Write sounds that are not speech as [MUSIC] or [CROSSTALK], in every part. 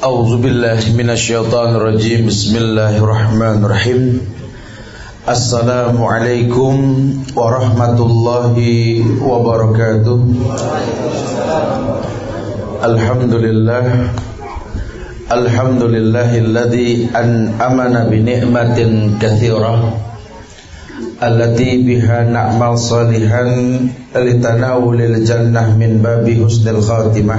أعوذ بالله من الشيطان الرجيم. بسم الله الرحمن الرحيم. السلام عليكم ورحمة الله وبركاته. الحمد لله. الحمد لله الذي أنأمنا بنعمة كثيرة التي بها نعمل صالحا لتناول الجنة من باب حسن الخاتمة.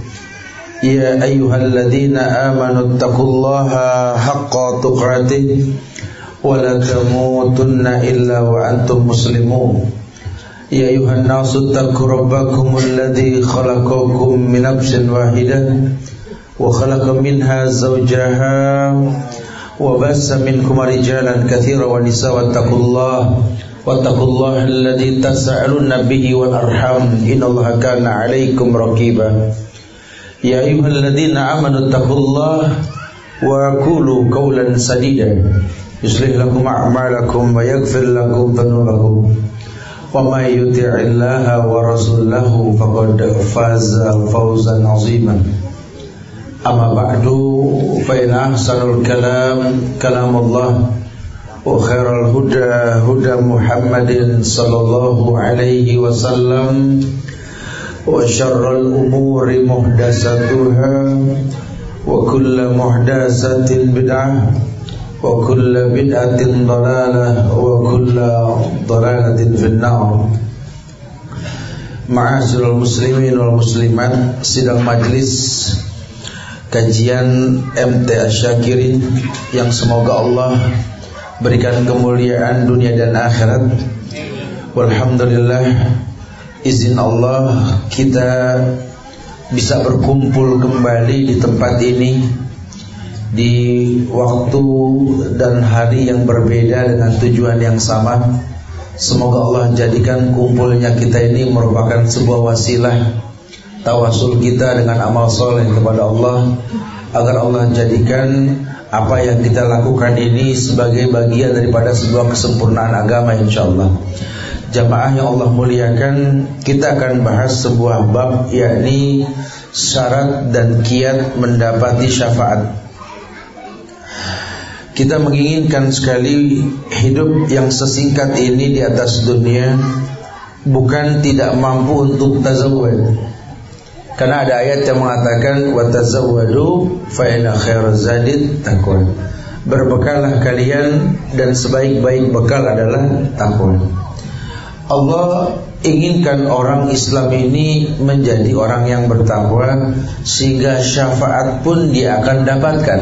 يا أيها الذين آمنوا اتقوا الله حق تقاته ولا تموتن إلا وأنتم مسلمون. يا أيها الناس اتقوا ربكم الذي خلقكم من نفس واحدة وخلق منها زوجها وبس منكم رجالا كثيرا ونساء واتقوا الله واتقوا الله الذي تسألون به والأرحام. إن الله كان عليكم رقيبا. يا أيها الذين آمنوا اتقوا الله وقولوا قولا سديدا. يصلح لكم أعمالكم ويغفر لكم ذنوبكم. ومن يطع الله ورسوله فقد فاز فوزا عظيما. أما بعد فإن أحسن الكلام كلام الله وخير الهدى هدى محمد صلى الله عليه وسلم. وشر الأمور محدثاتها وكل محدثة بدعة وكل بدعة ضلالة وكل ضلالة في النار Ma'asyiral muslimin wal muslimat Sidang majlis Kajian MT Asyakirin Yang semoga Allah Berikan kemuliaan dunia dan akhirat Walhamdulillah izin Allah kita bisa berkumpul kembali di tempat ini di waktu dan hari yang berbeda dengan tujuan yang sama. Semoga Allah jadikan kumpulnya kita ini merupakan sebuah wasilah tawasul kita dengan amal soleh kepada Allah agar Allah jadikan apa yang kita lakukan ini sebagai bagian daripada sebuah kesempurnaan agama insyaallah jamaah yang Allah muliakan kita akan bahas sebuah bab yakni syarat dan kiat mendapati syafaat. Kita menginginkan sekali hidup yang sesingkat ini di atas dunia bukan tidak mampu untuk tazawwud. Karena ada ayat yang mengatakan wa tazawwadu fa inna zadid taqwa. Berbekallah kalian dan sebaik-baik bekal adalah takwa Allah inginkan orang Islam ini menjadi orang yang bertakwa sehingga syafaat pun dia akan dapatkan.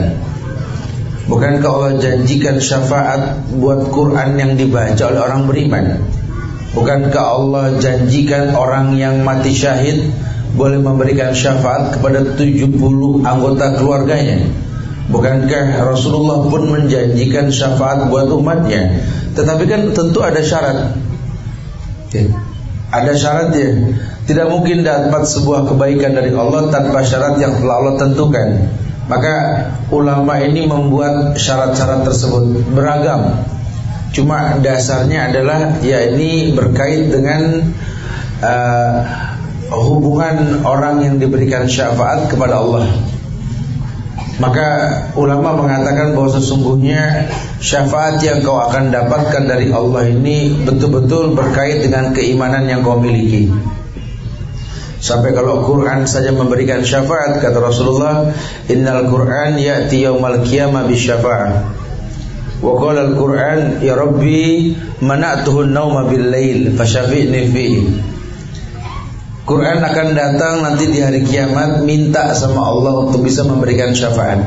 Bukankah Allah janjikan syafaat buat Quran yang dibaca oleh orang beriman? Bukankah Allah janjikan orang yang mati syahid boleh memberikan syafaat kepada 70 anggota keluarganya? Bukankah Rasulullah pun menjanjikan syafaat buat umatnya? Tetapi kan tentu ada syarat Ya. Ada syaratnya. Tidak mungkin dapat sebuah kebaikan dari Allah tanpa syarat yang telah Allah tentukan. Maka ulama ini membuat syarat-syarat tersebut beragam. Cuma dasarnya adalah ya ini berkait dengan uh, hubungan orang yang diberikan syafaat kepada Allah. Maka ulama mengatakan bahwa sesungguhnya syafaat yang kau akan dapatkan dari Allah ini betul-betul berkait dengan keimanan yang kau miliki. Sampai kalau Quran saja memberikan syafaat kata Rasulullah, "Innal Quran ya'ti yaumal qiyamah bisyafa'ah." Wa qala al-Quran, "Ya Rabbi, mana'tuhu an-nauma bil-lail fasyafi'ni fihi." Quran akan datang nanti di hari kiamat minta sama Allah untuk bisa memberikan syafaat.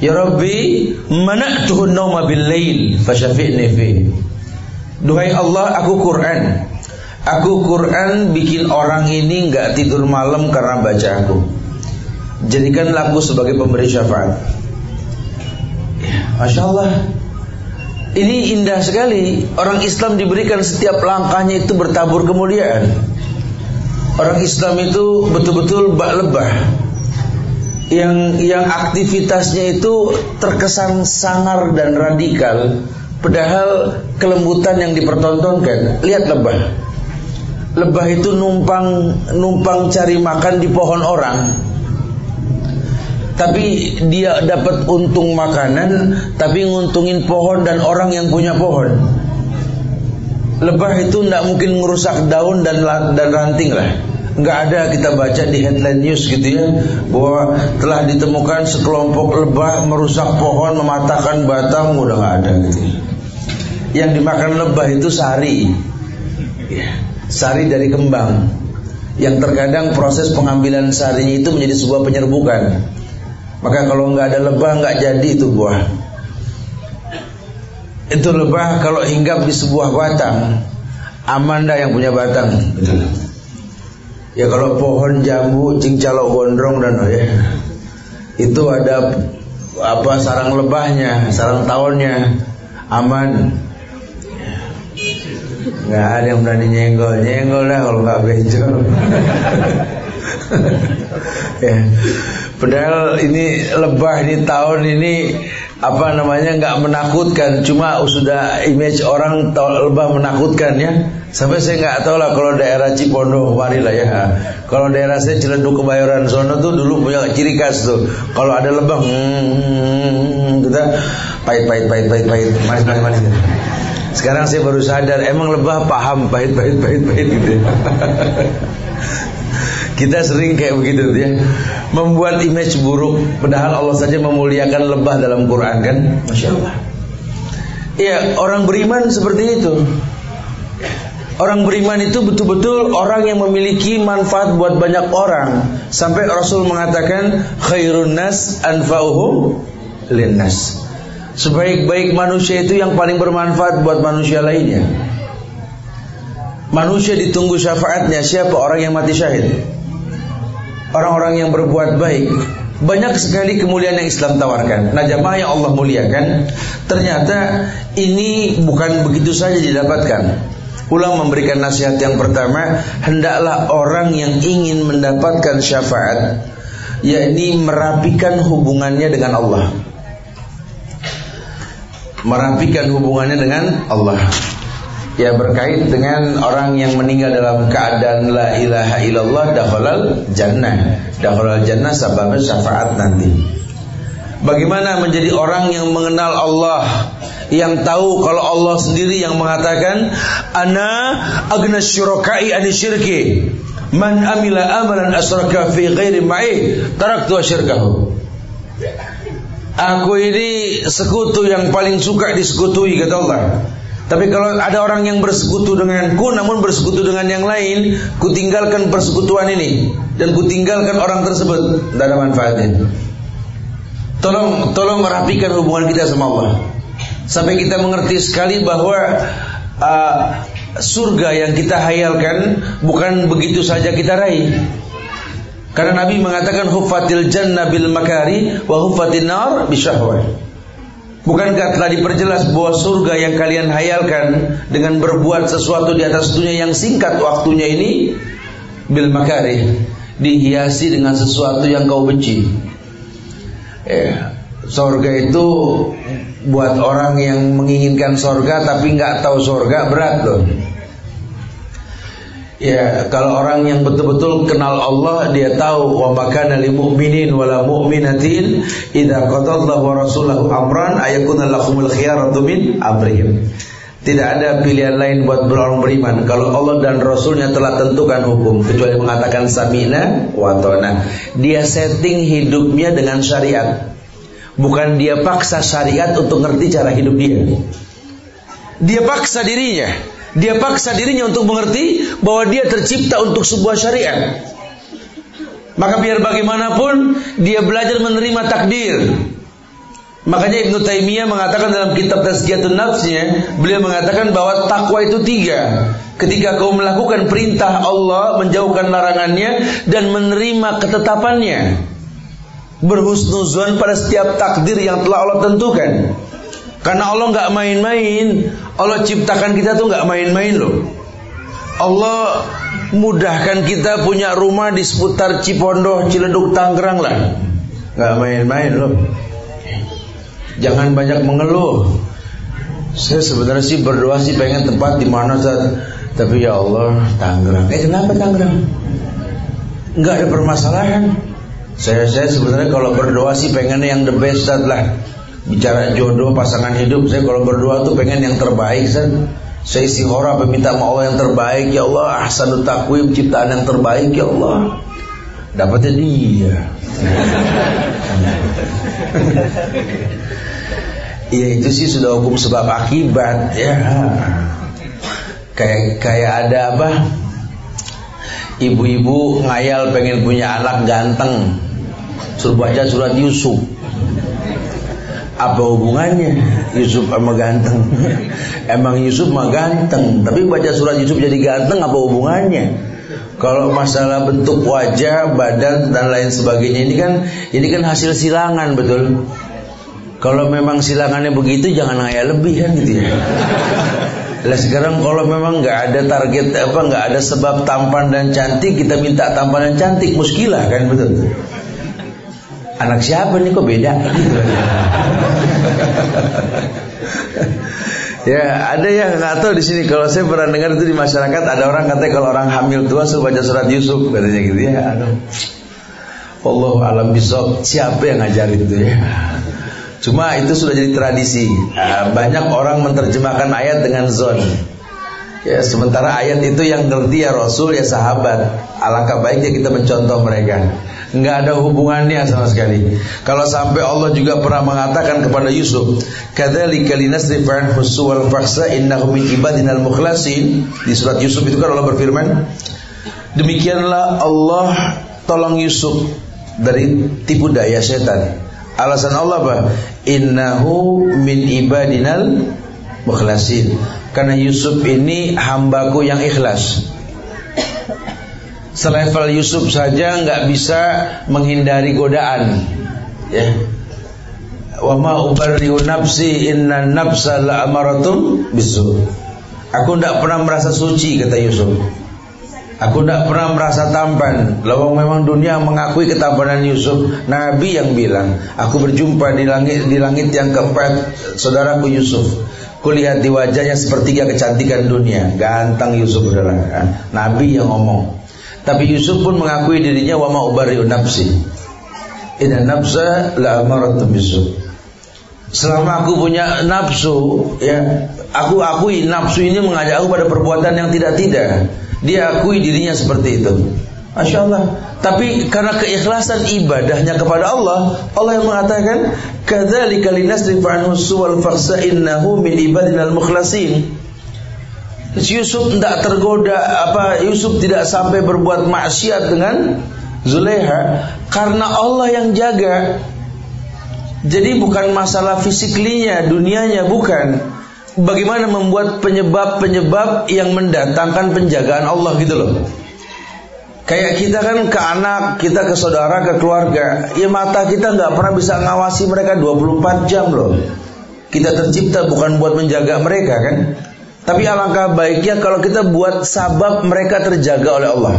Ya Rabbi, mana'tuhu nauma bil lail fasyafi'ni fi. Duhai Allah, aku Quran. Aku Quran bikin orang ini enggak tidur malam karena baca aku. Jadikan lagu sebagai pemberi syafaat. Ya, Masya Allah. Ini indah sekali. Orang Islam diberikan setiap langkahnya itu bertabur kemuliaan. Orang Islam itu betul-betul bak lebah. Yang yang aktivitasnya itu terkesan sangar dan radikal, padahal kelembutan yang dipertontonkan. Lihat lebah. Lebah itu numpang numpang cari makan di pohon orang tapi dia dapat untung makanan tapi nguntungin pohon dan orang yang punya pohon lebah itu tidak mungkin merusak daun dan dan ranting lah nggak ada kita baca di headline news gitu ya bahwa telah ditemukan sekelompok lebah merusak pohon mematahkan batang udah nggak ada gitu. Yang dimakan lebah itu sari. Ya, sari dari kembang. Yang terkadang proses pengambilan sarinya itu menjadi sebuah penyerbukan. Maka kalau nggak ada lebah nggak jadi itu buah. Itu lebah kalau hinggap di sebuah batang, aman dah yang punya batang. Ya kalau pohon jambu, cincalok gondrong dan oh ya, itu ada apa sarang lebahnya, sarang tahunnya aman. Nggak ada yang berani nyenggol, nyenggol lah kalau nggak bencol. [LAUGHS] ya. Padahal ini lebah ini tahun ini apa namanya nggak menakutkan, cuma sudah image orang lebah menakutkan ya. Sampai saya nggak tahu lah kalau daerah Cipondo mari lah ya. Kalau daerah saya Ciledug Kebayoran Sono tuh dulu punya ciri khas tuh. Kalau ada lebah, hmm, kita pahit pahit pahit pahit pahit manis manis manis. Sekarang saya baru sadar emang lebah paham pahit pahit pahit pahit gitu. Ya. [LAUGHS] Kita sering kayak begitu ya. Membuat image buruk padahal Allah saja memuliakan lebah dalam Quran kan? Masya Allah. Iya, orang beriman seperti itu. Orang beriman itu betul-betul orang yang memiliki manfaat buat banyak orang. Sampai Rasul mengatakan khairun nas anfa'uhum linnas. Sebaik-baik manusia itu yang paling bermanfaat buat manusia lainnya. Manusia ditunggu syafaatnya siapa orang yang mati syahid orang-orang yang berbuat baik. Banyak sekali kemuliaan yang Islam tawarkan. Nah jamaah yang Allah muliakan, ternyata ini bukan begitu saja didapatkan. Ulang memberikan nasihat yang pertama, hendaklah orang yang ingin mendapatkan syafaat, yakni merapikan hubungannya dengan Allah. Merapikan hubungannya dengan Allah ya berkait dengan orang yang meninggal dalam keadaan la ilaha illallah dakhalal jannah. Dakhalal jannah sebabnya syafaat nanti. Bagaimana menjadi orang yang mengenal Allah yang tahu kalau Allah sendiri yang mengatakan ana agna syurakai syirki man amila amalan asraka fi ghairi ma'i taraktu syirkahu Aku ini sekutu yang paling suka disekutui kata Allah tapi kalau ada orang yang bersekutu denganku namun bersekutu dengan yang lain, ku tinggalkan persekutuan ini dan ku tinggalkan orang tersebut, tidak ada manfaatnya. Tolong tolong merapikan hubungan kita sama Allah. Sampai kita mengerti sekali bahwa uh, surga yang kita hayalkan bukan begitu saja kita raih. Karena Nabi mengatakan hufatil jannah bil makari wa hufatin nar bisyahwat. Bukankah telah diperjelas bahwa surga yang kalian hayalkan dengan berbuat sesuatu di atas dunia yang singkat waktunya ini bil makari dihiasi dengan sesuatu yang kau benci. Ya, surga itu buat orang yang menginginkan surga tapi nggak tahu surga berat loh. Ya, kalau orang yang betul-betul kenal Allah, dia tahu wa makana lil mu'minin wala mu'minatin idza qadallahu wa rasulahu amran ayakuna lahumul khiyaratu min amrihim. Tidak ada pilihan lain buat orang beriman kalau Allah dan Rasulnya telah tentukan hukum kecuali mengatakan samina wa tona. Dia setting hidupnya dengan syariat. Bukan dia paksa syariat untuk ngerti cara hidup dia. Dia paksa dirinya dia paksa dirinya untuk mengerti bahwa dia tercipta untuk sebuah syariat. Maka biar bagaimanapun dia belajar menerima takdir. Makanya Ibnu Taimiyah mengatakan dalam kitab Tazkiyatun Nafsnya, beliau mengatakan bahwa takwa itu tiga. Ketika kau melakukan perintah Allah, menjauhkan larangannya dan menerima ketetapannya. berhusnuzon pada setiap takdir yang telah Allah tentukan. Karena Allah nggak main-main. Allah ciptakan kita tuh nggak main-main loh. Allah mudahkan kita punya rumah di seputar Cipondoh, Ciledug, Tangerang lah. Nggak main-main loh. Jangan banyak mengeluh. Saya sebenarnya sih berdoa sih pengen tempat di mana saat tapi ya Allah Tangerang. Eh kenapa Tangerang? Nggak ada permasalahan. Saya saya sebenarnya kalau berdoa sih pengen yang the best lah. Bicara jodoh pasangan hidup saya kalau berdoa tuh pengen yang terbaik kan. Saya istihara meminta sama Allah yang terbaik ya Allah ahsanut takwim ciptaan yang terbaik ya Allah. Dapatnya dia. Iya [LAUGHS] itu sih sudah hukum sebab akibat ya. Kayak kayak ada apa? Ibu-ibu ngayal pengen punya anak ganteng Suruh baca surat Yusuf Apa hubungannya Yusuf sama ganteng [LAUGHS] Emang Yusuf mah ganteng Tapi baca surat Yusuf jadi ganteng apa hubungannya kalau masalah bentuk wajah, badan dan lain sebagainya ini kan ini kan hasil silangan betul. Kalau memang silangannya begitu jangan ngaya lebih kan gitu ya. [LAUGHS] Lah sekarang kalau memang nggak ada target apa nggak ada sebab tampan dan cantik kita minta tampan dan cantik muskilah kan betul anak siapa nih kok beda gitu. ya ada yang nggak tahu di sini kalau saya pernah dengar itu di masyarakat ada orang katanya kalau orang hamil tua suruh baca surat Yusuf katanya gitu ya aduh Allah alam bisok siapa yang ngajarin itu ya Cuma itu sudah jadi tradisi. Banyak orang menerjemahkan ayat dengan zon. Ya, sementara ayat itu yang ngerti ya Rasul ya sahabat. Alangkah baiknya kita mencontoh mereka. Enggak ada hubungannya sama sekali. Kalau sampai Allah juga pernah mengatakan kepada Yusuf, "Kadzalika linasrifa anhu wal faksa min ibadinal mukhlasin." Di surat Yusuf itu kan Allah berfirman, "Demikianlah Allah tolong Yusuf dari tipu daya setan." Alasan Allah apa? Innahu min ibadinal mukhlasin. Karena Yusuf ini hambaku yang ikhlas selevel Yusuf saja nggak bisa menghindari godaan. Ya. Wa ma ubarriu nafsi inna nafsa la amaratum bisu aku tidak pernah merasa suci kata Yusuf. Aku tidak pernah merasa tampan. Lawang memang dunia mengakui ketampanan Yusuf. Nabi yang bilang Aku berjumpa di langit di langit yang keempat Saudaraku Yusuf. Kulihat di wajahnya sepertiga kecantikan dunia. Ganteng Yusuf adalah Nabi yang ngomong tapi Yusuf pun mengakui dirinya wa ma ubari'u nafsi. Inna nafsa la amaratun bisu. Selama aku punya nafsu, ya, aku akui nafsu ini mengajak aku pada perbuatan yang tidak-tidak. Dia akui dirinya seperti itu. Masya Allah. Tapi karena keikhlasan ibadahnya kepada Allah, Allah yang mengatakan, "Kadzalika linasrifa anhu suwal faksa innahu min ibadinal mukhlasin." Yusuf tidak tergoda apa Yusuf tidak sampai berbuat maksiat dengan Zuleha karena Allah yang jaga. Jadi bukan masalah fisiklinya, dunianya bukan. Bagaimana membuat penyebab-penyebab yang mendatangkan penjagaan Allah gitu loh. Kayak kita kan ke anak, kita ke saudara, ke keluarga. Ya mata kita nggak pernah bisa ngawasi mereka 24 jam loh. Kita tercipta bukan buat menjaga mereka kan. Tapi alangkah baiknya kalau kita buat sabab mereka terjaga oleh Allah.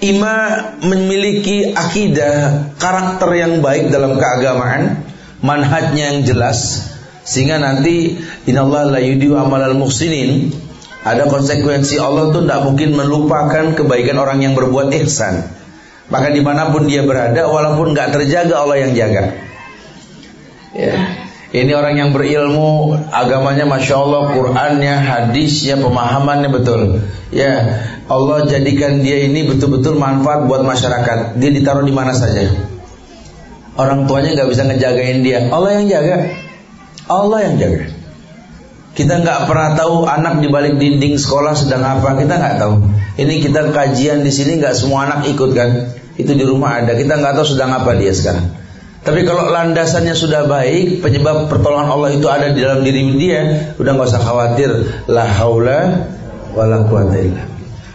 Ima memiliki akidah karakter yang baik dalam keagamaan, manhajnya yang jelas, sehingga nanti inallah la yudiu amalal muhsinin ada konsekuensi Allah tuh tidak mungkin melupakan kebaikan orang yang berbuat ihsan. Maka di mana pun dia berada, walaupun nggak terjaga Allah yang jaga. Ya. Ini orang yang berilmu agamanya masya Allah Qurannya, hadisnya, pemahamannya betul. Ya Allah jadikan dia ini betul-betul manfaat buat masyarakat. Dia ditaruh di mana saja. Orang tuanya nggak bisa ngejagain dia. Allah yang jaga. Allah yang jaga. Kita nggak pernah tahu anak di balik dinding sekolah sedang apa. Kita nggak tahu. Ini kita kajian di sini nggak semua anak ikut kan. Itu di rumah ada. Kita nggak tahu sedang apa dia sekarang. Tapi kalau landasannya sudah baik, penyebab pertolongan Allah itu ada di dalam diri dia, udah nggak usah khawatir. La haula wala quwata illa.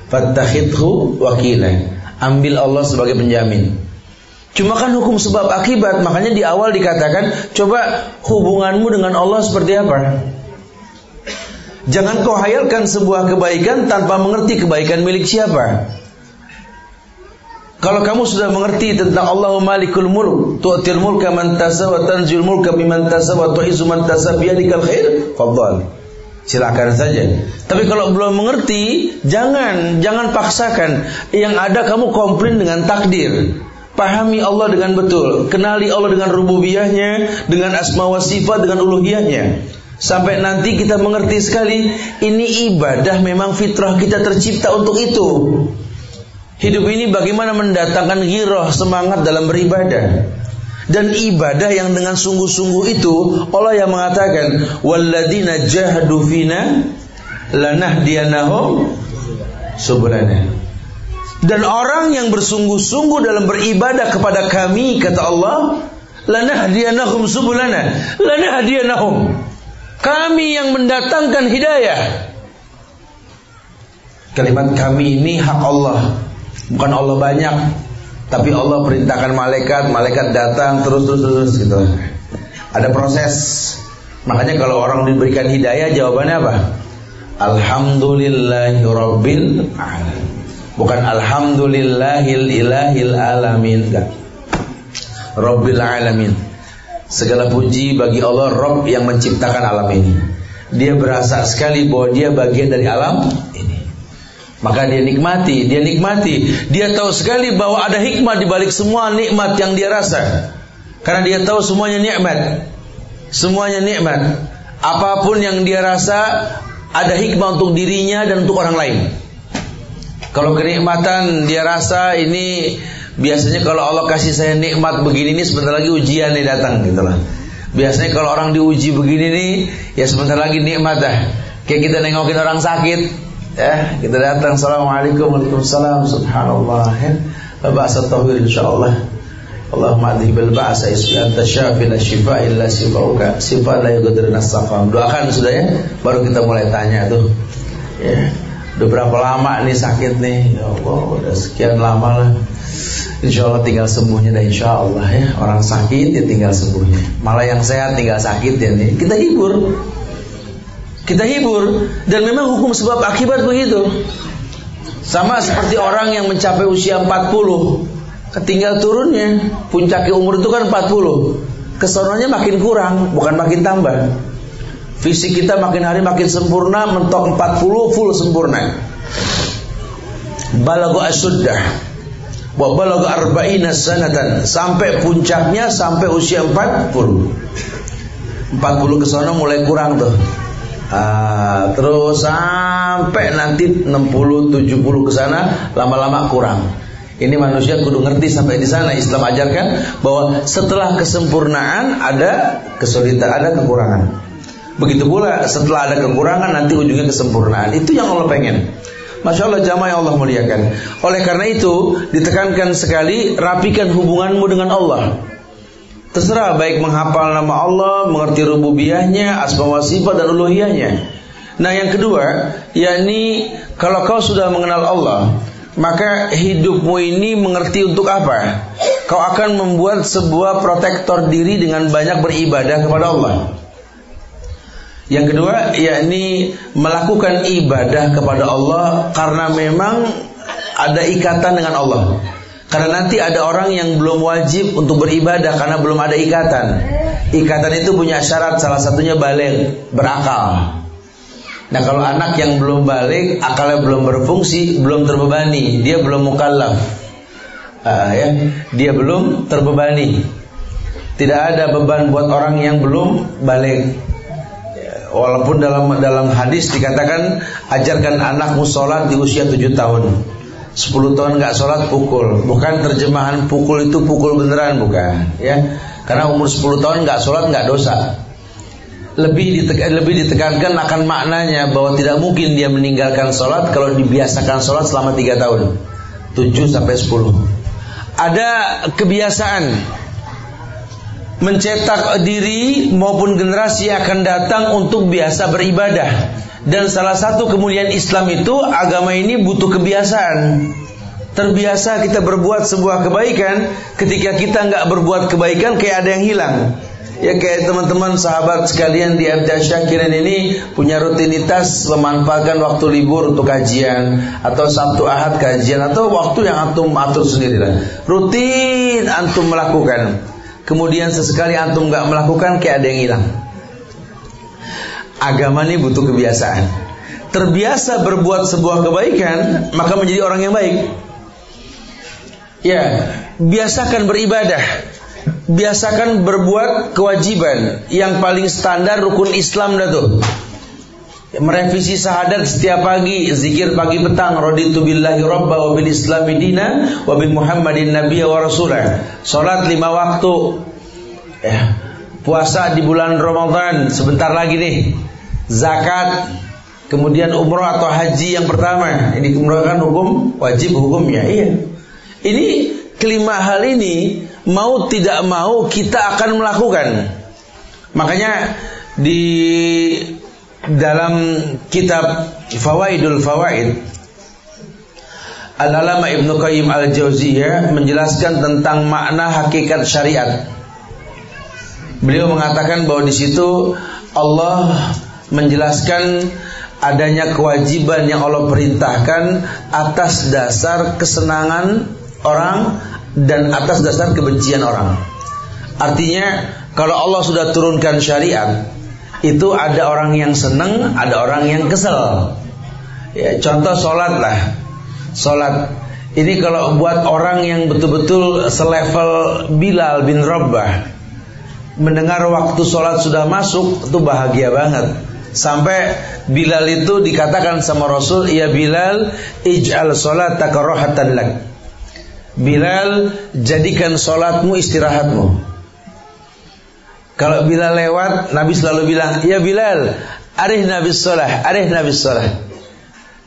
Fattakhidhu wakila. Ambil Allah sebagai penjamin. Cuma kan hukum sebab akibat, makanya di awal dikatakan, coba hubunganmu dengan Allah seperti apa? Jangan kau hayalkan sebuah kebaikan tanpa mengerti kebaikan milik siapa. Kalau kamu sudah mengerti tentang Allah Malikul Mulk, tu'til mulka man tasa wa tanzil mulka biman tasa wa tu'izzu man tasa biyadikal khair, fadhal. Silakan saja. Tapi kalau belum mengerti, jangan jangan paksakan. Yang ada kamu komplain dengan takdir. Pahami Allah dengan betul, kenali Allah dengan rububiyahnya, dengan asma wa sifat, dengan uluhiyahnya. Sampai nanti kita mengerti sekali, ini ibadah memang fitrah kita tercipta untuk itu. Hidup ini bagaimana mendatangkan giroh semangat dalam beribadah. Dan ibadah yang dengan sungguh-sungguh itu Allah yang mengatakan walladzina jahadu fina lanahdiyanahum subulana. Dan orang yang bersungguh-sungguh dalam beribadah kepada kami kata Allah lanahdiyanahum subulana lanahdiyanahum kami yang mendatangkan hidayah Kalimat kami ini hak Allah Bukan Allah banyak, tapi Allah perintahkan malaikat, malaikat datang terus terus terus gitu. Ada proses. Makanya kalau orang diberikan hidayah jawabannya apa? Alhamdulillahirabbil alamin. Bukan alhamdulillahil ilahil alamin enggak. Rabbil alamin. Segala puji bagi Allah Rabb yang menciptakan alam ini. Dia berasa sekali bahwa dia bagian dari alam. Maka dia nikmati, dia nikmati. Dia tahu sekali bahwa ada hikmah di balik semua nikmat yang dia rasa. Karena dia tahu semuanya nikmat. Semuanya nikmat. Apa pun yang dia rasa ada hikmah untuk dirinya dan untuk orang lain. Kalau kenikmatan dia rasa ini biasanya kalau Allah kasih saya nikmat begini ini sebentar lagi ujian nih datang gitu lah. Biasanya kalau orang diuji begini nih ya sebentar lagi nikmat dah. Kayak kita nengokin orang sakit, Ya, kita datang. Assalamualaikum Waalaikumsalam Subhanallah ya. Bahasa tauhid insyaallah. Allahumma adhibil ba'sa isbi anta syafi la shifa illa shifauka Shifa la yughadiru nasaqam Doakan sudah ya. Baru kita mulai tanya tuh. Ya. Udah berapa lama nih sakit nih? Ya Allah udah sekian lama lah. Insya Allah tinggal sembuhnya dah insya Allah ya. Orang sakit ya tinggal sembuhnya. Malah yang sehat tinggal sakit ya nih. Kita hibur kita hibur. Dan memang hukum sebab akibat begitu. Sama seperti orang yang mencapai usia 40 Ketinggal turunnya Puncaknya umur itu kan 40 Kesononya makin kurang Bukan makin tambah. Fisik kita makin hari makin sempurna Mentok 40 full sempurna. Balagu asuddah Wa balagu arba'ina sanatan. Sampai puncaknya Sampai usia 40 40 kesono mulai kurang tuh Ah, terus sampai nanti 60 70 ke sana lama-lama kurang. Ini manusia kudu ngerti sampai di sana Islam ajarkan bahwa setelah kesempurnaan ada kesulitan, ada kekurangan. Begitu pula setelah ada kekurangan nanti ujungnya kesempurnaan. Itu yang Allah pengen. Masya Allah jamaah yang Allah muliakan. Oleh karena itu ditekankan sekali rapikan hubunganmu dengan Allah. Terserah baik menghafal nama Allah, mengerti rububiyahnya, asma wa sifat dan uluhiyahnya. Nah, yang kedua, yakni kalau kau sudah mengenal Allah, maka hidupmu ini mengerti untuk apa? Kau akan membuat sebuah protektor diri dengan banyak beribadah kepada Allah. Yang kedua, yakni melakukan ibadah kepada Allah karena memang ada ikatan dengan Allah. Karena nanti ada orang yang belum wajib untuk beribadah karena belum ada ikatan. Ikatan itu punya syarat salah satunya balik, berakal. Nah kalau anak yang belum balik, akalnya belum berfungsi, belum terbebani, dia belum mukallaf, uh, ya, dia belum terbebani. Tidak ada beban buat orang yang belum balik. Walaupun dalam dalam hadis dikatakan ajarkan anakmu sholat di usia 7 tahun. 10 tahun nggak sholat pukul. Bukan terjemahan pukul itu pukul beneran bukan ya. Karena umur 10 tahun nggak sholat nggak dosa. Lebih, ditekan, lebih ditekankan akan maknanya bahwa tidak mungkin dia meninggalkan sholat kalau dibiasakan sholat selama 3 tahun. 7 sampai 10 Ada kebiasaan mencetak diri maupun generasi akan datang untuk biasa beribadah dan salah satu kemuliaan Islam itu agama ini butuh kebiasaan. Terbiasa kita berbuat sebuah kebaikan, ketika kita nggak berbuat kebaikan kayak ada yang hilang. Ya kayak teman-teman sahabat sekalian di MTA Syakirin ini punya rutinitas memanfaatkan waktu libur untuk kajian atau Sabtu Ahad kajian atau waktu yang antum atur sendiri lah. Rutin antum melakukan. Kemudian sesekali antum nggak melakukan kayak ada yang hilang. Agama ini butuh kebiasaan. Terbiasa berbuat sebuah kebaikan maka menjadi orang yang baik. Ya, biasakan beribadah biasakan berbuat kewajiban yang paling standar rukun Islam dah tuh. Merevisi syahadat setiap pagi, zikir pagi petang, raditu billahi rabba wa bil islami dina wa bi muhammadin nabiyya wa rasulah. Salat lima waktu. Ya. Puasa di bulan Ramadan sebentar lagi nih. Zakat, kemudian umroh atau haji yang pertama. Ini umroh kan hukum wajib hukumnya. Iya. Ini kelima hal ini mau tidak mau kita akan melakukan. Makanya di dalam kitab Fawaidul Fawaid Al-Alama Ibnu Qayyim Al-Jauziyah menjelaskan tentang makna hakikat syariat. Beliau mengatakan bahwa di situ Allah menjelaskan adanya kewajiban yang Allah perintahkan atas dasar kesenangan orang dan atas dasar kebencian orang. Artinya kalau Allah sudah turunkan syariat itu ada orang yang senang, ada orang yang kesel. Ya, contoh sholat lah, sholat ini kalau buat orang yang betul-betul selevel Bilal bin Rabbah mendengar waktu sholat sudah masuk itu bahagia banget. Sampai Bilal itu dikatakan sama Rasul, ya Bilal, ij'al sholat takarohatan lak. Bilal jadikan sholatmu istirahatmu. Kalau Bilal lewat Nabi selalu bilang Ya Bilal Arih Nabi sholat Arih Nabi sholat.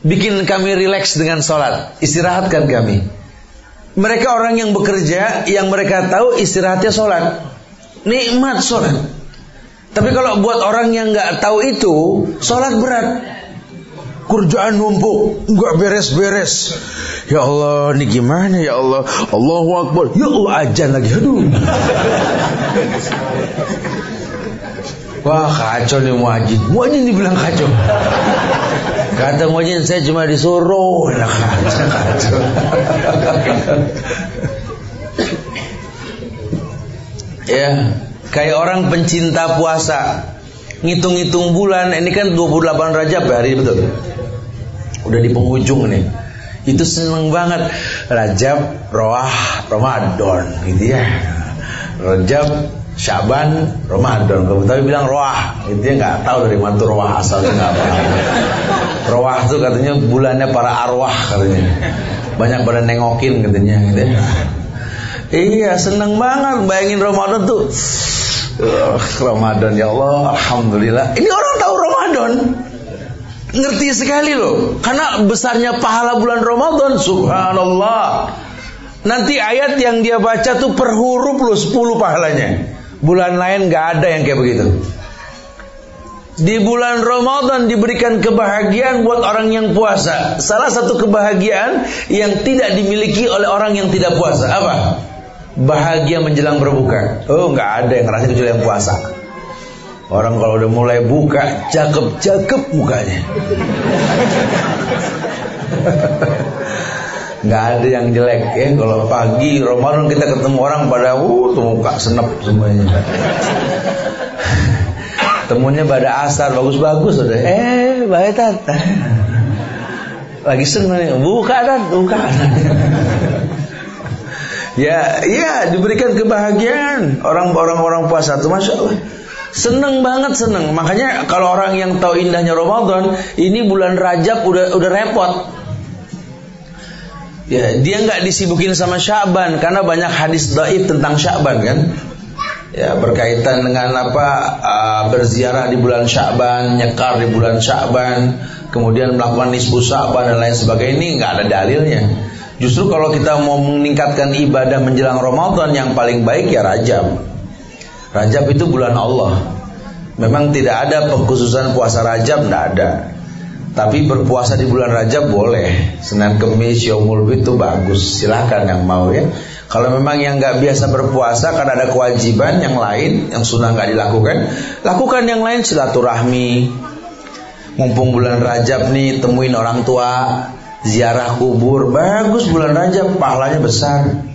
Bikin kami rileks dengan sholat Istirahatkan kami. Mereka orang yang bekerja Yang mereka tahu istirahatnya sholat. Nikmat sholat Tapi kalau buat orang yang nggak tahu itu Sholat berat kerjaan numpuk, nggak beres-beres. Ya Allah, ini gimana ya Allah? Allahu Akbar. Ya Allah, ajan lagi. Aduh. Wah kacau nih muajin. Muajin dibilang kacau. Kata muajin saya cuma disuruh. Nah, kacau, kacau. ya, kayak orang pencinta puasa. Ngitung-ngitung bulan, ini kan 28 Rajab hari betul? Udah di penghujung nih itu seneng banget. Rajab Roah Ramadan gitu ya. Rajab Syaban Ramadan. Tapi bilang Roah itu ya nggak tahu dari mana Roah asalnya nggak apa Roah tuh katanya bulannya para arwah katanya. Banyak pada nengokin katanya gitu ya. Iya seneng banget. Bayangin Ramadan tuh uh, Ramadan ya Allah Alhamdulillah. Ini orang tahu Ramadan? Ngerti sekali loh. Karena besarnya pahala bulan Ramadan subhanallah. Nanti ayat yang dia baca tuh per huruf loh 10 pahalanya. Bulan lain gak ada yang kayak begitu. Di bulan Ramadan diberikan kebahagiaan buat orang yang puasa. Salah satu kebahagiaan yang tidak dimiliki oleh orang yang tidak puasa. Apa bahagia menjelang berbuka oh nggak ada yang ngerasa kecuali yang puasa Orang kalau udah mulai buka, cakep-cakep mukanya. [LAUGHS] Nggak ada yang jelek ya. Kalau pagi Ramadan kita ketemu orang pada uh tuh muka senep semuanya. [LAUGHS] Temunya pada asar bagus-bagus udah. Eh, baik tat. [LAUGHS] Lagi seneng buka tat, buka. Ya, ya diberikan kebahagiaan orang-orang orang puasa tuh masya Allah. Seneng banget seneng. Makanya kalau orang yang tahu indahnya Ramadan, ini bulan Rajab udah udah repot. Ya, dia nggak disibukin sama Syaban karena banyak hadis daif tentang Syaban kan. Ya, berkaitan dengan apa uh, berziarah di bulan Syaban, nyekar di bulan Syaban, kemudian melakukan nisbu Syaban dan lain sebagainya ini nggak ada dalilnya. Justru kalau kita mau meningkatkan ibadah menjelang Ramadan yang paling baik ya Rajab. Rajab itu bulan Allah. Memang tidak ada pengkhususan puasa Rajab, tidak ada. Tapi berpuasa di bulan Rajab boleh. Senin Kemis, Yaumul itu bagus. Silahkan yang mau ya. Kalau memang yang nggak biasa berpuasa karena ada kewajiban yang lain yang sudah nggak dilakukan, lakukan yang lain silaturahmi. Mumpung bulan Rajab nih temuin orang tua, ziarah kubur, bagus bulan Rajab pahalanya besar.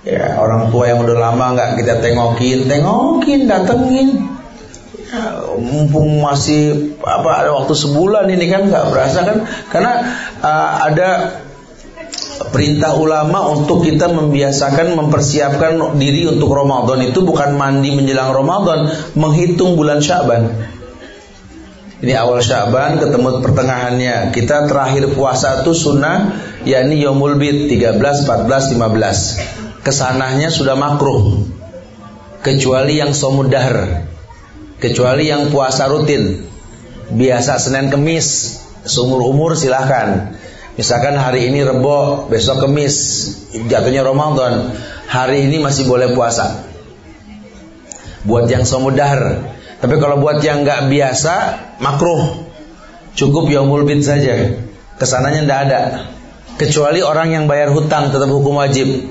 Ya, orang tua yang udah lama nggak kita tengokin, tengokin, datengin. Ya, mumpung masih apa ada waktu sebulan ini kan nggak berasa kan karena uh, ada perintah ulama untuk kita membiasakan mempersiapkan diri untuk Ramadan itu bukan mandi menjelang Ramadan, menghitung bulan Syaban. Ini awal Syaban ketemu pertengahannya. Kita terakhir puasa itu sunnah yakni Yaumul Bid 13, 14, 15. Kesanahnya sudah makruh. Kecuali yang somudahar. Kecuali yang puasa rutin. Biasa Senin Kemis, seumur umur silahkan. Misalkan hari ini Rebo, besok Kemis, jatuhnya Ramadan. Hari ini masih boleh puasa. Buat yang somudahar. Tapi kalau buat yang nggak biasa, makruh. Cukup yaumul bid saja. Ke sananya ndak ada. Kecuali orang yang bayar hutang tetap hukum wajib.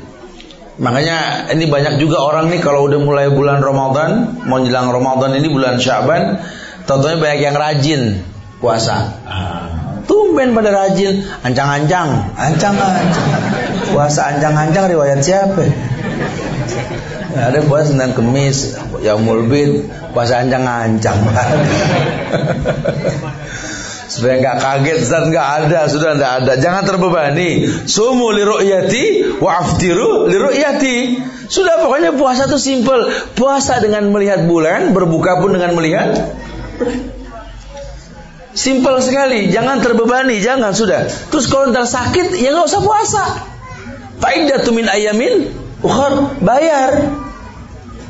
Makanya ini banyak juga orang nih kalau udah mulai bulan Ramadan, mau jelang Ramadan ini bulan Syaban, tentunya banyak yang rajin puasa. Tumben pada rajin, ancang-ancang, ancang-ancang. Puasa ancang-ancang riwayat siapa? Ada puasa Senin Kemis, ya mulbit, puasa ancang-ancang. [LAUGHS] Supaya nggak kaget dan nggak ada, sudah nggak ada. Jangan terbebani. Sumu li ru'yati wa aftiru li ru'yati. Sudah pokoknya puasa itu simple. Puasa dengan melihat bulan, berbuka pun dengan melihat Simpel sekali, jangan terbebani, jangan sudah. Terus kalau ntar sakit, ya nggak usah puasa. Faidatu min ayamin ukhar bayar.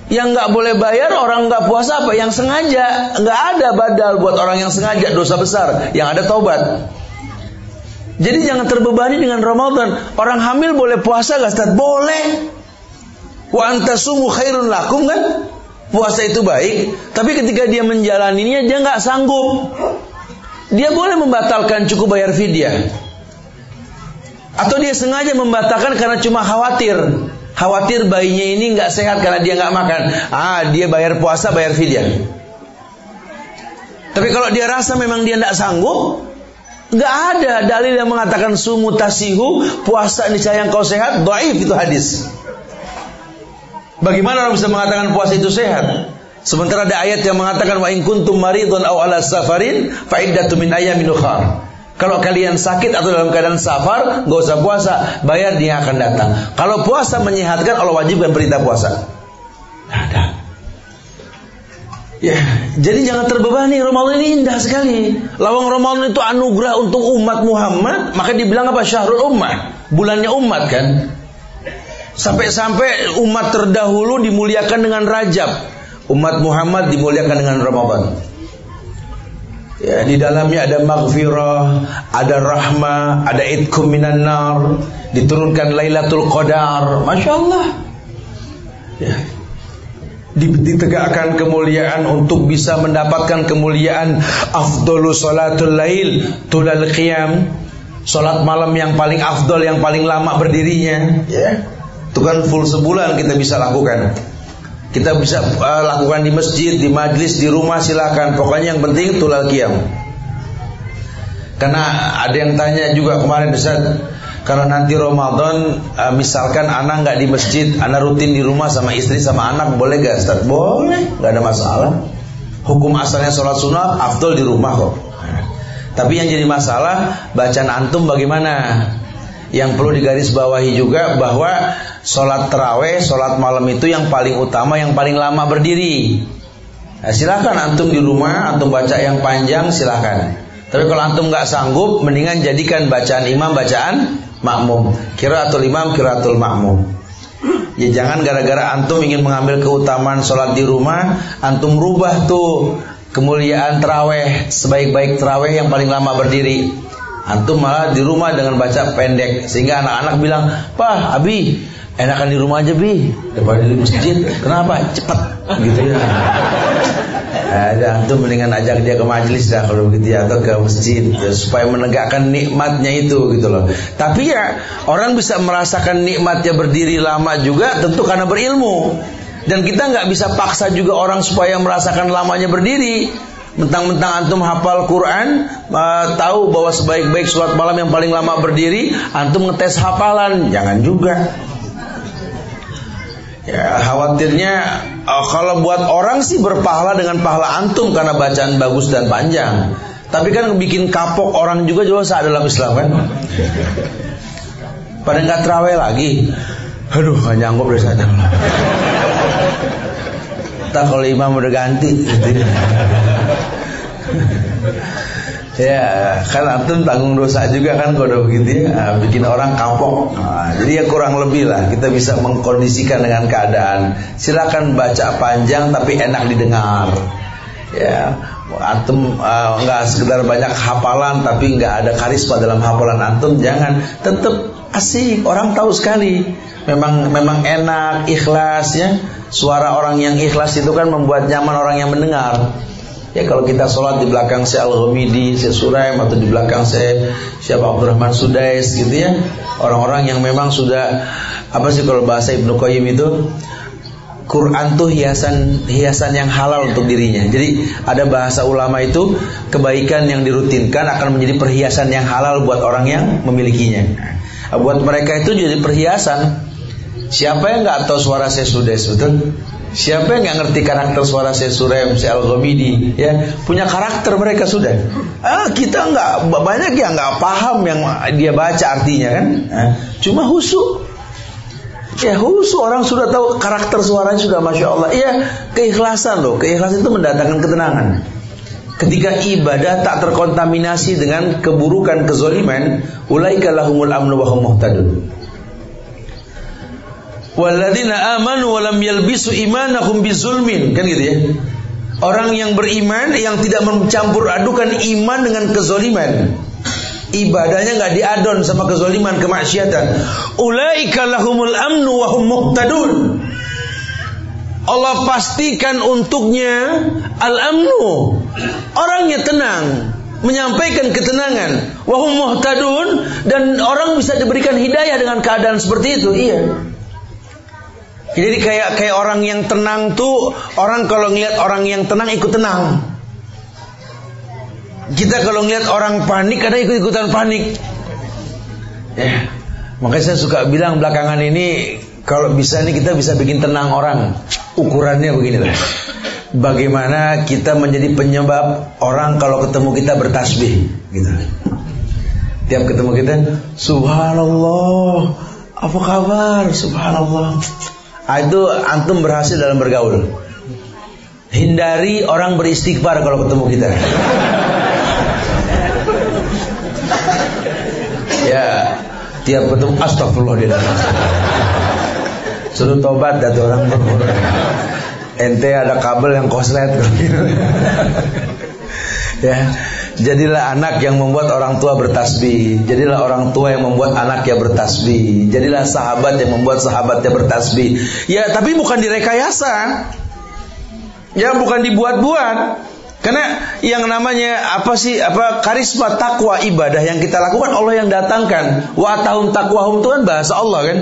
Yang nggak boleh bayar orang nggak puasa apa? Yang sengaja nggak ada badal buat orang yang sengaja dosa besar. Yang ada taubat. Jadi jangan terbebani dengan Ramadan. Orang hamil boleh puasa nggak Ustaz? Boleh. Wa antasumu khairun lakum kan? Puasa itu baik, tapi ketika dia menjalaninya dia nggak sanggup. Dia boleh membatalkan cukup bayar fidyah. Atau dia sengaja membatalkan karena cuma khawatir. Khawatir bayinya ini nggak sehat karena dia nggak makan. Ah, dia bayar puasa, bayar fidyah. Tapi kalau dia rasa memang dia nggak sanggup, nggak ada dalil yang mengatakan sumu tasihu puasa niscaya kau sehat. Doaif itu hadis. Bagaimana orang bisa mengatakan puasa itu sehat? Sementara ada ayat yang mengatakan wa in kuntum maridun aw ala safarin fa iddatu min ukhra. Kalau kalian sakit atau dalam keadaan safar, nggak usah puasa, bayar dia akan datang. Kalau puasa menyehatkan, Allah wajibkan perintah puasa. Ada. Ya, jadi jangan terbebani. Ramadan ini indah sekali. Lawang Ramadan itu anugerah untuk umat Muhammad, maka dibilang apa? Syahrul ummah, bulannya umat kan. Sampai-sampai umat terdahulu dimuliakan dengan Rajab. Umat Muhammad dimuliakan dengan Ramadan. Ya, di dalamnya ada maghfirah, ada rahmah, ada itkum minan nar, diturunkan Lailatul Qadar. Masya Allah. Ya. Ditegakkan kemuliaan untuk bisa mendapatkan kemuliaan afdolu salatul lail tulal qiyam. Salat malam yang paling afdol, yang paling lama berdirinya, ya. Itu kan full sebulan kita bisa lakukan. Kita bisa uh, lakukan di masjid, di majlis, di rumah silakan. Pokoknya yang penting tulal qiyam. Karena ada yang tanya juga kemarin Ustaz, kalau nanti Ramadan uh, misalkan anak nggak di masjid, anak rutin di rumah sama istri sama anak boleh gak Ustaz? Boleh, nggak ada masalah. Hukum asalnya sholat sunat, afdol di rumah kok. Tapi yang jadi masalah bacaan antum bagaimana? Yang perlu digarisbawahi juga bahwa sholat terawih, sholat malam itu yang paling utama, yang paling lama berdiri. Nah, silahkan antum di rumah, antum baca yang panjang silahkan. Tapi kalau antum nggak sanggup, mendingan jadikan bacaan imam bacaan makmum. Kiraatul imam, kiraatul makmum. Ya jangan gara-gara antum ingin mengambil keutamaan sholat di rumah, antum rubah tuh kemuliaan terawih sebaik-baik terawih yang paling lama berdiri. Antum malah di rumah dengan baca pendek sehingga anak-anak bilang, "Pak, Abi, enakan di rumah aja, Bi, daripada di masjid." Kenapa? Cepat gitu ya. Ada antum mendingan ajak dia ke majelis dah kalau begitu ya atau ke masjid ya, supaya menegakkan nikmatnya itu gitu loh. Tapi ya orang bisa merasakan nikmatnya berdiri lama juga tentu karena berilmu. Dan kita nggak bisa paksa juga orang supaya merasakan lamanya berdiri. Mentang-mentang antum hafal Quran, uh, tahu bahwa sebaik-baik sholat malam yang paling lama berdiri, antum ngetes hafalan, jangan juga. Ya, khawatirnya uh, kalau buat orang sih berpahala dengan pahala antum karena bacaan bagus dan panjang. Tapi kan bikin kapok orang juga dosa dalam Islam kan. Pada nggak terawih lagi. Aduh, gak nyanggup dari sana. Tak kalau imam udah ganti gitu. Ya, kan antum tanggung dosa juga kan kalau begitu ya, ah, bikin orang kapok. Nah, jadi ya kurang lebih lah kita bisa mengkondisikan dengan keadaan. Silakan baca panjang tapi enak didengar. Ya, antum uh, nggak sekedar banyak hafalan tapi nggak ada karisma dalam hafalan antum jangan tetap asik orang tahu sekali memang memang enak ikhlas ya suara orang yang ikhlas itu kan membuat nyaman orang yang mendengar Ya kalau kita sholat di belakang saya Al-Ghamidi, saya Suraim atau di belakang saya siapa Abdurrahman Sudais gitu ya. Orang-orang yang memang sudah apa sih kalau bahasa Ibnu Qayyim itu Quran tuh hiasan hiasan yang halal untuk dirinya. Jadi ada bahasa ulama itu kebaikan yang dirutinkan akan menjadi perhiasan yang halal buat orang yang memilikinya. Nah, buat mereka itu jadi perhiasan. Siapa yang nggak tahu suara saya Sudais betul? Siapa yang nggak ngerti karakter suara saya Surem, saya Al Ghamidi, ya punya karakter mereka sudah. Ah kita nggak banyak yang nggak paham yang dia baca artinya kan. Ah, cuma husu. Ya husu orang sudah tahu karakter suaranya sudah masya Allah. Iya keikhlasan loh, keikhlasan itu mendatangkan ketenangan. Ketika ibadah tak terkontaminasi dengan keburukan kezoliman, ulaika lahumul amnu wa hum muhtadun. Walladzina amanu wa lam yalbisu imanahum bizulmin. Kan gitu ya. Orang yang beriman yang tidak mencampur adukan iman dengan kezoliman. Ibadahnya nggak diadon sama kezoliman, kemaksiatan. Ulaika lahumul amnu wa hum muhtadun. Allah pastikan untuknya al-amnu. Orangnya tenang, menyampaikan ketenangan. Wahum muhtadun dan orang bisa diberikan hidayah dengan keadaan seperti itu. Iya. Jadi kayak kayak orang yang tenang tuh orang kalau ngeliat orang yang tenang ikut tenang. Kita kalau ngeliat orang panik kadang ikut ikutan panik. Ya, makanya saya suka bilang belakangan ini kalau bisa nih kita bisa bikin tenang orang. Ukurannya begini lah. Bagaimana kita menjadi penyebab orang kalau ketemu kita bertasbih gitu. Tiap ketemu kita, Subhanallah, apa kabar? Subhanallah. Ah, itu antum berhasil dalam bergaul. Hindari orang beristighfar kalau ketemu kita. ya, tiap ketemu astagfirullah dia Suruh tobat dari orang Ente ada kabel yang koslet [LAUGHS] ya Jadilah anak yang membuat orang tua bertasbih. Jadilah orang tua yang membuat anaknya bertasbih. Jadilah sahabat yang membuat sahabatnya bertasbih. Ya, tapi bukan direkayasa. Ya, bukan dibuat-buat. Karena yang namanya apa sih apa karisma takwa ibadah yang kita lakukan Allah yang datangkan. Wa atahum takwahum itu kan bahasa Allah kan.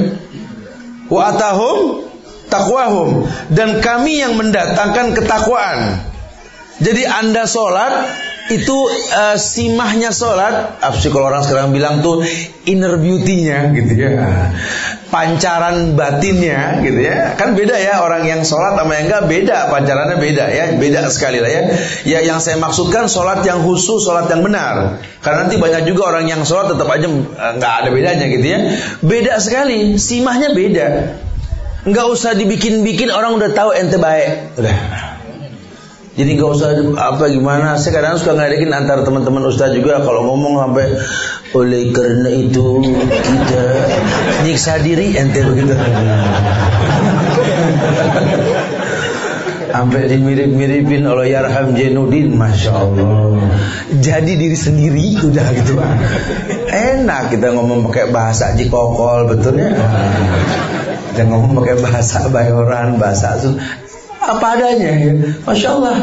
Wa atahum takwahum dan kami yang mendatangkan ketakwaan. Jadi Anda sholat itu uh, simahnya sholat Apsi kalau orang sekarang bilang tuh inner beauty-nya gitu ya. Pancaran batinnya gitu ya. Kan beda ya orang yang sholat sama yang enggak beda. Pancarannya beda ya beda sekali lah ya. Ya yang saya maksudkan sholat yang khusus sholat yang benar. Karena nanti banyak juga orang yang sholat tetap aja eh, nggak ada bedanya gitu ya. Beda sekali simahnya beda. Nggak usah dibikin-bikin orang udah tahu ente baik. Udah jadi nggak usah apa gimana. Saya kadang suka ngeledekin antara teman-teman ustaz juga kalau ngomong sampai oleh karena itu kita nyiksa diri ente begitu. sampai dimirip-miripin oleh Yarham Jenudin Masya Allah jadi diri sendiri udah gitu enak kita ngomong pakai bahasa jikokol betulnya kita ngomong pakai bahasa bayoran bahasa apa adanya ya. Masya Allah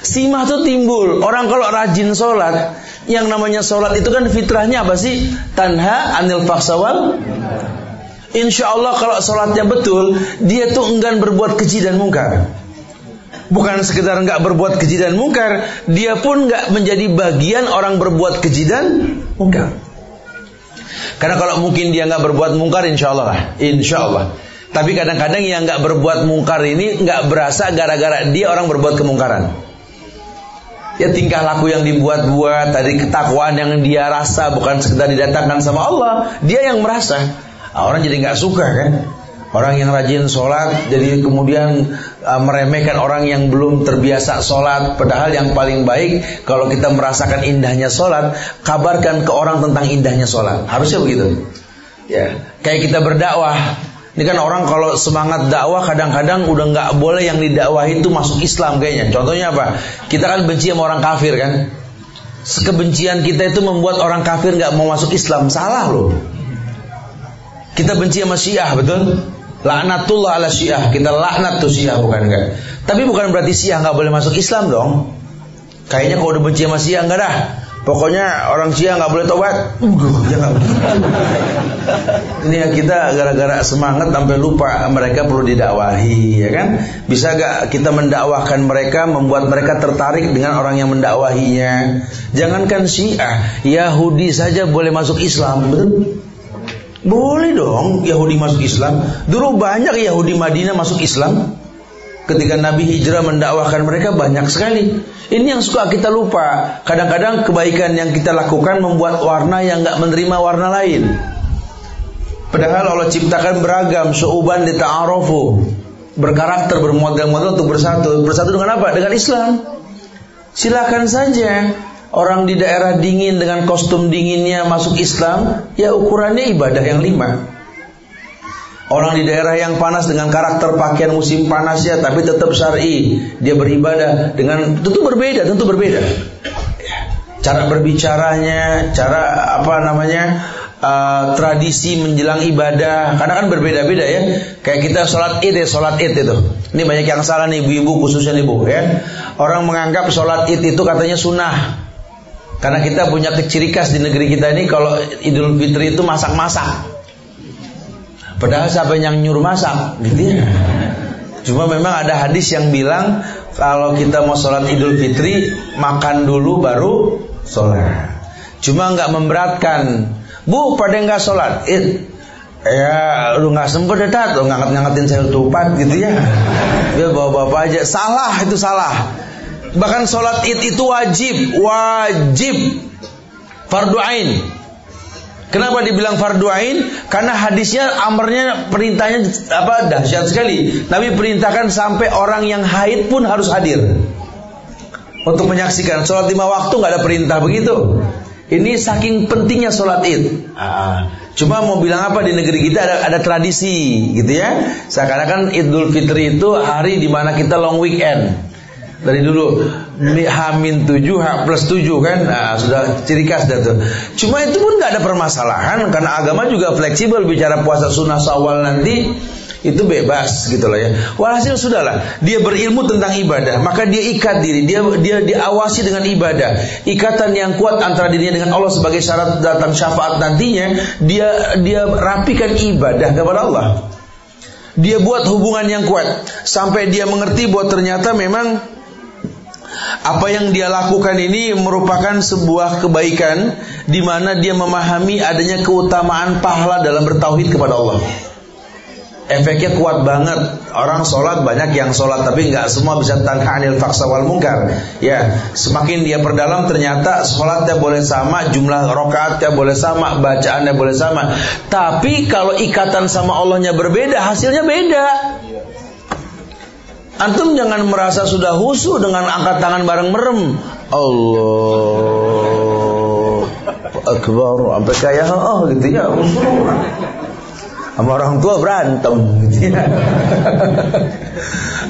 Simah tuh timbul. Orang kalau rajin sholat, yang namanya sholat itu kan fitrahnya apa sih? Tanha anil faksawal. Insya Allah kalau sholatnya betul, dia tuh enggan berbuat keji dan mungkar. Bukan sekedar enggak berbuat keji dan mungkar, dia pun enggak menjadi bagian orang berbuat keji dan mungkar. Karena kalau mungkin dia enggak berbuat mungkar, insya Allah lah, insya Allah. Tapi kadang-kadang yang enggak berbuat mungkar ini enggak berasa gara-gara dia orang berbuat kemungkaran. Ya tingkah laku yang dibuat-buat, tadi ketakwaan yang dia rasa bukan sekedar didatangkan sama Allah, dia yang merasa. Nah, orang jadi nggak suka kan? Orang yang rajin sholat jadi kemudian uh, meremehkan orang yang belum terbiasa sholat. Padahal yang paling baik kalau kita merasakan indahnya sholat, kabarkan ke orang tentang indahnya sholat. Harusnya begitu. Ya, kayak kita berdakwah. Ini kan orang kalau semangat dakwah kadang-kadang udah nggak boleh yang didakwahi itu masuk Islam kayaknya. Contohnya apa? Kita kan benci sama orang kafir kan. Kebencian kita itu membuat orang kafir nggak mau masuk Islam. Salah loh. Kita benci sama Syiah, betul? Laknatullah ala syiah. Kita laknat tuh syiah bukan enggak. Tapi bukan berarti syiah nggak boleh masuk Islam dong. Kayaknya kalau udah benci sama syiah enggak dah. Pokoknya orang syiah nggak boleh tobat. Ya Ini yang kita gara-gara semangat sampai lupa mereka perlu didakwahi, ya kan? Bisa gak kita mendakwahkan mereka, membuat mereka tertarik dengan orang yang mendakwahinya? Jangankan syiah, Yahudi saja boleh masuk Islam, betul? Boleh dong Yahudi masuk Islam. Dulu banyak Yahudi Madinah masuk Islam. Ketika Nabi hijrah mendakwahkan mereka banyak sekali. Ini yang suka kita lupa. Kadang-kadang kebaikan yang kita lakukan membuat warna yang nggak menerima warna lain. Padahal Allah ciptakan beragam, syu'uban di ta'arufu. Berkarakter, bermodel-model untuk bersatu. Bersatu dengan apa? Dengan Islam. Silakan saja Orang di daerah dingin dengan kostum dinginnya masuk Islam, ya ukurannya ibadah yang lima. Orang di daerah yang panas dengan karakter pakaian musim panas ya, tapi tetap syar'i, dia beribadah dengan tentu berbeda, tentu berbeda. Cara berbicaranya, cara apa namanya, uh, tradisi menjelang ibadah, karena kan berbeda-beda ya. Kayak kita sholat id ya, sholat id itu. Ini banyak yang salah nih ibu-ibu khususnya ibu ya. Orang menganggap sholat id itu katanya sunnah. Karena kita punya ciri khas di negeri kita ini kalau Idul Fitri itu masak-masak. Padahal siapa yang nyuruh masak, gitu ya. Cuma memang ada hadis yang bilang kalau kita mau sholat Idul Fitri makan dulu baru sholat. Cuma nggak memberatkan. Bu, pada nggak sholat id, ya lu nggak sempet ya lu ngangkat-ngangkatin sayur tupat gitu ya dia bawa bawa aja salah itu salah Bahkan sholat id itu wajib, wajib fardu ain. Kenapa dibilang fardu ain? Karena hadisnya amarnya perintahnya apa dahsyat sekali. Nabi perintahkan sampai orang yang haid pun harus hadir untuk menyaksikan sholat lima waktu nggak ada perintah begitu. Ini saking pentingnya sholat id. Ah, cuma mau bilang apa di negeri kita ada, ada tradisi gitu ya. Seakan-akan Idul Fitri itu hari di mana kita long weekend dari dulu Hamin 7 H plus 7 kan nah, sudah ciri khas dah tuh. Cuma itu pun nggak ada permasalahan karena agama juga fleksibel bicara puasa sunnah sawal nanti itu bebas gitu loh ya. Walhasil sudahlah, dia berilmu tentang ibadah, maka dia ikat diri, dia dia diawasi dengan ibadah. Ikatan yang kuat antara dirinya dengan Allah sebagai syarat datang syafaat nantinya, dia dia rapikan ibadah kepada Allah. Dia buat hubungan yang kuat sampai dia mengerti bahwa ternyata memang apa yang dia lakukan ini merupakan sebuah kebaikan di mana dia memahami adanya keutamaan pahala dalam bertauhid kepada Allah. Efeknya kuat banget. Orang sholat banyak yang sholat tapi nggak semua bisa tanha anil faksa wal mungkar. Ya, semakin dia perdalam ternyata sholatnya boleh sama, jumlah rokaatnya boleh sama, bacaannya boleh sama. Tapi kalau ikatan sama Allahnya berbeda, hasilnya beda. Antum jangan merasa sudah husu dengan angkat tangan bareng merem. Allah Akbar sampai kayak oh gitu ya. Sama orang tua berantem gitu ya.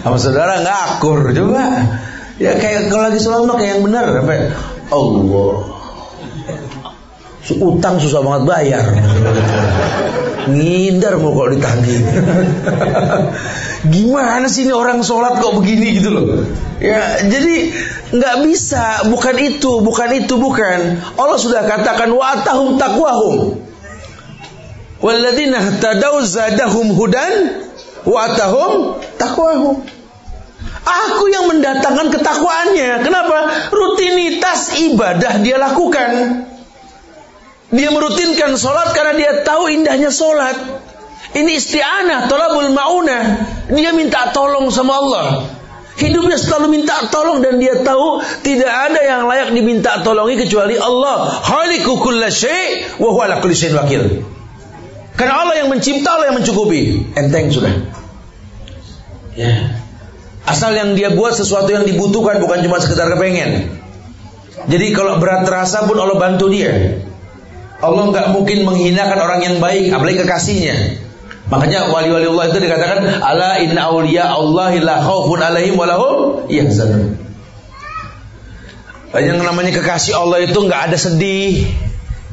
Sama saudara nggak akur coba. Ya kayak kalau lagi sholat kayak yang benar sampai Allah utang susah banget bayar. Ngindar mau kalau ditagih. Gimana sih ini orang sholat kok begini gitu loh. Ya, jadi nggak bisa, bukan itu, bukan itu, bukan. Allah sudah katakan wa atahum taqwahum. Walladzina tadau zadahum hudan wa atahum taqwahum. Aku yang mendatangkan ketakwaannya. Kenapa? Rutinitas ibadah dia lakukan. Dia merutinkan sholat karena dia tahu indahnya sholat. Ini isti'anah, tolabul ma'unah. Dia minta tolong sama Allah. Hidupnya selalu minta tolong dan dia tahu tidak ada yang layak diminta tolongi kecuali Allah. Khaliqu kulla syai' wa wakil. Karena Allah yang mencipta, Allah yang mencukupi. Enteng sudah. Ya. Asal yang dia buat sesuatu yang dibutuhkan bukan cuma sekedar kepengen. Jadi kalau berat terasa pun Allah bantu dia. Allah nggak mungkin menghinakan orang yang baik, apalagi kekasihnya. Makanya wali-wali Allah itu dikatakan ala inna awliya Allah la khaufun alaihim wa lahum yahzanun. Yang namanya kekasih Allah itu nggak ada sedih,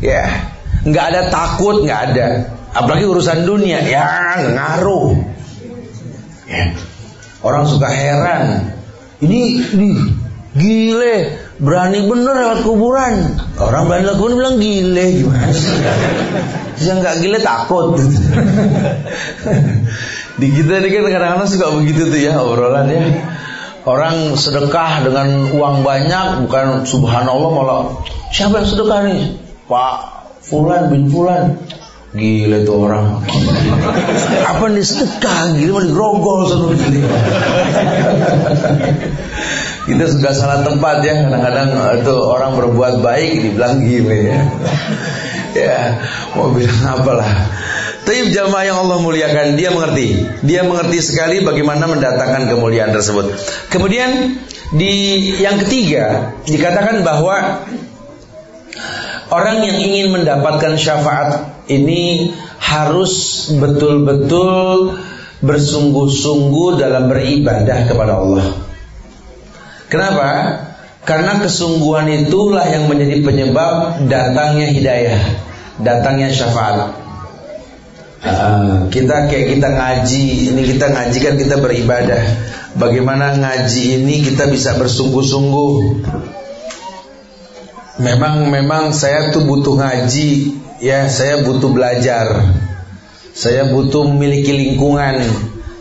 ya, nggak ada takut, nggak ada. Apalagi urusan dunia, ya ngaruh. Ya. Orang suka heran. Ini, ini gile, berani bener lewat kuburan. Orang berani lewat kuburan bilang gile gimana sih? Yang nggak gile takut. [LAUGHS] Di kita ini kan kadang-kadang suka begitu tuh ya obrolan ya. Orang sedekah dengan uang banyak bukan subhanallah malah siapa yang sedekah nih? Pak Fulan bin Fulan Gila itu orang. [LAUGHS] Apa nih sedekah? Gila mau digrogol sama gila. Kita suka salah tempat ya. Kadang-kadang itu orang berbuat baik dibilang gile ya. [LAUGHS] Ya, mau bilang apalah. Tapi jamaah yang Allah muliakan, dia mengerti. Dia mengerti sekali bagaimana mendatangkan kemuliaan tersebut. Kemudian di yang ketiga dikatakan bahwa orang yang ingin mendapatkan syafaat ini harus betul-betul bersungguh-sungguh dalam beribadah kepada Allah. Kenapa? Karena kesungguhan itulah yang menjadi penyebab datangnya hidayah, datangnya syafaat. Uh, kita kayak kita ngaji, ini kita ngaji kan kita beribadah. Bagaimana ngaji ini kita bisa bersungguh-sungguh. Memang memang saya tuh butuh ngaji ya saya butuh belajar. Saya butuh memiliki lingkungan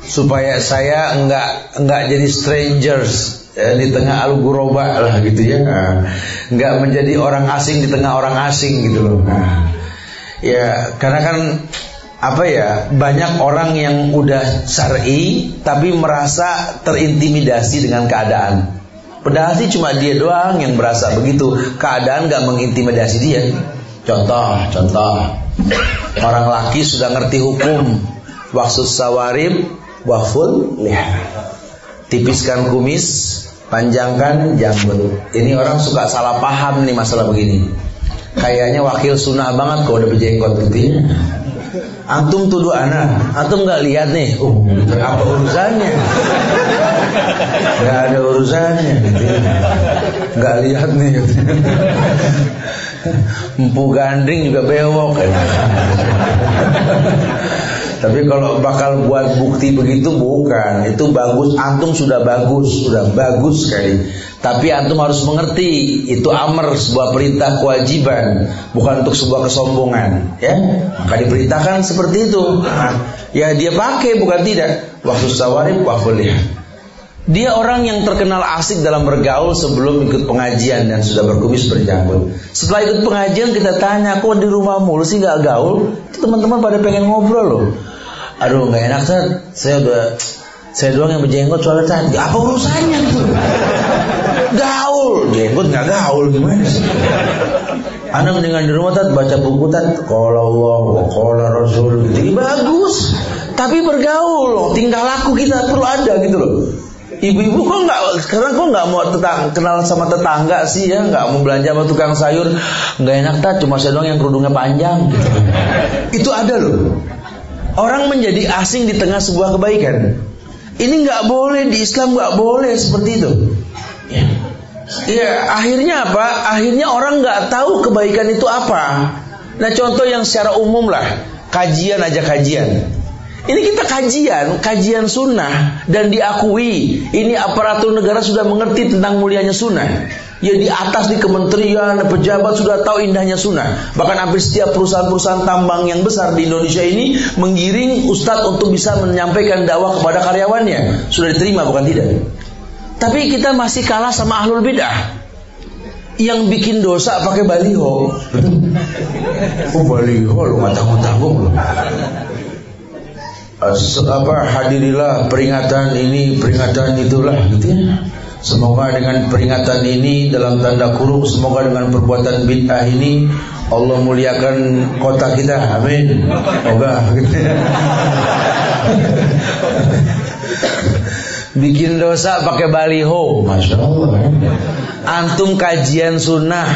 supaya saya enggak enggak jadi strangers ya, di tengah al guroba lah gitu ya. Enggak menjadi orang asing di tengah orang asing gitu loh. Nah, ya karena kan apa ya banyak orang yang udah syar'i tapi merasa terintimidasi dengan keadaan. Padahal sih cuma dia doang yang merasa begitu. Keadaan gak mengintimidasi dia. Contoh, contoh. Orang laki sudah ngerti hukum. Waktu sawarib, waful lihat. Tipiskan kumis, panjangkan janggut. Ini orang suka salah paham nih masalah begini. Kayaknya wakil sunnah banget kalau udah berjenggot gitu ya. Antum tuduh anak, antum nggak lihat nih, uh, apa urusannya? Gak ada urusannya, gitu. lihat nih. Gitu. Empu gandring juga bewok Tapi kalau bakal buat bukti begitu bukan Itu bagus Antum sudah bagus Sudah bagus sekali Tapi antum harus mengerti Itu amr sebuah perintah kewajiban Bukan untuk sebuah kesombongan Ya Maka diperintahkan seperti itu nah, Ya dia pakai bukan tidak Waktu sawarib lihat dia orang yang terkenal asik dalam bergaul sebelum ikut pengajian dan sudah berkumis berjanggut. Setelah ikut pengajian kita tanya, kok di rumah mulu sih gak gaul? Teman-teman pada pengen ngobrol loh. Aduh nggak enak saya, saya udah saya doang yang berjenggot soalnya tadi. Apa urusannya gitu? Gaul, jenggot nggak gaul gimana sih? Anda mendingan di rumah tat baca buku tat kalau Allah, kalau Rasul gitu. Bagus, tapi bergaul, tinggal laku kita perlu ada gitu loh. Ibu-ibu kok nggak sekarang kok nggak mau tetang, kenal sama tetangga sih ya nggak mau belanja sama tukang sayur nggak enak tak cuma saya doang yang kerudungnya panjang gitu. itu ada loh orang menjadi asing di tengah sebuah kebaikan ini nggak boleh di Islam nggak boleh seperti itu ya. ya akhirnya apa akhirnya orang nggak tahu kebaikan itu apa Nah contoh yang secara umum lah, kajian aja kajian. Ini kita kajian, kajian sunnah dan diakui. Ini aparatur negara sudah mengerti tentang mulianya sunnah. Ya di atas di kementerian, pejabat sudah tahu indahnya sunnah. Bahkan hampir setiap perusahaan-perusahaan tambang yang besar di Indonesia ini menggiring ustadz untuk bisa menyampaikan dakwah kepada karyawannya. Sudah diterima bukan tidak. Tapi kita masih kalah sama ahlul bidah yang bikin dosa pakai baliho. Oh baliho lo nggak tanggung tanggung lo apa hadirilah peringatan ini peringatan itulah gitu ya semoga dengan peringatan ini dalam tanda kurung semoga dengan perbuatan bid'ah ini Allah muliakan kota kita. Amin. Semoga. Ya. [LAUGHS] bikin dosa pakai baliho. Masya Allah antum kajian sunnah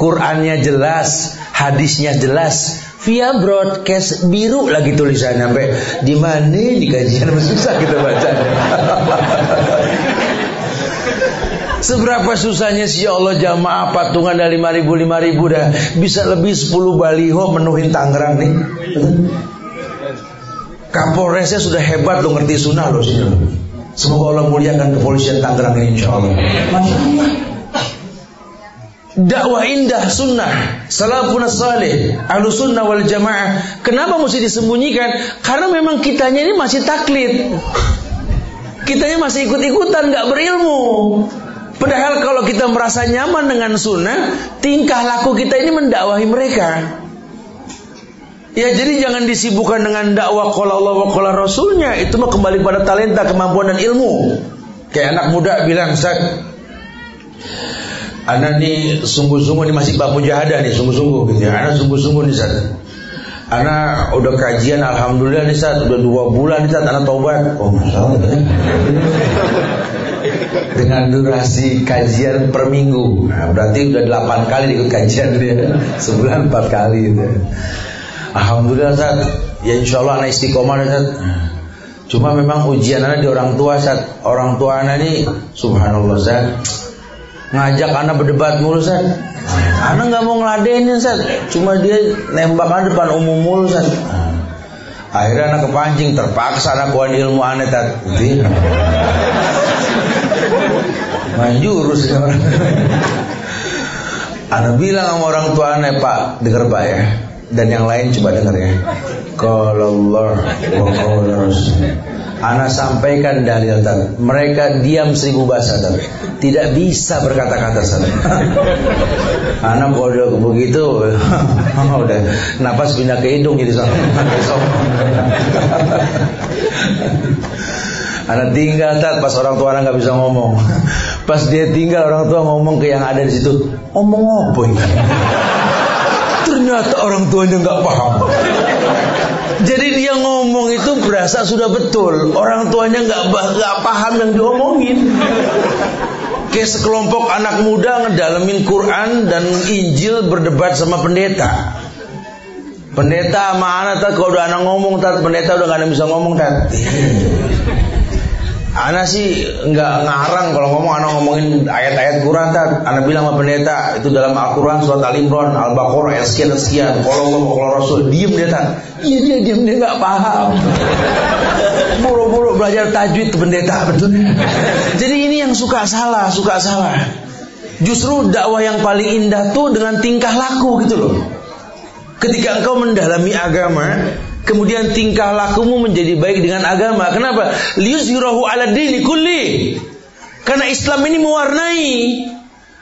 Qurannya jelas hadisnya jelas. Via broadcast biru lagi tulisannya sampai di mana di kajian [LAUGHS] susah kita baca. Seberapa susahnya sih ya Allah jamaah patungan dari 5000 5000 dah bisa lebih 10 baliho menuhin Tangerang nih. Kapolresnya sudah hebat lo ngerti sunnah lo sini. Semoga Allah muliakan kepolisian Tangerang ini insya Allah. Dakwah indah sunnah salafun salih ahlu sunnah wal jamaah kenapa mesti disembunyikan karena memang kitanya ini masih taklid kitanya masih ikut-ikutan nggak berilmu padahal kalau kita merasa nyaman dengan sunnah tingkah laku kita ini mendakwahi mereka Ya jadi jangan disibukkan dengan dakwah kalau Allah wa Rasulnya Itu mah kembali pada talenta, kemampuan dan ilmu Kayak anak muda bilang Ustaz Anak nih sungguh-sungguh nih masih bapu jahada nih sungguh-sungguh gitu ya. Anak sungguh-sungguh nih saat. Anak udah kajian alhamdulillah nih saat udah dua bulan nih saat anak taubat. Oh masalah ya. Dengan durasi kajian per minggu. Nah, berarti udah delapan kali ikut kajian dia. Sebulan empat kali gitu. Alhamdulillah saat ya insya Allah anak istiqomah saat. Cuma memang ujian anak di orang tua saat orang tua anak ini subhanallah saat ngajak anak berdebat mulu Ustaz. Anak nggak mau ngeladenin Ustaz. Cuma dia nembak anak depan umum mulu Ustaz. Akhirnya anak kepancing terpaksa anak kuan ilmu aneh tat. Main jurus ya orang. Anak bilang sama orang tua aneh Pak, dengar Pak ya. Dan yang lain coba dengar ya. Kalau Allah Ana sampaikan dalil tadi. Mereka diam seribu bahasa tadi. Tidak bisa berkata-kata sana. Ana kalau begitu, [LAUGHS] udah napas pindah ke hidung jadi sana. [LAUGHS] Anak tinggal tat pas orang tua anak nggak bisa ngomong. [LAUGHS] Pas dia tinggal orang tua ngomong ke yang ada di situ. Ngomong apa ini? [LAUGHS] Ternyata orang tuanya nggak paham. [LAUGHS] Jadi dia ngomong itu berasa sudah betul. Orang tuanya nggak nggak paham yang diomongin. Kayak sekelompok anak muda ngedalamin Quran dan Injil berdebat sama pendeta. Pendeta sama anak tak kalau udah anak ngomong tak pendeta udah gak ada bisa ngomong tak. Ana sih nggak ngarang kalau ngomong anak ngomongin ayat-ayat Quran tak. Ana bilang sama pendeta itu dalam Al-Quran surat Al Imran, Al Baqarah ayat sekian sekian. Kalau ngomong kalau Rasul diem dia tak. Iya dia diem dia nggak paham. Buru-buru belajar tajwid pendeta betul. Jadi ini yang suka salah, suka salah. Justru dakwah yang paling indah tuh dengan tingkah laku gitu loh. Ketika engkau mendalami agama, Kemudian tingkah lakumu menjadi baik dengan agama. Kenapa? Liyuzhirahu ala dini kulli. Karena Islam ini mewarnai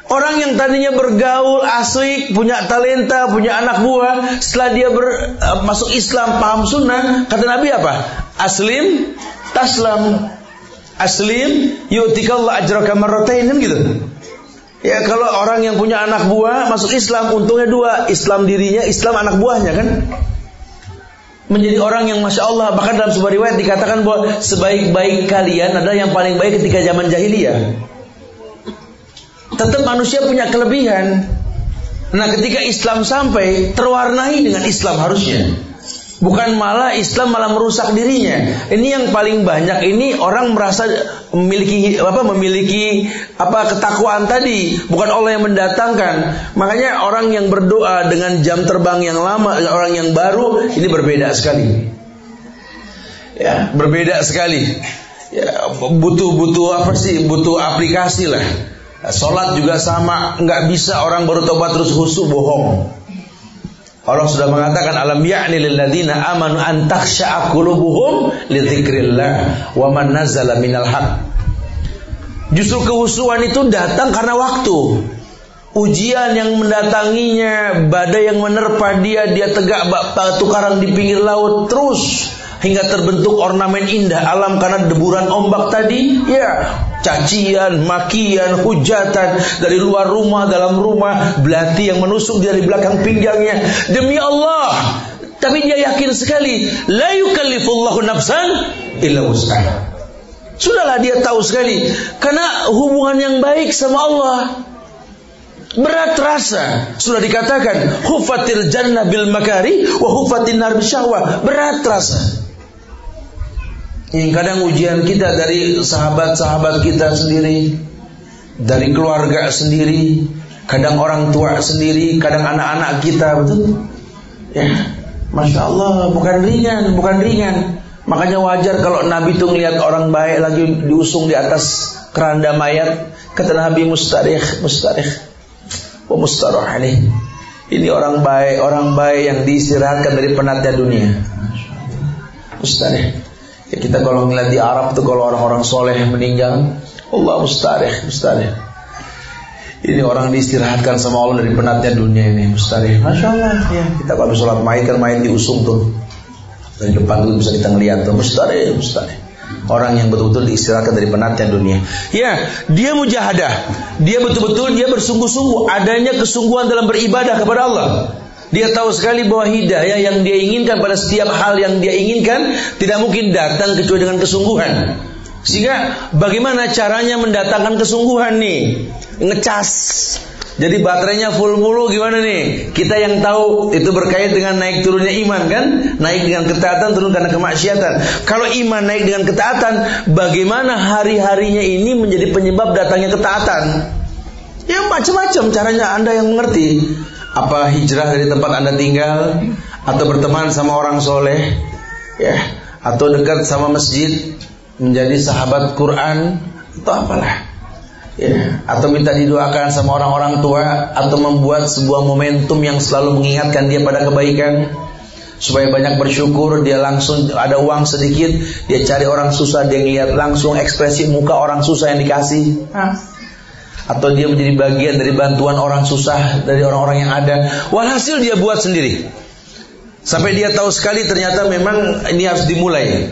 Orang yang tadinya bergaul asik, punya talenta, punya anak buah, setelah dia ber, uh, masuk Islam, paham sunnah, kata Nabi apa? Aslim, taslam. Aslim, yu'tikallah ajraka marratain kan gitu. Ya kalau orang yang punya anak buah masuk Islam, untungnya dua, Islam dirinya, Islam anak buahnya kan menjadi orang yang masya Allah. Bahkan dalam sebuah riwayat dikatakan bahwa sebaik-baik kalian adalah yang paling baik ketika zaman jahiliyah. Tetap manusia punya kelebihan. Nah ketika Islam sampai terwarnai dengan Islam harusnya. Bukan malah Islam malah merusak dirinya. Ini yang paling banyak. Ini orang merasa memiliki apa memiliki apa ketakwaan tadi. Bukan Allah yang mendatangkan. Makanya orang yang berdoa dengan jam terbang yang lama orang yang baru ini berbeda sekali. Ya berbeda sekali. Ya, butuh butuh apa sih butuh aplikasi lah. Sholat juga sama, nggak bisa orang baru tobat terus khusyuk bohong. Allah sudah mengatakan alam ya'ni lil ladzina amanu an takhsha'a qulubuhum li dzikrillah wa man nazala minal haq. Justru kehusuan itu datang karena waktu. Ujian yang mendatanginya, badai yang menerpa dia, dia tegak batu karang di pinggir laut terus hingga terbentuk ornamen indah alam karena deburan ombak tadi, ya cacian, makian, hujatan dari luar rumah, dalam rumah, belati yang menusuk dari belakang pinggangnya. Demi Allah, tapi dia yakin sekali, la yukallifullahu nafsan illa wus'aha. Sudahlah dia tahu sekali karena hubungan yang baik sama Allah berat rasa sudah dikatakan hufatil jannah bil makari wa hufatin nar berat rasa yang kadang ujian kita dari sahabat-sahabat kita sendiri, dari keluarga sendiri, kadang orang tua sendiri, kadang anak-anak kita, betul? Ya, masya Allah, bukan ringan, bukan ringan. Makanya wajar kalau Nabi itu ngelihat orang baik lagi diusung di atas keranda mayat, kata Nabi mustarikh, mustarikh, wa mustarah ini. Ini orang baik, orang baik yang diistirahatkan dari penatnya dunia. Mustarikh. Ya kita kalau ngeliat di Arab tuh kalau orang-orang soleh meninggal, Allah mustarih, mustarih. Ini orang diistirahatkan sama Allah dari penatnya dunia ini, mustarih. Masya Allah, ya. Kita kalau sholat main kan main diusung tuh. Dari depan tuh bisa kita ngeliat tuh, mustarih, mustarih. Orang yang betul-betul diistirahatkan dari penatnya dunia. Ya, dia mujahadah. Dia betul-betul dia bersungguh-sungguh adanya kesungguhan dalam beribadah kepada Allah. Dia tahu sekali bahwa hidayah yang dia inginkan pada setiap hal yang dia inginkan tidak mungkin datang kecuali dengan kesungguhan. Sehingga bagaimana caranya mendatangkan kesungguhan nih? Ngecas. Jadi baterainya full mulu gimana nih? Kita yang tahu itu berkait dengan naik turunnya iman kan? Naik dengan ketaatan turun karena kemaksiatan. Kalau iman naik dengan ketaatan, bagaimana hari-harinya ini menjadi penyebab datangnya ketaatan? Ya macam-macam caranya Anda yang mengerti apa hijrah dari tempat anda tinggal atau berteman sama orang soleh ya atau dekat sama masjid menjadi sahabat Quran atau apalah ya atau minta didoakan sama orang-orang tua atau membuat sebuah momentum yang selalu mengingatkan dia pada kebaikan supaya banyak bersyukur dia langsung ada uang sedikit dia cari orang susah dia lihat langsung ekspresi muka orang susah yang dikasih atau dia menjadi bagian dari bantuan orang susah dari orang-orang yang ada. Walhasil dia buat sendiri. Sampai dia tahu sekali ternyata memang ini harus dimulai.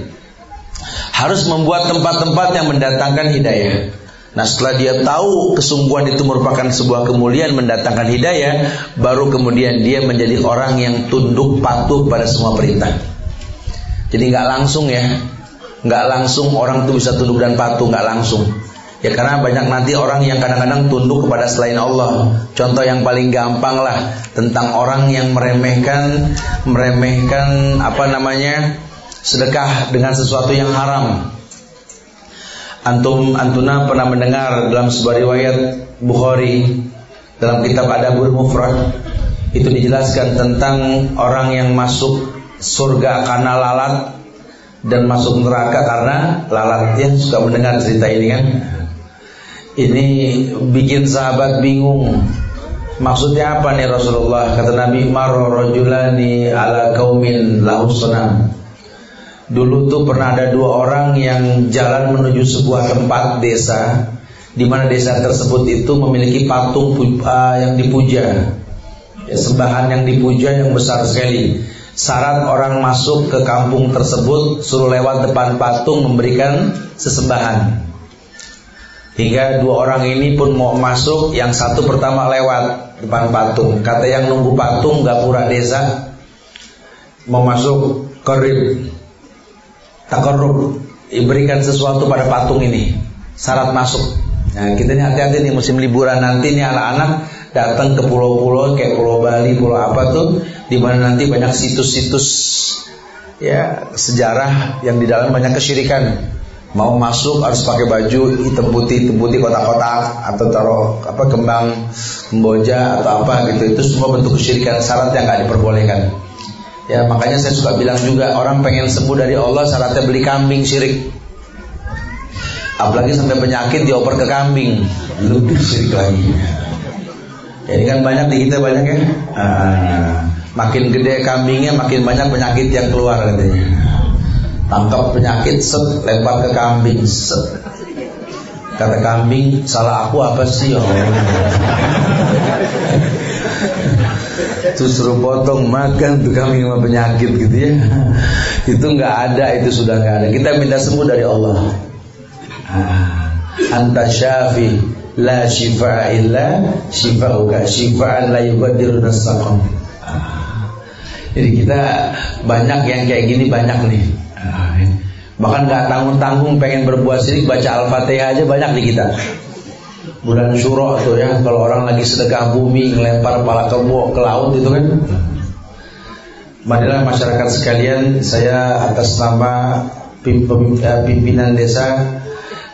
Harus membuat tempat-tempat yang mendatangkan hidayah. Nah setelah dia tahu kesungguhan itu merupakan sebuah kemuliaan mendatangkan hidayah Baru kemudian dia menjadi orang yang tunduk patuh pada semua perintah. Jadi nggak langsung ya. Nggak langsung orang itu bisa tunduk dan patuh nggak langsung Ya karena banyak nanti orang yang kadang-kadang tunduk kepada selain Allah. Contoh yang paling gampang lah tentang orang yang meremehkan meremehkan apa namanya sedekah dengan sesuatu yang haram. Antum antuna pernah mendengar dalam sebuah riwayat Bukhari dalam kitab Adabul Mufrad itu dijelaskan tentang orang yang masuk surga karena lalat dan masuk neraka karena lalat. Ya suka mendengar cerita ini kan? Ini bikin sahabat bingung. Maksudnya apa nih Rasulullah? Kata Nabi, "Marra rajulani ala qaumin lahu Dulu tuh pernah ada dua orang yang jalan menuju sebuah tempat desa di mana desa tersebut itu memiliki patung uh, yang dipuja. Ya, sembahan yang dipuja yang besar sekali. Syarat orang masuk ke kampung tersebut suruh lewat depan patung memberikan sesembahan. Hingga dua orang ini pun mau masuk Yang satu pertama lewat depan patung. Kata yang nunggu patung gapura desa Mau masuk korib Takorub Berikan sesuatu pada patung ini. Syarat masuk. Nah kita ini hati-hati nih musim liburan nanti nih anak-anak datang ke pulau-pulau kayak pulau Bali, pulau apa tuh, di mana nanti banyak situs-situs ya sejarah yang di dalam banyak kesyirikan. Mau masuk harus pakai baju hitam putih hitam putih kotak-kotak atau taruh apa kembang kemboja atau apa gitu. Itu semua bentuk kesyirikan syarat yang nggak diperbolehkan. Ya makanya saya suka bilang juga orang pengen sembuh dari Allah syaratnya beli kambing syirik. Apalagi sampai penyakit dioper ke kambing. Lebih syirik lagi. Jadi kan banyak di kita banyak ya. Ah, makin gede kambingnya makin banyak penyakit yang keluar katanya tangkap penyakit set lempar ke kambing set. Kata kambing salah aku apa sih oh terus suruh potong makan tuh kambing sama penyakit gitu ya. Itu nggak ada itu sudah nggak ada. Kita minta sembuh dari Allah. Ah, anta syafi la shifa illa shifa'uka shifa'an la yubadiru nasaqam ah, jadi kita banyak yang kayak gini banyak nih Bahkan gak tanggung-tanggung pengen berbuat syirik baca Al-Fatihah aja banyak di kita. Bulan Syuro tuh ya, kalau orang lagi sedekah bumi ngelempar kepala ke, ke laut itu kan. Marilah masyarakat sekalian, saya atas nama eh, pimpinan desa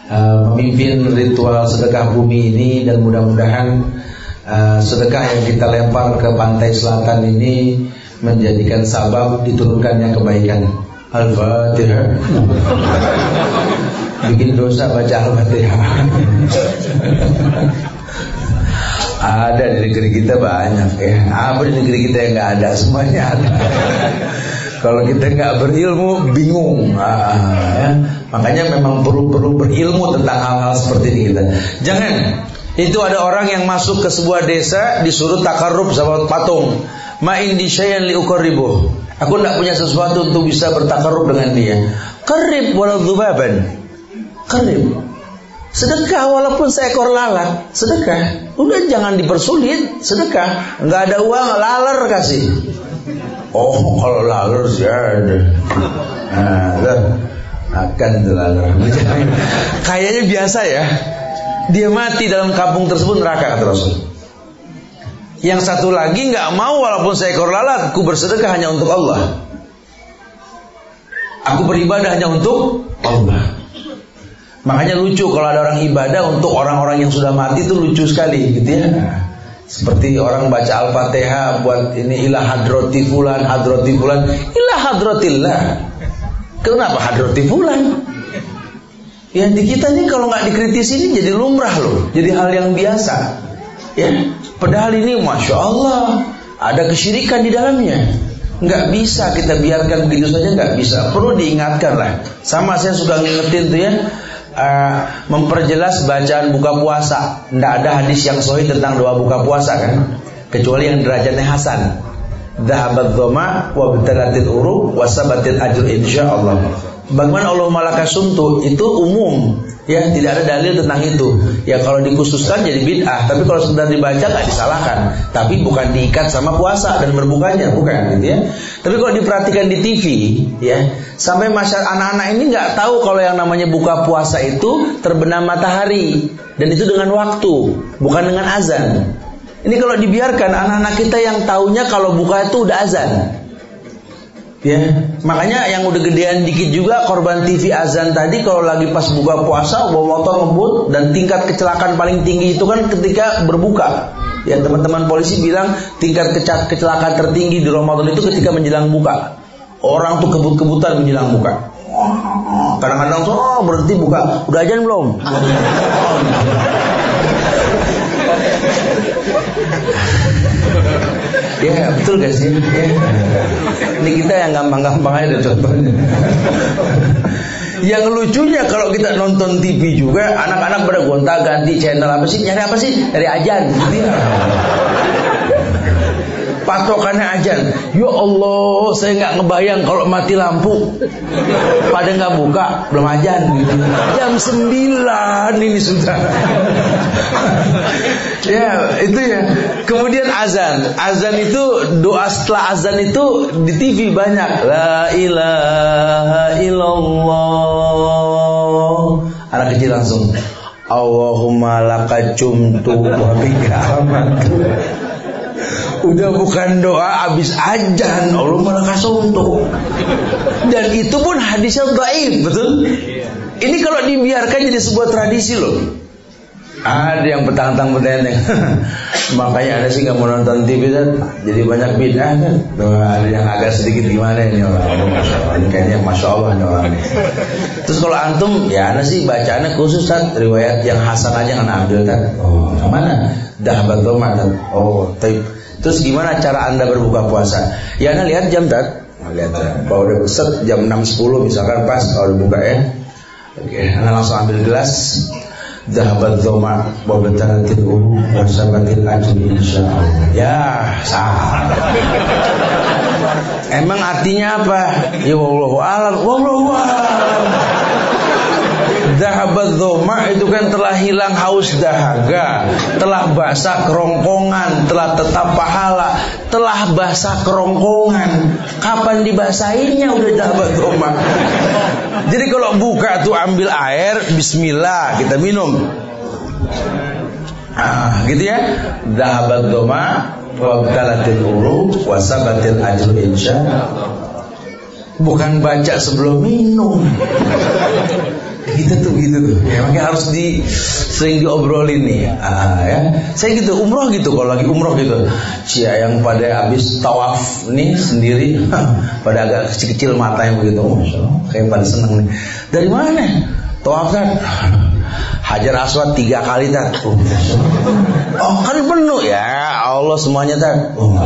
eh, memimpin ritual sedekah bumi ini dan mudah-mudahan uh, sedekah yang kita lempar ke pantai selatan ini menjadikan sabab diturunkannya kebaikan. Al-Fatihah. [LAUGHS] Bikin dosa baca Al-Fatihah. Ada di negeri kita banyak ya. Apa di negeri kita yang gak ada? Semuanya ada. Kalau kita nggak berilmu bingung. Ah, ya. Makanya memang perlu perlu berilmu tentang hal-hal seperti ini kita. Jangan. Itu ada orang yang masuk ke sebuah desa disuruh takarub sama patung. Ma indi syai'an li Aku tidak punya sesuatu untuk bisa bertakarub dengan dia. Karib walau dubaban. Karib. Sedekah walaupun seekor lalat, sedekah. Udah jangan dipersulit, sedekah. Enggak ada uang, laler kasih. Oh, kalau laler sih ada. Nah, akan tuh laler. [LAUGHS] Kayaknya biasa ya. Dia mati dalam kampung tersebut neraka kata Rasul. Yang satu lagi nggak mau walaupun seekor lalat, aku bersedekah hanya untuk Allah. Aku beribadah hanya untuk Allah. Makanya lucu kalau ada orang ibadah untuk orang-orang yang sudah mati itu lucu sekali gitu ya. Seperti orang baca Al-Fatihah buat ini ilah hadroti fulan, hadroti fulan, ilah hadrotillah. Kenapa hadroti fulan? Ya di kita ini kalau nggak dikritisi ini jadi lumrah loh, jadi hal yang biasa. Ya, padahal ini masya Allah ada kesyirikan di dalamnya. Nggak bisa kita biarkan begitu saja nggak bisa. Perlu diingatkan lah. Sama saya suka ngingetin tuh ya. Uh, memperjelas bacaan buka puasa. Nggak ada hadis yang sahih tentang doa buka puasa kan? Kecuali yang derajatnya Hasan. Dahabat doma wa bitalatil uru wa sabatil ajr insyaallah. Bagaimana Allah malaka suntu itu umum ya tidak ada dalil tentang itu. Ya kalau dikhususkan jadi bid'ah tapi kalau sudah dibaca nggak disalahkan. Tapi bukan diikat sama puasa dan berbukanya bukan gitu ya. Tapi kalau diperhatikan di TV ya sampai masyarakat anak-anak ini nggak tahu kalau yang namanya buka puasa itu terbenam matahari. Dan itu dengan waktu bukan dengan azan. Ini kalau dibiarkan anak-anak kita yang taunya kalau buka itu udah azan Ya, makanya yang udah gedean dikit juga korban TV azan tadi kalau lagi pas buka puasa bawa motor ngebut dan tingkat kecelakaan paling tinggi itu kan ketika berbuka. Ya teman-teman polisi bilang tingkat kecelakaan tertinggi di Ramadan itu ketika menjelang buka. Orang tuh kebut-kebutan menjelang buka. Kadang-kadang tuh oh, berhenti buka. Udah ajan belum? [LAUGHS] Ya betul gak sih? Ya. Ini kita yang gampang-gampang aja contohnya. Yang lucunya kalau kita nonton TV juga anak-anak pada gonta ganti channel apa sih? Nyari apa sih? Dari ajan. Gitu patokannya ajan. Ya Allah, saya nggak ngebayang kalau mati lampu. Pada nggak buka, belum ajan gitu. Jam 9 ini sudah. ya, itu ya. Kemudian azan. Azan itu doa setelah azan itu di TV banyak. La ilaha illallah. Anak kecil langsung Allahumma lakacumtu wa bika udah bukan doa habis ajan. Allah malah kasih untuk dan itu pun hadisnya baik betul? Ini kalau dibiarkan jadi sebuah tradisi loh. Ada yang petang-petang bertanya [LAUGHS] Makanya ada sih nggak mau nonton TV kan Jadi banyak bid'ah kan? Tuh, Ada yang agak sedikit gimana ini orang? Oh, Masya Allah. Ini kayaknya Masya Allah ini orang Terus kalau antum Ya ada sih bacaannya khusus kan Riwayat yang Hasan aja kan ambil kan Oh mana? Dahabat kan Oh tapi Terus gimana cara anda berbuka puasa? Ya anda lihat jam tak Lihat Kalau udah set jam 6.10 misalkan pas Kalau buka ya. Oke, anda langsung ambil gelas. Zahabat Zoma Wabtalatil Umu Wasabatil Ajri Insyaallah. Ya salah Emang artinya apa? Ya Wallahu alam. Wallahu alam Dahabat dhoma itu kan telah hilang haus dahaga Telah basah kerongkongan Telah tetap pahala Telah basah kerongkongan. Kapan dibasahinnya udah dahabat dhoma? Jadi kalau buka tuh ambil air Bismillah kita minum. Ah, gitu ya. Dahabat dhoma Wabtalatil uru Wasabatil ajru insya Bukan baca sebelum minum Gitu tuh gitu tuh. Ya, makanya harus di sering diobrolin nih. Ah, ya. Saya gitu umroh gitu kalau lagi umroh gitu. Cia yang pada habis tawaf nih sendiri [LAUGHS] pada agak kecil-kecil mata yang begitu. Oh, kayak pada seneng nih. Dari mana? Tawaf kan? Hajar Aswad tiga kali tak. Oh, oh kan penuh ya Allah semuanya. Oh,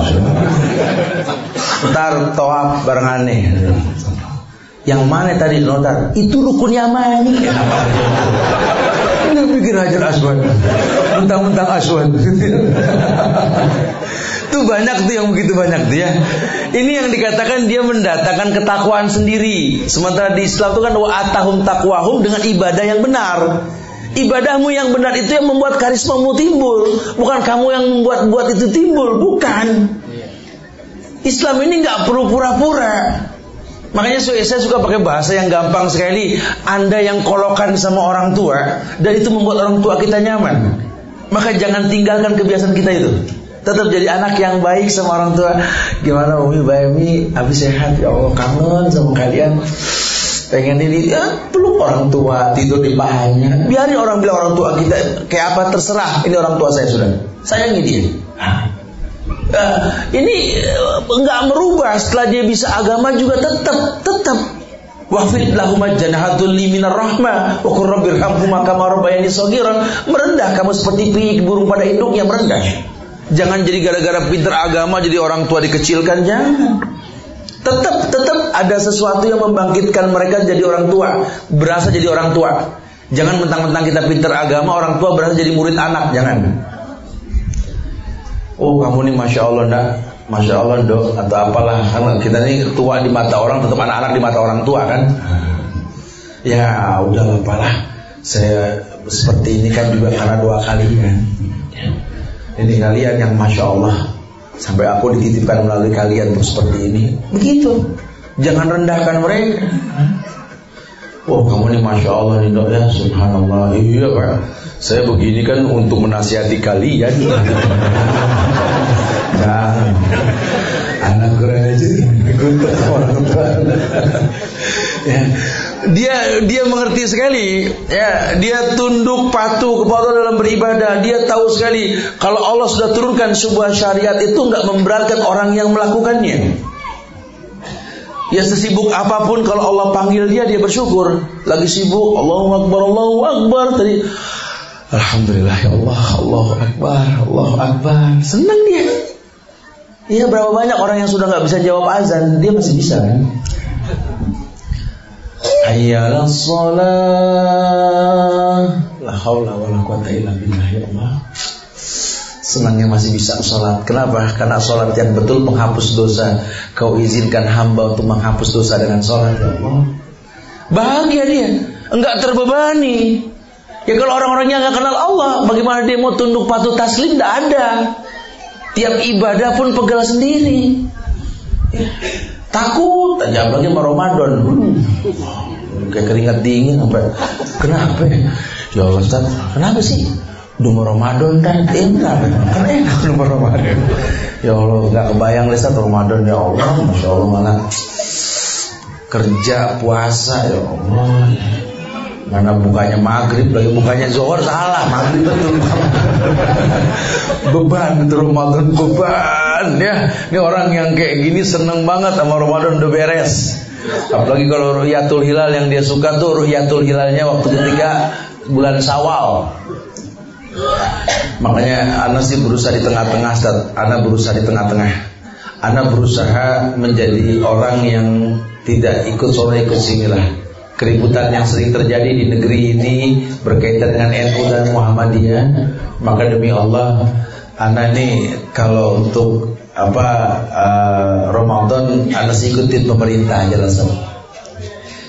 Ntar tawaf barengan nih. Yang mana tadi notar? Itu rukun Yamani. Ini bikin Hajar Aswad. Mentang-mentang Aswad. Itu [LAUGHS] banyak tuh yang begitu banyak tuh ya. Ini yang dikatakan dia mendatangkan ketakwaan sendiri. Sementara di Islam itu kan wa atahum takwahum dengan ibadah yang benar. Ibadahmu yang benar itu yang membuat karismamu timbul, bukan kamu yang membuat-buat itu timbul, bukan. Islam ini nggak perlu pura-pura. Makanya saya suka pakai bahasa yang gampang sekali. Anda yang kolokan sama orang tua dan itu membuat orang tua kita nyaman. Maka jangan tinggalkan kebiasaan kita itu. Tetap jadi anak yang baik sama orang tua. Gimana Umi Bayami? Habis sehat ya Allah kangen sama kalian. Pengen ini ya, peluk orang tua tidur di pahanya. Biarin orang bilang orang tua kita kayak apa terserah. Ini orang tua saya sudah. Sayangi dia. Uh, ini enggak uh, merubah. Setelah dia bisa agama juga tetap tetap. Wafid lahum janahatul liminar rahmah. Wa qur rabbirhamhuma kama rabbayani shaghira merendah kamu seperti pik burung pada induknya merendah jangan jadi gara-gara pinter agama jadi orang tua dikecilkan jangan. Tetap tetap ada sesuatu yang membangkitkan mereka jadi orang tua. Berasa jadi orang tua. Jangan mentang-mentang kita pinter agama orang tua berasa jadi murid anak jangan Oh kamu ini masya Allah nak, masya Allah dok atau apalah karena kita ini tua di mata orang tetap anak-anak di mata orang tua kan. Ya udah apalah saya seperti ini kan juga karena dua kali kan. Ini kalian yang masya Allah sampai aku dititipkan melalui kalian untuk seperti ini. Begitu. Jangan rendahkan mereka. Oh kamu ini masya Allah nih dok ya Subhanallah Iya pak saya begini kan untuk menasihati kalian. [LAUGHS] Nah, anak keren aja orang tua. ya. Dia dia mengerti sekali, ya dia tunduk patuh kepada dalam beribadah. Dia tahu sekali kalau Allah sudah turunkan sebuah syariat itu nggak memberatkan orang yang melakukannya. Ya sesibuk apa pun kalau Allah panggil dia dia bersyukur. Lagi sibuk, Allahu Akbar, Allahu Akbar tadi Alhamdulillah ya Allah, Allah Akbar, Allah Akbar. Senang dia. Iya berapa banyak orang yang sudah nggak bisa jawab azan, dia masih bisa kan? Hayyalah sholat. La haula wa la quwata illa billah ya Allah. Senangnya masih bisa sholat. Kenapa? Karena sholat yang betul menghapus dosa. Kau izinkan hamba untuk menghapus dosa dengan sholat ya Allah. Bahagia dia, enggak terbebani. Ya kalau orang-orangnya nggak kenal Allah, bagaimana dia mau tunduk patuh taslim? Tidak ada. Tiap ibadah pun pegal sendiri. Ya. Takut aja apalagi mau Ramadan. Hmm. Kayak keringat dingin sampai. Kenapa? Ya Allah Ustaz, kenapa sih? Mau Ramadan dan enak Kan enak mau Ramadan Ya Allah gak kebayang Ustaz Ramadan ya Allah Masya Allah malah Kerja puasa ya Allah Mana bukanya maghrib lagi bukanya zuhur salah. Maghrib betul beban itu Ramadan beban ya. Ini orang yang kayak gini seneng banget sama Ramadan udah beres. Apalagi kalau ruhyatul hilal yang dia suka tuh ruhyatul hilalnya waktu ketika bulan sawal makanya Ana sih berusaha di tengah-tengah Ana berusaha di tengah-tengah. Ana berusaha menjadi orang yang tidak ikut sore ikut sini lah keributan yang sering terjadi di negeri ini berkaitan dengan NU dan Muhammadiyah. Maka demi Allah anak ini kalau untuk apa uh, Ramadan anak ikutin pemerintah aja langsung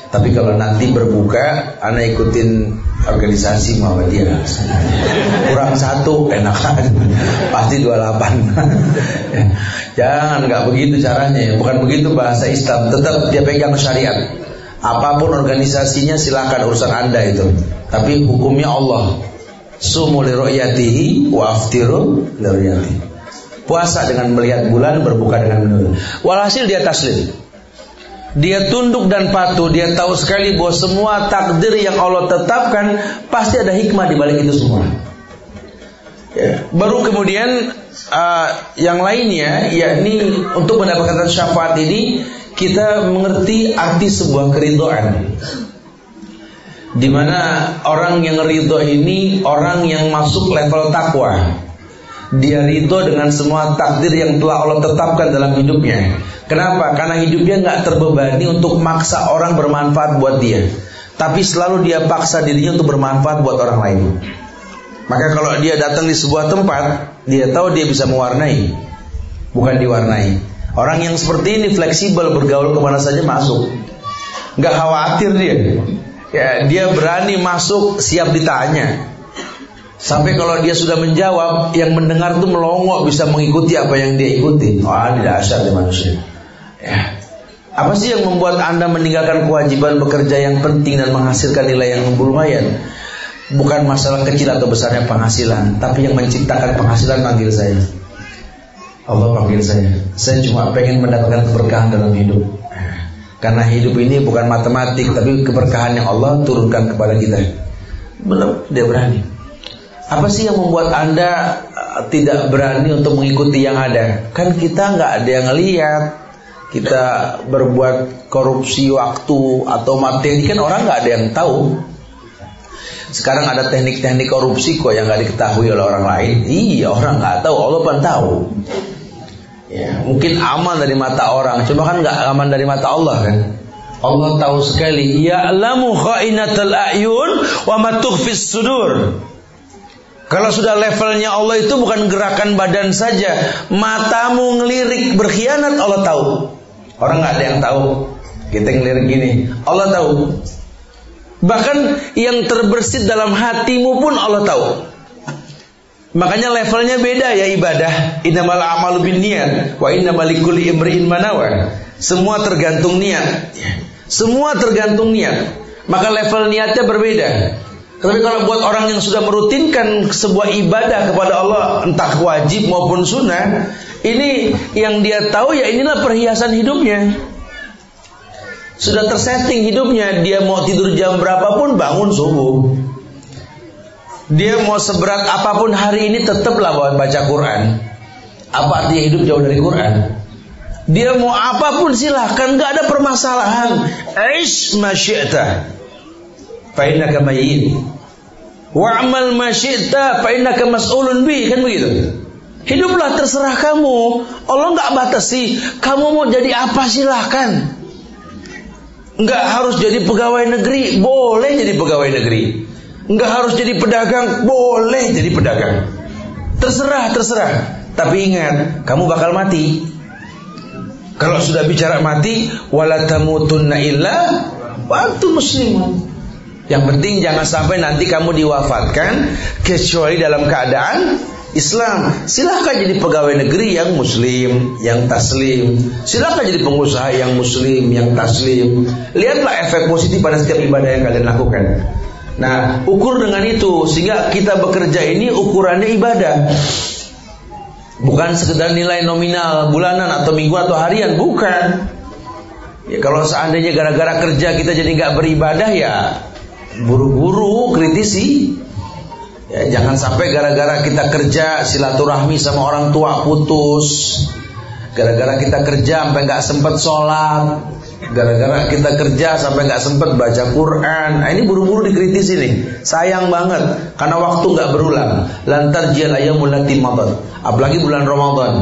tapi kalau nanti berbuka anak ikutin organisasi Muhammadiyah. Kurang satu enak. Pasti 28 jangan nggak begitu caranya. Bukan begitu bahasa Islam. Tetap dia pegang syariat Apa pun organisasinya silakan urusan Anda itu. Tapi hukumnya Allah. Sumu li ru'yatihi wa Puasa dengan melihat bulan, berbuka dengan menurut. Walhasil dia taslim. Dia tunduk dan patuh, dia tahu sekali bahwa semua takdir yang Allah tetapkan pasti ada hikmah di balik itu semua. Ya. Baru kemudian uh, yang lainnya, yakni untuk mendapatkan syafaat ini kita mengerti arti sebuah keridoan. Di mana orang yang ridho ini orang yang masuk level takwa. Dia ridho dengan semua takdir yang telah Allah tetapkan dalam hidupnya. Kenapa? karena hidupnya nggak terbebani untuk maksa orang bermanfaat buat dia. Tapi selalu dia paksa dirinya untuk bermanfaat buat orang lain. Maka kalau dia datang di sebuah tempat dia tahu dia bisa mewarnai bukan diwarnai Orang yang seperti ini fleksibel bergaul ke mana saja masuk. Gak khawatir dia. Ya, dia berani masuk siap ditanya. Sampai kalau dia sudah menjawab, yang mendengar itu melongo bisa mengikuti apa yang dia ikuti. Wah, tidak asal di manusia. Ya. Apa sih yang membuat Anda meninggalkan kewajiban bekerja yang penting dan menghasilkan nilai yang lumayan? Bukan masalah kecil atau besarnya penghasilan, tapi yang menciptakan penghasilan panggil saya. Allah panggil saya. Saya cuma pengen mendapatkan keberkahan dalam hidup. Karena hidup ini bukan matematik, tapi keberkahan yang Allah turunkan kepada kita. Belum dia berani. Apa sih yang membuat anda uh, tidak berani untuk mengikuti yang ada? Kan kita nggak ada yang lihat. Kita berbuat korupsi waktu atau materi kan orang nggak ada yang tahu. Sekarang ada teknik-teknik korupsi kok yang nggak diketahui oleh orang lain. Iya orang nggak tahu, Allah pun tahu. Ya, mungkin aman dari mata orang, cuma kan nggak aman dari mata Allah kan. Allah tahu sekali, ya'lamu kha'inatal a'yun wa ma tukhfis sudur. Kalau sudah levelnya Allah itu bukan gerakan badan saja, matamu ngelirik berkhianat Allah tahu. Orang nggak ada yang tahu. Kita ngelirik gini, Allah tahu. Bahkan yang terbersit dalam hatimu pun Allah tahu. Makanya levelnya beda ya ibadah. Innamal a'malu binniyat wa innamal likulli imri'in manawa. Semua tergantung niat. Semua tergantung niat. Maka level niatnya berbeda. Tapi kalau buat orang yang sudah merutinkan sebuah ibadah kepada Allah, entah wajib maupun sunnah, ini yang dia tahu ya inilah perhiasan hidupnya. Sudah tersetting hidupnya, dia mau tidur jam berapapun bangun subuh. Dia mau seberat apa pun hari ini tetaplah baca Quran. Apa artinya hidup jauh dari Quran? Dia mau apa pun silahkan, gak ada permasalahan. Aish masyi'ta. Fa'innaka mayyin. Wa'amal masyi'ta fa'innaka mas'ulun bi. Kan begitu. Hiduplah terserah kamu. Allah gak batasi. Kamu mau jadi apa silahkan. Gak harus jadi pegawai negeri. Boleh jadi pegawai negeri. Enggak harus jadi pedagang, boleh jadi pedagang. Terserah, terserah. Tapi ingat, kamu bakal mati. Kalau sudah bicara mati, wala tamutunna illa waktu muslimun. Yang penting jangan sampai nanti kamu diwafatkan kecuali dalam keadaan Islam. Silahkan jadi pegawai negeri yang muslim, yang taslim. Silahkan jadi pengusaha yang muslim, yang taslim. Lihatlah efek positif pada setiap ibadah yang kalian lakukan. Nah, ukur dengan itu sehingga kita bekerja ini ukurannya ibadah. Bukan sekedar nilai nominal bulanan atau minggu atau harian, bukan. Ya kalau seandainya gara-gara kerja kita jadi nggak beribadah ya buru-buru kritisi. Ya, jangan sampai gara-gara kita kerja silaturahmi sama orang tua putus. Gara-gara kita kerja sampai nggak sempat sholat. Gara-gara kita kerja sampai nggak sempat baca Quran. Nah, ini buru-buru dikritisi nih. Sayang banget karena waktu nggak berulang. Lantar jial ayam mulati Apalagi bulan Ramadan.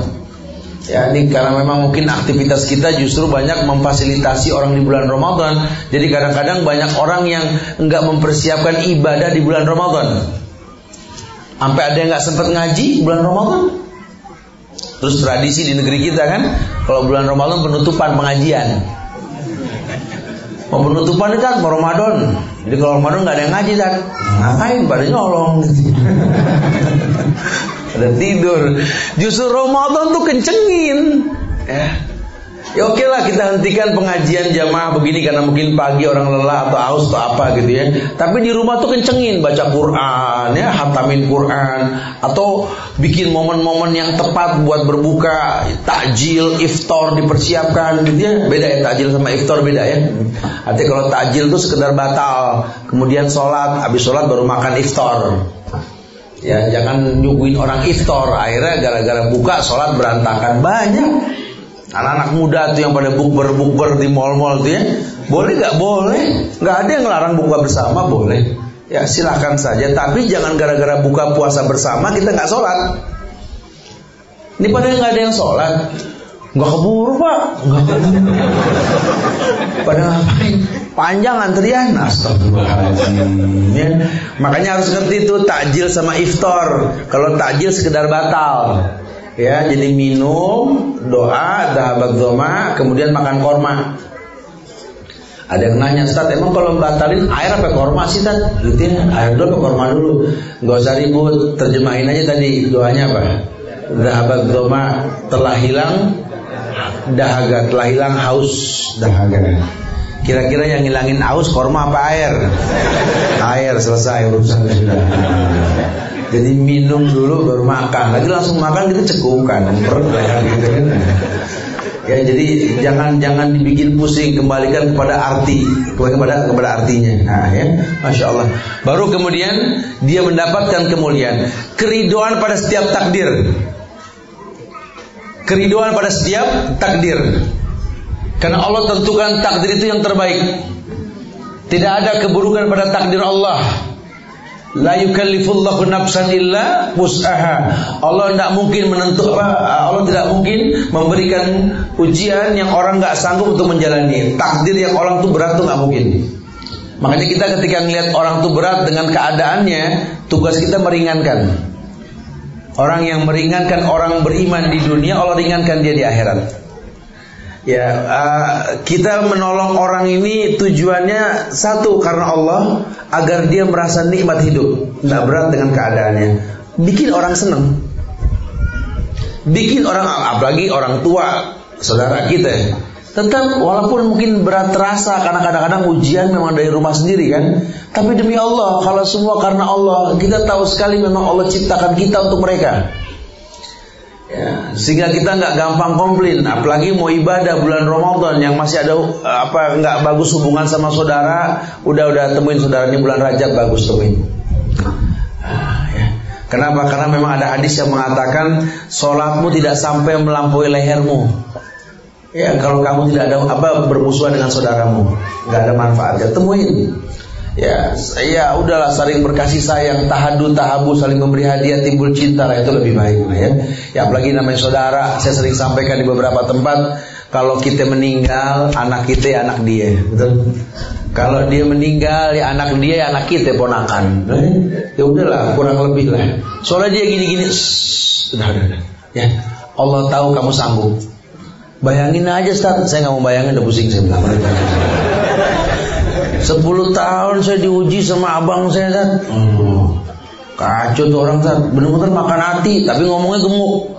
Ya, ini karena memang mungkin aktivitas kita justru banyak memfasilitasi orang di bulan Ramadan. Jadi kadang-kadang banyak orang yang enggak mempersiapkan ibadah di bulan Ramadan. Sampai ada yang nggak sempat ngaji bulan Ramadan. Terus tradisi di negeri kita kan, kalau bulan Ramadan penutupan pengajian. Mau penutupan itu kan mau Ramadan. Jadi kalau Ramadan nggak ada yang ngaji kan, ngapain pada nyolong. [LAUGHS] Ada tidur. Justru Ramadan tuh kencengin. Ya. Ya oke lah kita hentikan pengajian jamaah begini karena mungkin pagi orang lelah atau haus atau apa gitu ya. Tapi di rumah tuh kencengin baca Quran ya, hatamin Quran atau bikin momen-momen yang tepat buat berbuka, takjil, iftar dipersiapkan gitu ya. Beda ya takjil sama iftar beda ya. Artinya kalau takjil tuh sekedar batal, kemudian sholat, habis sholat baru makan iftar. Ya jangan nyuguhin orang iftar akhirnya gara-gara buka sholat berantakan banyak. Anak-anak muda tuh yang pada bukber-bukber di mall-mall tuh ya, boleh nggak boleh? Nggak ada yang ngelarang buka bersama boleh. Ya silahkan saja, tapi jangan gara-gara buka puasa bersama kita nggak sholat. Ini pada nggak ada yang sholat, nggak keburu pak. [LAUGHS] Pada ngapain? Panjang antrian, astagfirullahaladzim. Ya. Makanya harus ngerti itu takjil sama iftar. Kalau takjil sekedar batal, Ya, jadi minum, doa, dahabat doma, kemudian makan korma. Ada yang nanya, Ustaz, emang kalau batalin air apa korma sih, Ustaz? Ya, air dulu apa korma dulu? Gak usah ribut, terjemahin aja tadi doanya apa? Dahabat doma telah hilang dahaga, telah hilang haus dahaga. Kira-kira yang ngilangin haus korma apa air? Air selesai urusan sudah. Jadi minum dulu baru makan. Lagi langsung makan kita cekukan, perut gitu kan. Ya jadi jangan jangan dibikin pusing kembalikan kepada arti kepada kepada artinya. Nah ya, masya Allah. Baru kemudian dia mendapatkan kemuliaan, keridoan pada setiap takdir, keridoan pada setiap takdir. Karena Allah tentukan takdir itu yang terbaik. Tidak ada keburukan pada takdir Allah. La yukallifullahu nafsan illa wus'aha. Allah tidak mungkin menentu apa? Allah tidak mungkin memberikan ujian yang orang nggak sanggup untuk menjalani. Takdir yang orang tuh berat tuh nggak mungkin. Makanya kita ketika melihat orang tuh berat dengan keadaannya, tugas kita meringankan. Orang yang meringankan orang beriman di dunia, Allah ringankan dia di akhirat. Ya, uh, kita menolong orang ini tujuannya satu karena Allah agar dia merasa nikmat hidup, tidak berat dengan keadaannya. Bikin orang senang, bikin orang apalagi orang tua, saudara kita. Tetap walaupun mungkin berat terasa karena kadang-kadang ujian memang dari rumah sendiri kan. Tapi demi Allah, kalau semua karena Allah, kita tahu sekali memang Allah ciptakan kita untuk mereka. Ya, sehingga kita nggak gampang komplain, apalagi mau ibadah bulan Ramadan yang masih ada apa nggak bagus hubungan sama saudara, udah udah temuin saudaranya bulan Rajab bagus temuin. Ah, ya. Kenapa? Karena memang ada hadis yang mengatakan sholatmu tidak sampai melampaui lehermu. Ya, kalau kamu tidak ada apa bermusuhan dengan saudaramu, nggak ada manfaatnya. Temuin. Ya, ya udahlah saling berkasih sayang, tahadu tahabu saling memberi hadiah timbul cinta lah itu lebih baik lah ya. Ya apalagi namanya saudara, saya sering sampaikan di beberapa tempat kalau kita meninggal anak kita ya anak dia, betul? Kalau dia meninggal ya anak dia ya anak kita ponakan. Eh, ya udahlah kurang lebih lah. Soalnya dia gini-gini, udah, udah, udah. Ya, Allah tahu kamu sanggup. Bayangin aja Ustaz, saya nggak mau bayangin udah pusing saya bilang. 10 tahun saya diuji sama abang saya kan. Kacau tuh orang kan, bener-bener makan hati, tapi ngomongnya gemuk.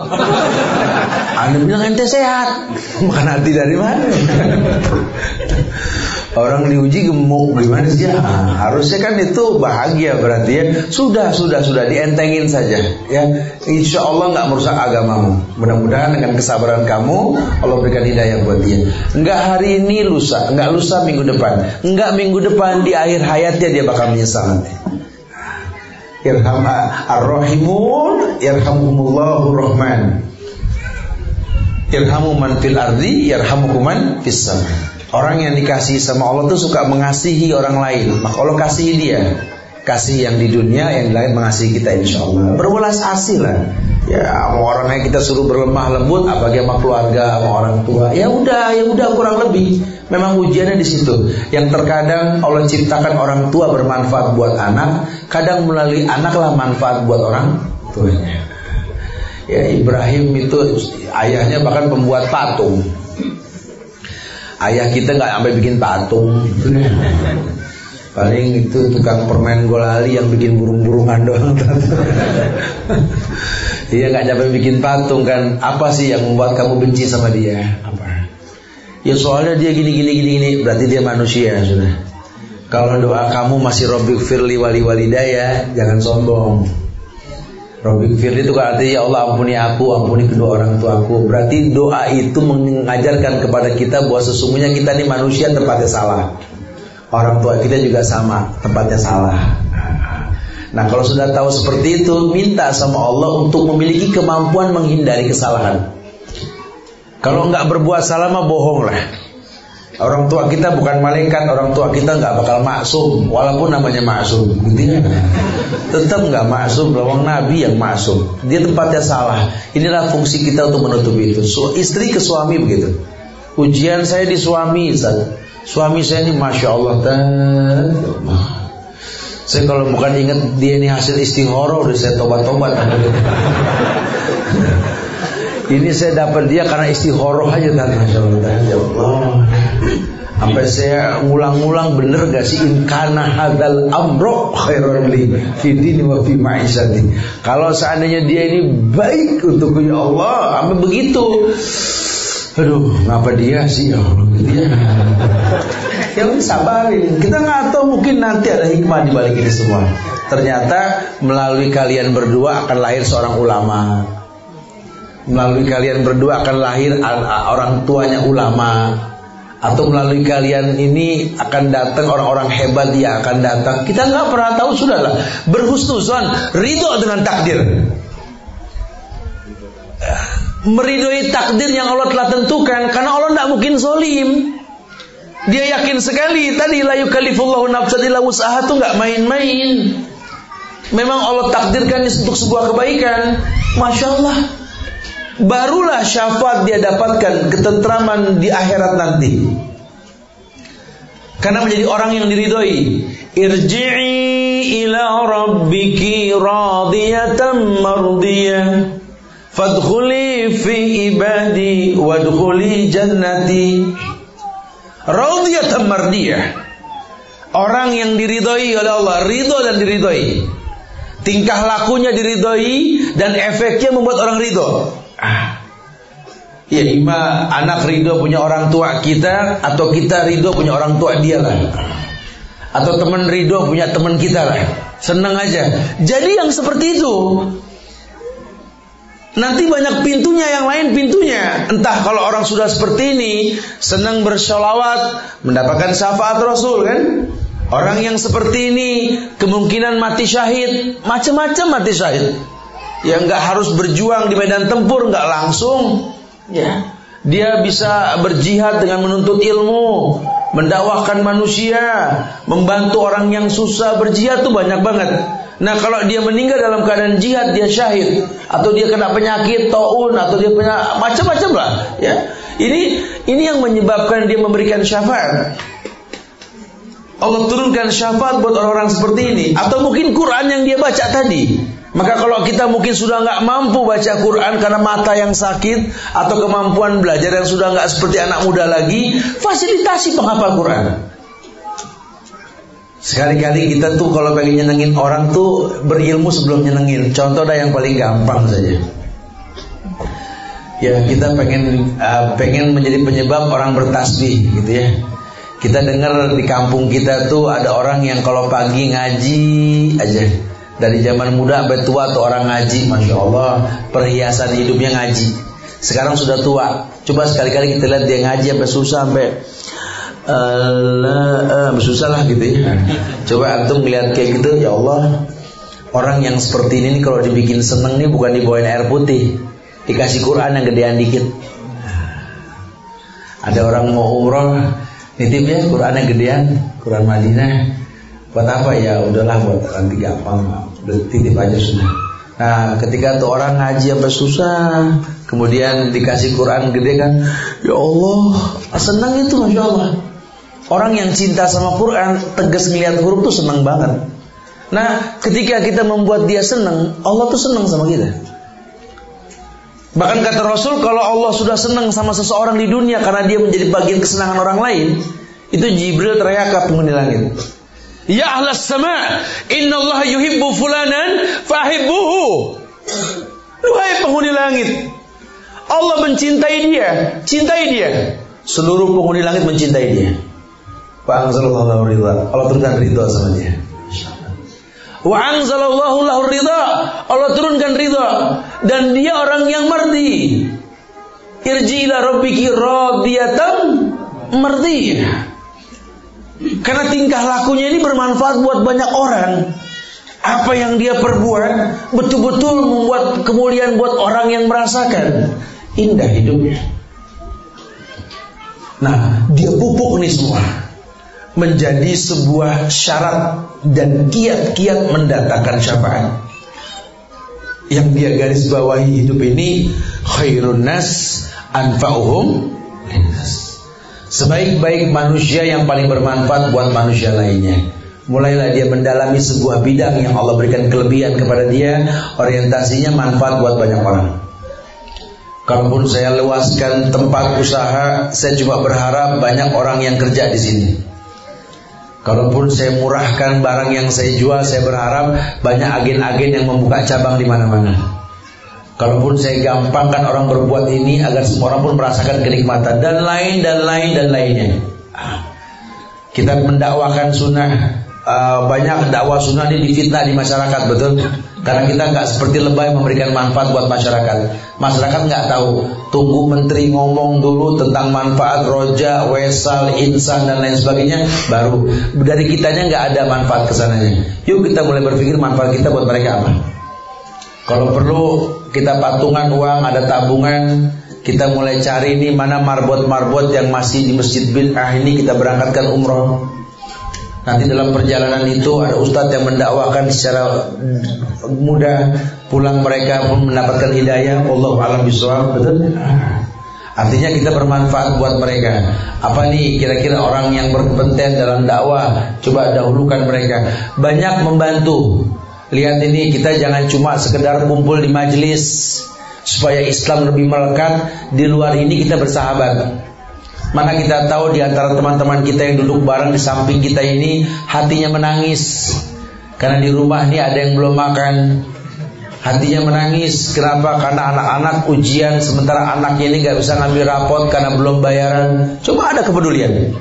[LAUGHS] Anda bilang ente sehat, makan hati dari mana? [LAUGHS] Orang diuji gemuk gimana sih? Nah, harusnya kan itu bahagia berarti ya. Sudah, sudah, sudah dientengin saja ya. Insya Allah nggak merusak agamamu. Mudah-mudahan dengan kesabaran kamu Allah berikan hidayah buat dia. Enggak hari ini lusa, enggak lusa minggu depan, enggak minggu depan di akhir hayatnya dia bakal menyesal nanti. Irham ar-rahimun yarhamuhumullahu rahman. Irhamu man fil ardi yarhamukum man fis sama. Orang yang dikasih sama Allah tuh suka mengasihi orang lain. Maka Allah kasih dia. Kasih yang di dunia, yang lain mengasihi kita insya Allah. Berwelas asih lah. Ya, sama orang yang kita suruh berlemah lembut, apalagi sama keluarga, sama orang tua. Ya udah, ya udah kurang lebih. Memang ujiannya di situ. Yang terkadang Allah ciptakan orang tua bermanfaat buat anak, kadang melalui anaklah manfaat buat orang tuanya. Ya Ibrahim itu ayahnya bahkan pembuat patung. Ayah kita nggak sampai bikin patung. Paling itu tukang permen golali yang bikin burung-burungan doang. Iya nggak sampai bikin patung kan? Apa sih yang membuat kamu benci sama dia? Apa? Ya soalnya dia gini gini gini gini. Berarti dia manusia sudah. Kalau doa kamu masih Robbik Firli wali walidaya, jangan sombong. Firli itu kan artinya ya Allah ampuni aku, ampuni kedua orang tua aku. Berarti doa itu mengajarkan kepada kita bahwa sesungguhnya kita ini manusia tempatnya salah. Orang tua kita juga sama, tempatnya salah. Nah kalau sudah tahu seperti itu, minta sama Allah untuk memiliki kemampuan menghindari kesalahan. Kalau nggak berbuat salah mah bohong lah. Orang tua kita bukan malaikat, orang tua kita nggak bakal maksum, walaupun namanya maksum, intinya tetap nggak maksum, lawang Nabi yang maksum. Dia tempatnya salah. Inilah fungsi kita untuk menutup itu. So, istri ke suami begitu. Ujian saya di suami, suami saya ini masya Allah, saya kalau bukan ingat dia ini hasil istihoro, udah saya tobat-tobat. Ini saya dapat dia karena istihoroh aja Ya Allah Sampai saya ngulang-ngulang bener gak sih Inkana hadal amro khairan li Fidini wa fi ma'isyati Kalau seandainya dia ini baik untuk ya Allah Sampai begitu Aduh, ngapa dia sih ya Allah dia. Ya sabarin. Kita nggak tahu mungkin nanti ada hikmah di balik ini semua. Ternyata melalui kalian berdua akan lahir seorang ulama melalui kalian berdua akan lahir orang tuanya ulama. Atau melalui kalian ini akan datang orang-orang hebat yang akan datang. Kita nggak pernah tahu sudahlah. Berhusnuzon ridho dengan takdir. Meridhoi takdir yang Allah telah tentukan karena Allah tidak mungkin zolim. Dia yakin sekali tadi la yukallifullahu nafsan illa usaha itu nggak main-main. Memang Allah takdirkan untuk sebuah kebaikan. Masya Allah barulah syafaat dia dapatkan ketentraman di akhirat nanti. Karena menjadi orang yang diridhoi. Irji'i ila rabbiki radiyatan mardiyah. Fadkhuli fi ibadi wadkhuli jannati. Radiyatan mardiyah. Orang yang diridhoi oleh Allah, ridho dan diridhoi. Tingkah lakunya diridhoi dan efeknya membuat orang ridho. Ah. Ya ima anak ridho punya orang tua kita Atau kita ridho punya orang tua dia lah. Atau teman ridho punya teman kita lah. Senang aja. Jadi yang seperti itu. Nanti banyak pintunya yang lain pintunya. Entah kalau orang sudah seperti ini Senang bersolawat Mendapatkan syafaat Rasul kan? Orang yang seperti ini Kemungkinan mati syahid. Macam-macam mati syahid yang nggak harus berjuang di medan tempur nggak langsung. Ya. Dia bisa berjihad dengan menuntut ilmu mendakwahkan manusia membantu orang yang susah. Berjihad tuh banyak banget. Nah kalau dia meninggal dalam keadaan jihad dia syahid. Atau dia kena penyakit taun atau dia punya macam-macam lah ya. Ini ini yang menyebabkan dia memberikan syafaat. Allah turunkan syafaat buat orang-orang seperti ini. Atau mungkin Quran yang dia baca tadi maka kalau kita mungkin sudah nggak mampu baca Quran karena mata yang sakit atau kemampuan belajar yang sudah nggak seperti anak muda lagi, fasilitasi penghafal Quran. Sekali-kali kita tuh kalau pengen nyenengin orang tuh berilmu sebelum nyenengin. Contoh dah yang paling gampang saja. Ya kita pengen uh, pengen menjadi penyebab orang bertasbih gitu ya. Kita dengar di kampung kita tuh ada orang yang kalau pagi ngaji aja. Dari zaman muda sampai tua tuh orang ngaji, masya Allah, perhiasan hidupnya ngaji. Sekarang sudah tua, coba sekali-kali kita lihat dia ngaji sampai susah sampai Allah, uh, susah lah gitu ya. Coba antum melihat kayak gitu, ya Allah, orang yang seperti ini kalau dibikin seneng nih bukan dibawain air putih, dikasih Quran yang gedean dikit. Ada orang mau umroh, nitip ya Quran yang gedean, Quran Madinah. Buat apa ya? Udahlah buat nanti gampang, udah titip aja sudah. Nah, ketika tuh orang ngaji sampai susah, kemudian dikasih Quran gede kan, ya Allah, senang itu masya Allah. Orang yang cinta sama Quran, tegas ngeliat huruf tuh senang banget. Nah, ketika kita membuat dia senang, Allah tuh senang sama kita. Bahkan kata Rasul kalau Allah sudah senang sama seseorang di dunia karena dia menjadi bagian kesenangan orang lain, itu Jibril teriak ke penghuni langit. Ya ahlas sama, inna Allah yuhibbu fulanan fahibbuhu. Duhai penghuni langit, Allah mencintai dia, cintai dia. Seluruh penghuni langit mencintai dia. Pak Anzalallahu ridha. Allah turunkan ridha sama dia. Wa anzalallahu lahu ridha. Allah turunkan ridha dan dia orang yang merdi. Irji ila rabbiki radiyatan mardiyah. Karena tingkah lakunya ini bermanfaat buat banyak orang. Apa yang dia perbuat betul-betul membuat kemuliaan buat orang yang merasakan indah hidupnya. Nah, dia pupuk nih semua menjadi sebuah syarat dan kiat-kiat mendatangkan syafaat. Yang dia garis bawahi hidup ini khairun nas anfa'uhum Sebaik-baik manusia yang paling bermanfaat buat manusia lainnya. Mulailah dia mendalami sebuah bidang yang Allah berikan kelebihan kepada dia, orientasinya manfaat buat banyak orang. Kalaupun saya luaskan tempat usaha, saya cuma berharap banyak orang yang kerja di sini. Kalaupun saya murahkan barang yang saya jual, saya berharap banyak agen-agen yang membuka cabang di mana-mana. Kalaupun saya gampangkan orang berbuat ini agar semua orang pun merasakan kenikmatan. Dan lain dan lain dan lainnya. Ah. Kita mendakwakan sunnah. Uh, banyak dakwah sunnah ini difitnah di masyarakat betul? Karena kita nggak seperti lebay memberikan manfaat buat masyarakat. Masyarakat nggak tahu. Tunggu menteri ngomong dulu tentang manfaat roja wesal insan dan lain sebagainya baru. Dari kitanya nggak ada manfaat ke sananya yuk kita mulai berpikir manfaat kita buat mereka apa. Kalau perlu kita patungan uang ada tabungan kita mulai cari ini mana marbot-marbot yang masih di masjid bid'ah ini kita berangkatkan umroh Nanti dalam perjalanan itu ada ustadz yang mendakwakan secara mudah pulang mereka pun mendapatkan hidayah. Allah alam bisawab betul. Artinya kita bermanfaat buat mereka. Apa nih kira-kira orang yang berkompeten dalam dakwah? Coba dahulukan mereka. Banyak membantu. Lihat ini kita jangan cuma sekedar kumpul di majelis supaya Islam lebih melekat. Di luar ini kita bersahabat. Mana kita tahu di antara teman-teman kita yang duduk bareng di samping kita ini hatinya menangis karena di rumah ini ada yang belum makan. Hatinya menangis. Kenapa? Karena anak-anak ujian sementara anaknya ini gak bisa ngambil rapot karena belum bayaran. Coba ada kepedulian.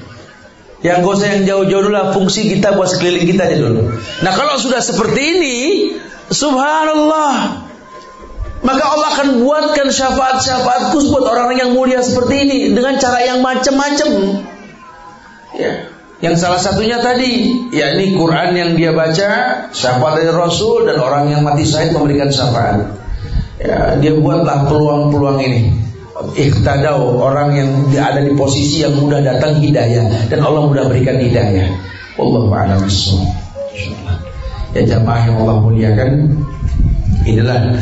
Yang gak usah yang jauh-jauh dulu lah fungsi kita buat sekeliling kita aja dulu. Nah kalau sudah seperti ini, subhanallah, maka Allah akan buatkan syafaat-syafaat khusus buat orang-orang yang mulia seperti ini dengan cara yang macam-macam. Ya. Yang salah satunya tadi, yakni Quran yang dia baca, syafaat dari Rasul dan orang yang mati syahid memberikan syafaat. Ya, dia buatlah peluang-peluang ini. Iktadau orang yang ada di posisi yang mudah datang hidayah dan Allah mudah berikan hidayah. Allah a'lam Ya jamaah yang Allah muliakan, inilah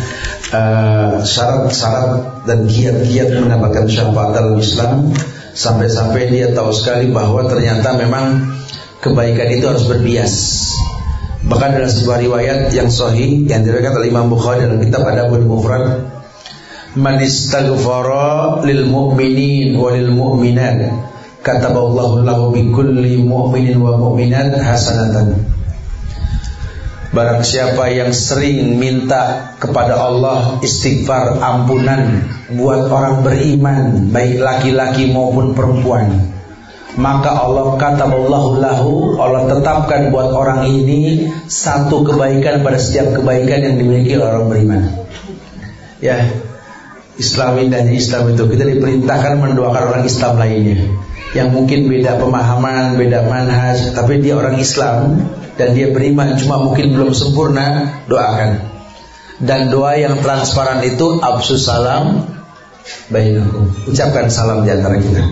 Eh, syarat-syarat uh, dan kiat-kiat mendapatkan syafaat dalam Islam sampai-sampai dia tahu sekali bahwa ternyata memang kebaikan itu harus berbias. Bahkan dalam sebuah riwayat yang sahih yang diriwayatkan oleh Imam Bukhari dalam kitab Adabul Mufrad, "Man istaghfara lil mu'minin wa lil mu'minat, kataballahu lahu bi kulli mu'minin wa mu'minat hasanatan." Barang siapa yang sering minta kepada Allah istighfar ampunan buat orang beriman baik laki-laki maupun perempuan maka Allah kataballahu lahu Allah tetapkan buat orang ini satu kebaikan pada setiap kebaikan yang dimiliki orang beriman. Ya, Islami dan Islam itu kita diperintahkan mendoakan orang Islam lainnya yang mungkin beda pemahaman, beda manhaj, tapi dia orang Islam dan dia beriman cuma mungkin belum sempurna, doakan. Dan doa yang transparan itu absus salam bainakum. Ucapkan salam di antara kita.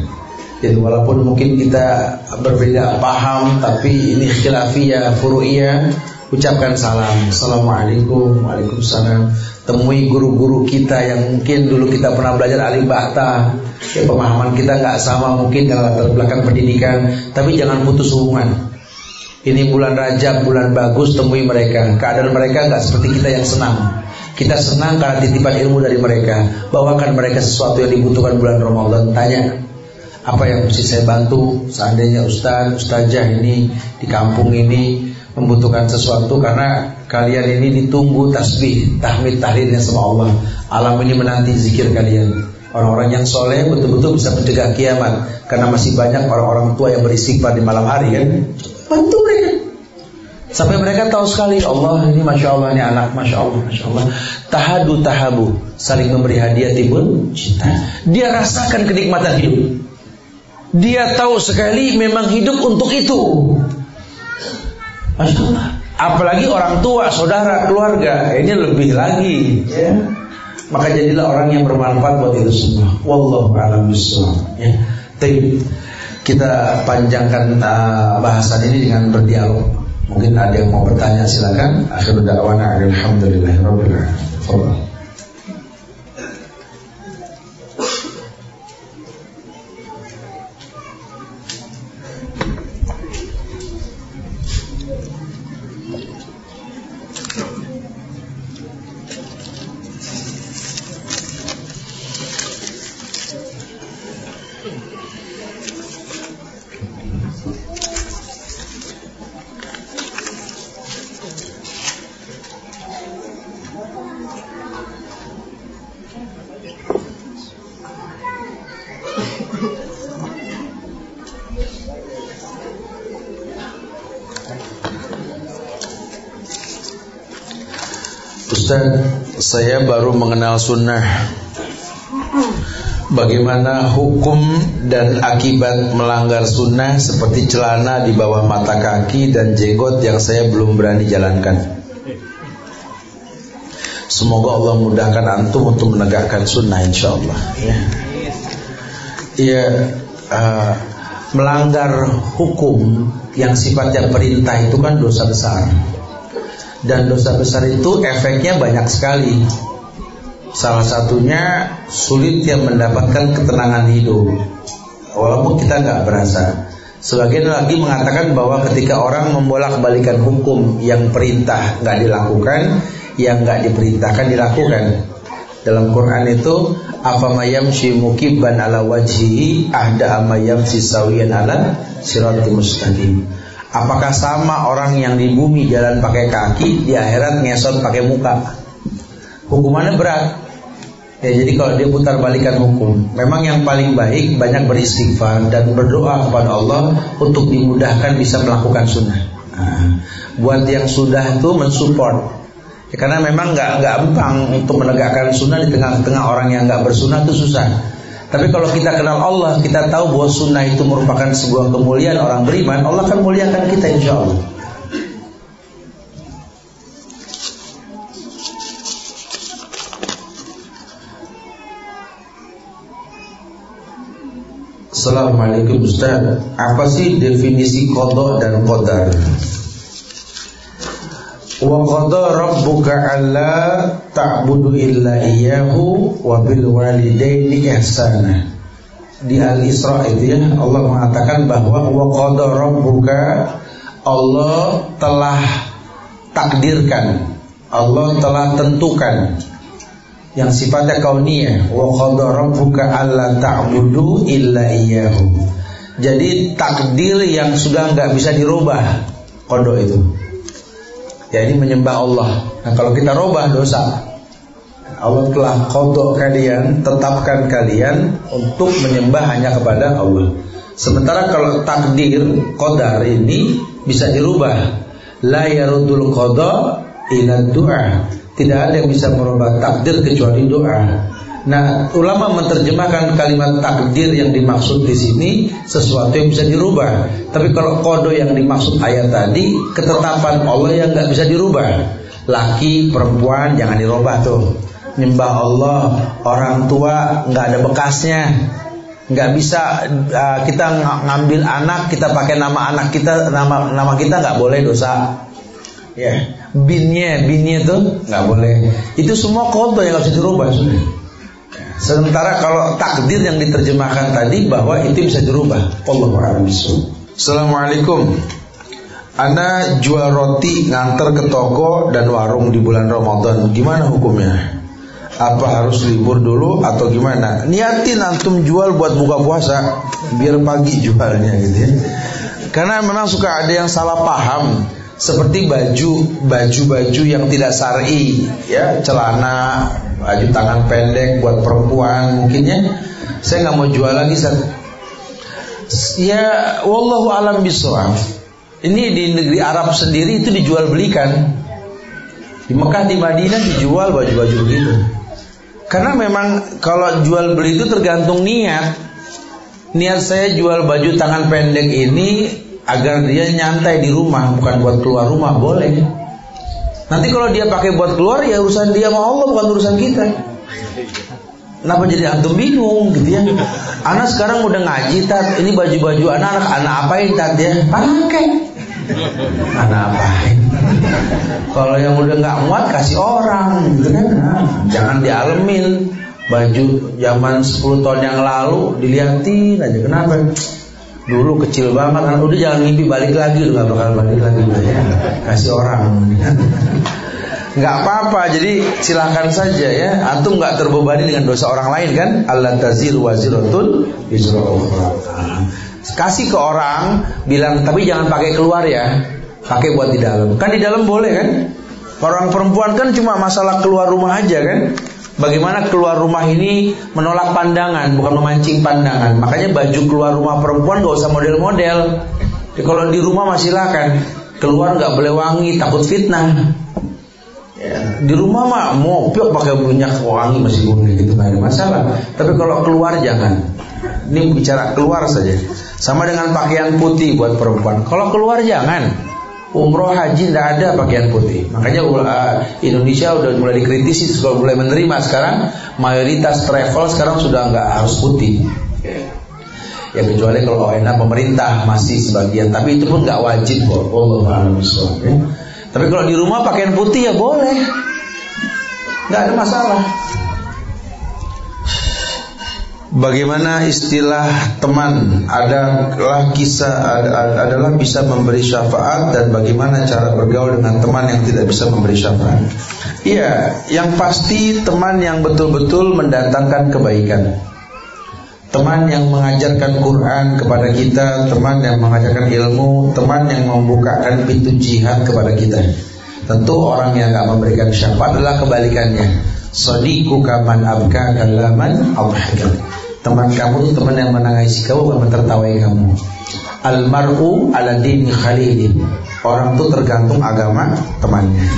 Jadi walaupun mungkin kita berbeda paham tapi ini khilafiyah, furu'iyah, ucapkan salam. Assalamualaikum, waalaikumsalam. Temui guru-guru kita yang mungkin dulu kita pernah belajar alif bata. Ya pemahaman kita nggak sama mungkin dalam latar belakang pendidikan, tapi jangan putus hubungan. Ini bulan Rajab, bulan bagus, temui mereka. Keadaan mereka nggak seperti kita yang senang. Kita senang karena titipan ilmu dari mereka. Bawakan mereka sesuatu yang dibutuhkan bulan Ramadan. Tanya, apa yang mesti saya bantu seandainya ustaz ustazah ini di kampung ini membutuhkan sesuatu karena kalian ini ditunggu tasbih tahmid tahlilnya sama Allah. Alam ini menanti zikir kalian. Orang-orang yang soleh betul-betul bisa mencegah kiamat. Karena masih banyak orang-orang tua yang beristighfar di malam hari kan? Bantu mereka. Sampai mereka tahu sekali Allah ini masya Allah ini anak masya Allah masya Allah. Tahadu tahabu. Saling memberi hadiah timbul cinta. Dia rasakan kenikmatan hidup. Dia tahu sekali memang hidup untuk itu. Masya Allah. Apalagi orang tua, saudara, keluarga, ini lebih lagi. Ya. Maka jadilah orang yang bermanfaat buat itu semua. Wallahu a'lam Ya. Tapi kita panjangkan uh, bahasan ini dengan berdialog. Mungkin ada yang mau bertanya silakan. Akhirul da'wana alhamdulillah rabbil alamin. Mengenal sunnah. Bagaimana hukum dan akibat melanggar sunnah Seperti celana di bawah mata kaki dan jenggot yang saya belum berani jalankan? Semoga Allah mudahkan antum untuk menegakkan sunnah insya Allah Ya, ya uh, melanggar hukum yang sifatnya perintah itu kan dosa besar. Dan dosa besar itu efeknya banyak sekali. Salah satunya sulit yang mendapatkan ketenangan hidup. Walaupun kita nggak berasa. Sebagian lagi mengatakan bahwa ketika orang membolak-balikan hukum yang perintah nggak dilakukan, yang nggak diperintahkan dilakukan. Dalam Quran itu afamayam mukibban ala wajhihi ahda amayam sawiyan ala siratul mustaqim. Apakah sama orang yang di bumi jalan pakai kaki Di akhirat ngesot pakai muka Hukumannya berat Ya, jadi kalau dia putar balikan hukum Memang yang paling baik banyak beristighfar Dan berdoa kepada Allah Untuk dimudahkan bisa melakukan sunnah. Nah, Buat yang sudah itu mensupport. Ya, Karena memang gak gampang Untuk menegakkan sunnah di tengah-tengah orang yang gak bersunnah itu susah. Tapi kalau kita kenal Allah, kita tahu bahwa sunnah itu merupakan sebuah kemuliaan orang beriman, Allah akan muliakan kita insya Allah. Assalamualaikum Ustaz Apa sih definisi kodok dan kodar? Wa qada rabbuka alla ta'budu illa iyyahu wa bil walidaini ihsana. Di Al-Isra itu ya Allah mengatakan bahwa wa qada rabbuka Allah telah takdirkan Allah telah tentukan yang sifatnya kauniyah wa qada rabbuka alla ta'budu illa iyyahu. Jadi takdir yang sudah nggak bisa dirubah kodok itu ini menyembah Allah. Nah kalau kita robah dosa. Allah telah kodok kalian, tetapkan kalian untuk menyembah hanya kepada Allah. Sementara kalau takdir qadar ini bisa dirubah. La yarudul qada ila du'a. Tidak ada yang bisa merubah takdir kecuali doa. Nah, ulama menerjemahkan kalimat takdir yang dimaksud di sini sesuatu yang bisa dirubah. Tapi kalau kodo yang dimaksud ayat tadi ketetapan Allah yang nggak bisa dirubah. Laki, perempuan jangan dirubah tuh. Nyembah Allah, orang tua nggak ada bekasnya. Nggak bisa uh, kita ngambil anak kita pakai nama anak kita nama nama kita nggak boleh dosa. Ya, yeah. Binnya binnya tuh nggak boleh. Itu semua kodo yang harus dirubah sudah. Sementara kalau takdir yang diterjemahkan tadi bahwa itu bisa dirubah. Allahu a'lam Assalamualaikum. Anda jual roti nganter ke toko dan warung di bulan Ramadan. Gimana hukumnya? Apa harus libur dulu atau gimana? Niatin antum jual buat buka puasa biar pagi jualnya gitu ya. Karena memang suka ada yang salah paham seperti baju baju-baju yang tidak syar'i ya celana baju tangan pendek buat perempuan mungkinnya saya nggak mau jual lagi Sat. ya wallahu alam bisawab. Ini di negeri Arab sendiri itu dijual belikan di Mekah di Madinah dijual baju-baju begitu. Karena memang kalau jual beli itu tergantung niat. Niat saya jual baju tangan pendek ini agar dia nyantai di rumah bukan buat keluar rumah boleh nanti kalau dia pakai buat keluar ya urusan dia sama Allah bukan urusan kita Kenapa jadi antum bingung gitu ya? Anak sekarang udah ngaji tat, ini baju-baju anak anak anak apain tat ya? Pakai. Anak apain? Kalau yang udah nggak muat kasih orang gitu kan? Nah, jangan dialamin baju zaman 10 tahun yang lalu dilihatin aja kenapa? Dulu kecil banget, kan udah jangan mimpi balik lagi, udah gak bakal balik lagi ya. Kasih orang. nggak apa-apa, jadi silahkan saja ya. Antum nggak terbebani dengan dosa orang lain kan? Allah tazir waziratun Kasih ke orang, bilang tapi jangan pakai keluar ya, pakai buat di dalam. Kan di dalam boleh kan? Orang perempuan kan cuma masalah keluar rumah aja kan? Bagaimana keluar rumah ini menolak pandangan, bukan memancing pandangan. Makanya baju keluar rumah perempuan gak usah model-model. Jadi kalau di rumah masih silakan. Keluar nggak boleh wangi, takut fitnah. Ya, di rumah mah mau pakai minyak wangi masih boleh gitu nggak ada masalah. Tapi kalau keluar jangan. Ini bicara keluar saja. Sama dengan pakaian putih buat perempuan. Kalau keluar jangan. Umroh haji tidak ada pakaian putih. Makanya uh, Indonesia udah mulai dikritisi kalau mulai menerima sekarang mayoritas travel sekarang sudah nggak harus putih. Ya kecuali kalau enak pemerintah masih sebagian, tapi itu pun nggak wajib ya. Tapi kalau di rumah pakaian putih ya boleh, nggak ada masalah. Bagaimana istilah teman adalah kisah adalah bisa memberi syafaat dan bagaimana cara bergaul dengan teman yang tidak bisa memberi syafaat. Iya, yang pasti teman yang betul-betul mendatangkan kebaikan. Teman yang mengajarkan Quran kepada kita, teman yang mengajarkan ilmu, teman yang membukakan pintu jihad kepada kita. Tentu orang yang tidak memberikan syafaat adalah kebalikannya. Sadiku kaman abka kalaman abhakan Teman kamu teman yang menangisi kamu bukan tertawai kamu. Almaru ala dini khalili. Orang itu tergantung agama temannya.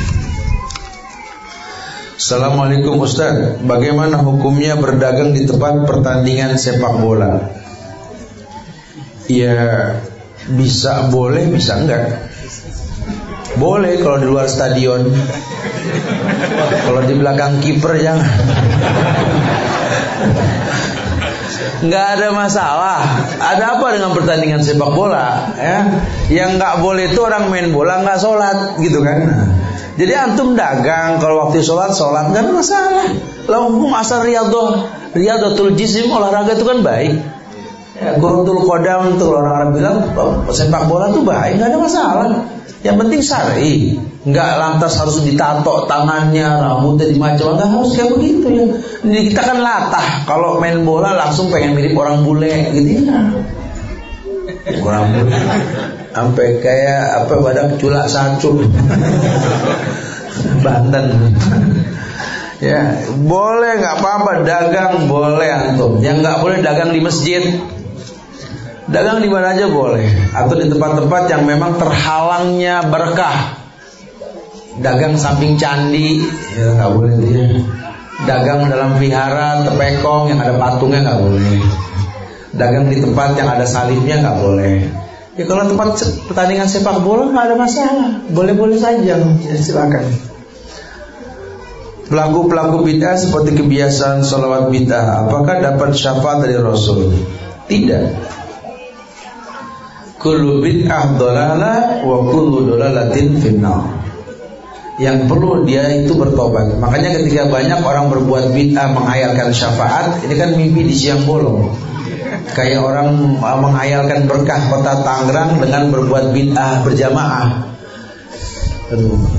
Assalamualaikum Ustaz Bagaimana hukumnya berdagang di tempat pertandingan sepak bola Ya Bisa boleh bisa enggak Boleh kalau di luar stadion Kalau di belakang kiper jangan nggak ada masalah. Ada apa dengan pertandingan sepak bola? Ya, yang nggak boleh itu orang main bola nggak sholat, gitu kan? Jadi antum dagang kalau waktu sholat sholat nggak ada masalah. Lalu hukum asal riadoh, riadotul jisim olahraga itu kan baik. Ya, Gurutul kodam tuh orang-orang bilang oh, sepak bola tuh baik, nggak ada masalah. Yang penting syar'i. Enggak lantas harus ditato tangannya, rambutnya dimacam, enggak harus kayak begitu ya. Ini kita kan latah, kalau main bola langsung pengen mirip orang bule gitu ya. Orang bule sampai kayak apa badak culak sancur. Banten. ya, boleh nggak apa-apa dagang boleh antum. Yang nggak boleh dagang di masjid. Dagang di mana aja boleh atau di tempat-tempat yang memang terhalangnya berkah. Dagang samping candi ya nggak boleh dia. Dagang dalam vihara tepekong yang ada patungnya nggak boleh. Dagang di tempat yang ada salibnya nggak boleh. Ya kalau tempat pertandingan sepak bola nggak ada masalah, boleh-boleh saja, ya, silakan. Pelaku-pelaku bid'ah seperti kebiasaan salawat bid'ah, apakah dapat syafaat dari Rasul? Tidak. Kullu bid'ah dolala wa kullu dolalatin. Yang perlu dia itu bertobat. Makanya ketika banyak orang berbuat bid'ah menghayalkan syafaat, ini kan mimpi di siang bolong. Kayak orang uh, menghayalkan berkah kota Tangerang dengan berbuat bid'ah berjamaah.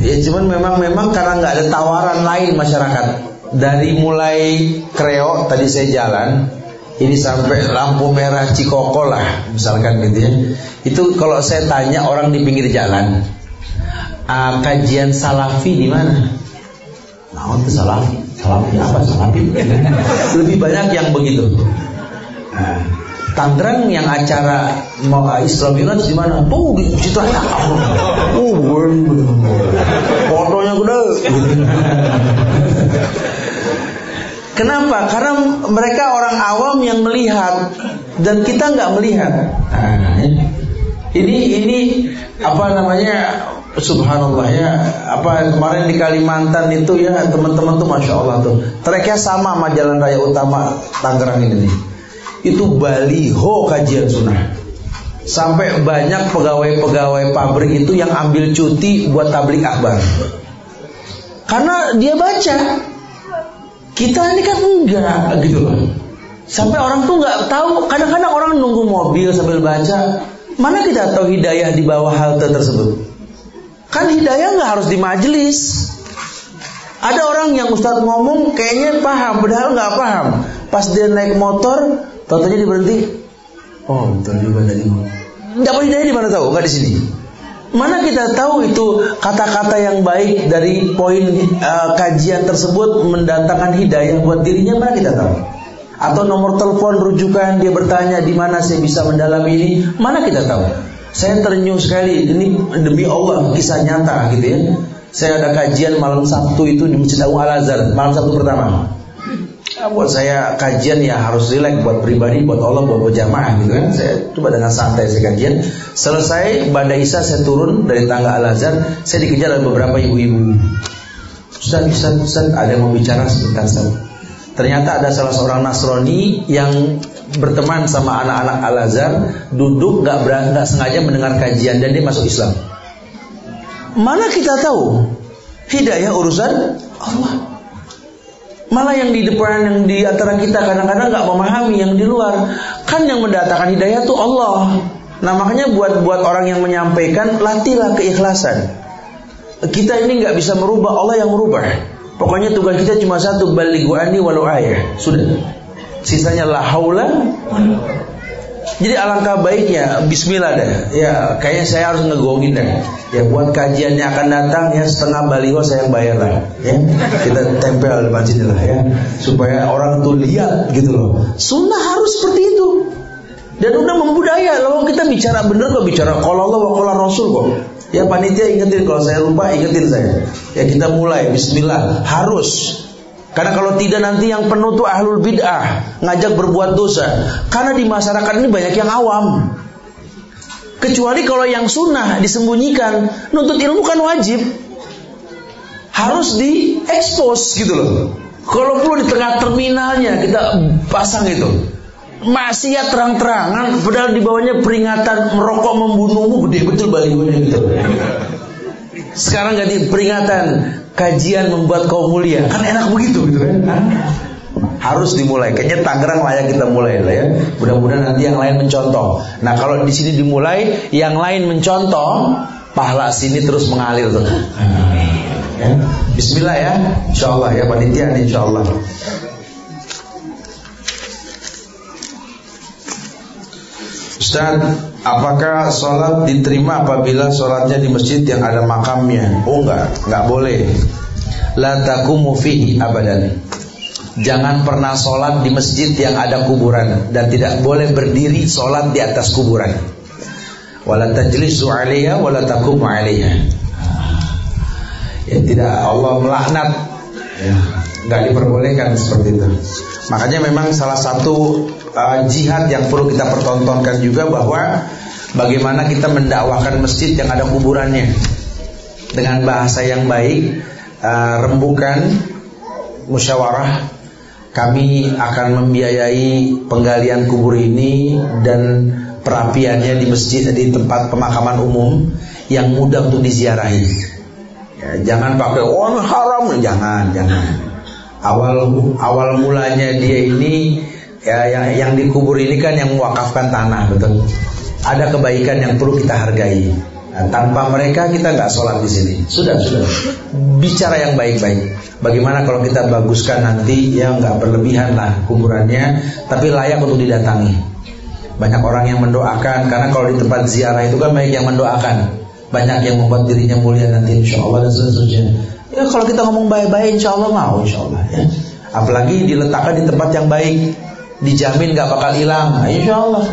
Ya cuman memang memang karena nggak ada tawaran lain masyarakat. Dari mulai kreo tadi saya jalan, ini sampai lampu merah Cikoko lah, misalkan gitu ya. Itu kalau saya tanya orang di pinggir jalan, uh, kajian salafi di mana? Nah, itu salafi. Salafi apa salafi? [LAUGHS] Lebih banyak yang begitu. Nah, Tangerang yang acara mau Islam Village di mana? Oh di situ aja. [LAUGHS] Oh, fotonya gede. [LAUGHS] Kenapa? Karena mereka orang awam yang melihat dan kita nggak melihat. Nah, ini ini apa namanya? Subhanallah ya. Apa kemarin di Kalimantan itu ya teman-teman tuh masya Allah tuh. Treknya sama sama Jalan Raya Utama Tangerang ini nih itu baliho kajian sunnah. Sampai banyak pegawai-pegawai pabrik itu yang ambil cuti buat tablik akbar. Karena dia baca. Kita ini kan enggak gitu loh. Sampai orang tuh nggak tahu. Kadang-kadang orang nunggu mobil sambil baca. Mana kita tahu hidayah di bawah halte tersebut? Kan hidayah nggak harus di majelis. Ada orang yang Ustadz ngomong kayaknya paham, padahal nggak paham. Pas dia naik motor, Tahu-tahu dia berhenti. Oh, betul juga tadi. Dapat hidayah di mana tahu? Enggak di sini. Mana kita tahu itu kata-kata yang baik dari poin uh, kajian tersebut mendatangkan hidayah buat dirinya mana kita tahu? Atau nomor telepon rujukan dia bertanya di mana saya bisa mendalami ini, mana kita tahu? Saya terenyuh sekali, ini demi Allah kisah nyata gitu ya. Saya ada kajian malam Sabtu itu di Masjid Al Azhar, malam Sabtu pertama. Ya, buat saya kajian ya harus rileks buat pribadi, buat Allah, buat berjamaah gitu kan. Saya coba dengan santai saya kajian. Selesai pada Isa saya turun dari tangga Al Azhar, saya dikejar oleh beberapa ibu-ibu. Ustaz, Ustaz, Ustaz, ada yang mau bicara sebentar Ustaz. Ternyata ada salah seorang Nasrani yang berteman sama anak-anak Al Azhar, duduk nggak nggak sengaja mendengar kajian dan dia masuk Islam. Mana kita tahu hidayah urusan Allah. Malah yang di depan yang di antara kita kadang-kadang nggak memahami yang di luar. Kan yang mendatangkan hidayah itu Allah. Nah makanya buat buat orang yang menyampaikan latihlah keikhlasan. Kita ini nggak bisa merubah Allah yang merubah. Pokoknya tugas kita cuma satu balighu ani walau ayah. Sudah. Sisanya la haula jadi alangkah baiknya Bismillah deh Ya kayaknya saya harus ngegongin deh Ya buat kajiannya akan datang ya setengah baliho saya yang bayar lah. Ya Kita tempel di masjid lah ya. Supaya orang tuh lihat gitu loh. Sunnah harus seperti itu. Dan udah membudaya. Lalu kita bicara bener kok bicara Kalau Allah wa Rasul kok Ya panitia ingetin kalau saya lupa ingetin saya Ya kita mulai Bismillah Harus karena kalau tidak nanti yang penuh tuh ahlul bid'ah, ngajak berbuat dosa. Karena di masyarakat ini banyak yang awam. Kecuali kalau yang sunnah disembunyikan, nuntut ilmu kan wajib. Harus diekspos gitu loh. Kalau perlu di tengah terminalnya kita pasang itu. Maksiat terang-terangan, padahal di bawahnya peringatan merokok membunuhmu gede betul balihonya gitu. Sekarang ganti peringatan kajian membuat kaum mulia. Kan enak begitu gitu kan? Harus dimulai. Kayaknya Tangerang layak kita mulai lah ya. Mudah-mudahan nanti yang lain mencontoh. Nah kalau di sini dimulai, yang lain mencontoh, pahala sini terus mengalir tuh. Ya. Bismillah ya, Insya Allah ya panitia Insya Allah. Ustaz, apakah sholat diterima apabila sholatnya di masjid yang ada makamnya? Oh enggak, enggak boleh. La takumu fihi abadan. Jangan pernah sholat di masjid yang ada kuburan dan tidak boleh berdiri sholat di atas kuburan. Wala tajlisu alaiha wala taqumu alaiha. Ya tidak Allah melaknat. Ya, nggak diperbolehkan seperti itu. Makanya memang salah satu uh, jihad yang perlu kita pertontonkan juga bahwa bagaimana kita mendakwakan masjid yang ada kuburannya dengan bahasa yang baik, uh, rembukan, musyawarah kami akan membiayai penggalian kubur ini dan perapiannya di masjid di tempat pemakaman umum yang mudah untuk diziarahi. Ya, jangan pakai oh, haram, jangan, jangan. Awal awal mulanya dia ini ya yang, yang dikubur ini kan yang mewakafkan tanah, betul. Ada kebaikan yang perlu kita hargai. Nah, tanpa mereka kita nggak sholat di sini. Sudah, sudah. Bicara yang baik-baik. Bagaimana kalau kita baguskan nanti ya nggak berlebihan lah kuburannya, tapi layak untuk didatangi. Banyak orang yang mendoakan karena kalau di tempat ziarah itu kan banyak yang mendoakan, banyak yang membuat dirinya mulia nanti insya Allah dan seterusnya. Ya kalau kita ngomong baik-baik insya Allah mau insya Allah ya. Apalagi diletakkan di tempat yang baik, dijamin nggak bakal hilang, nah, insya Allah.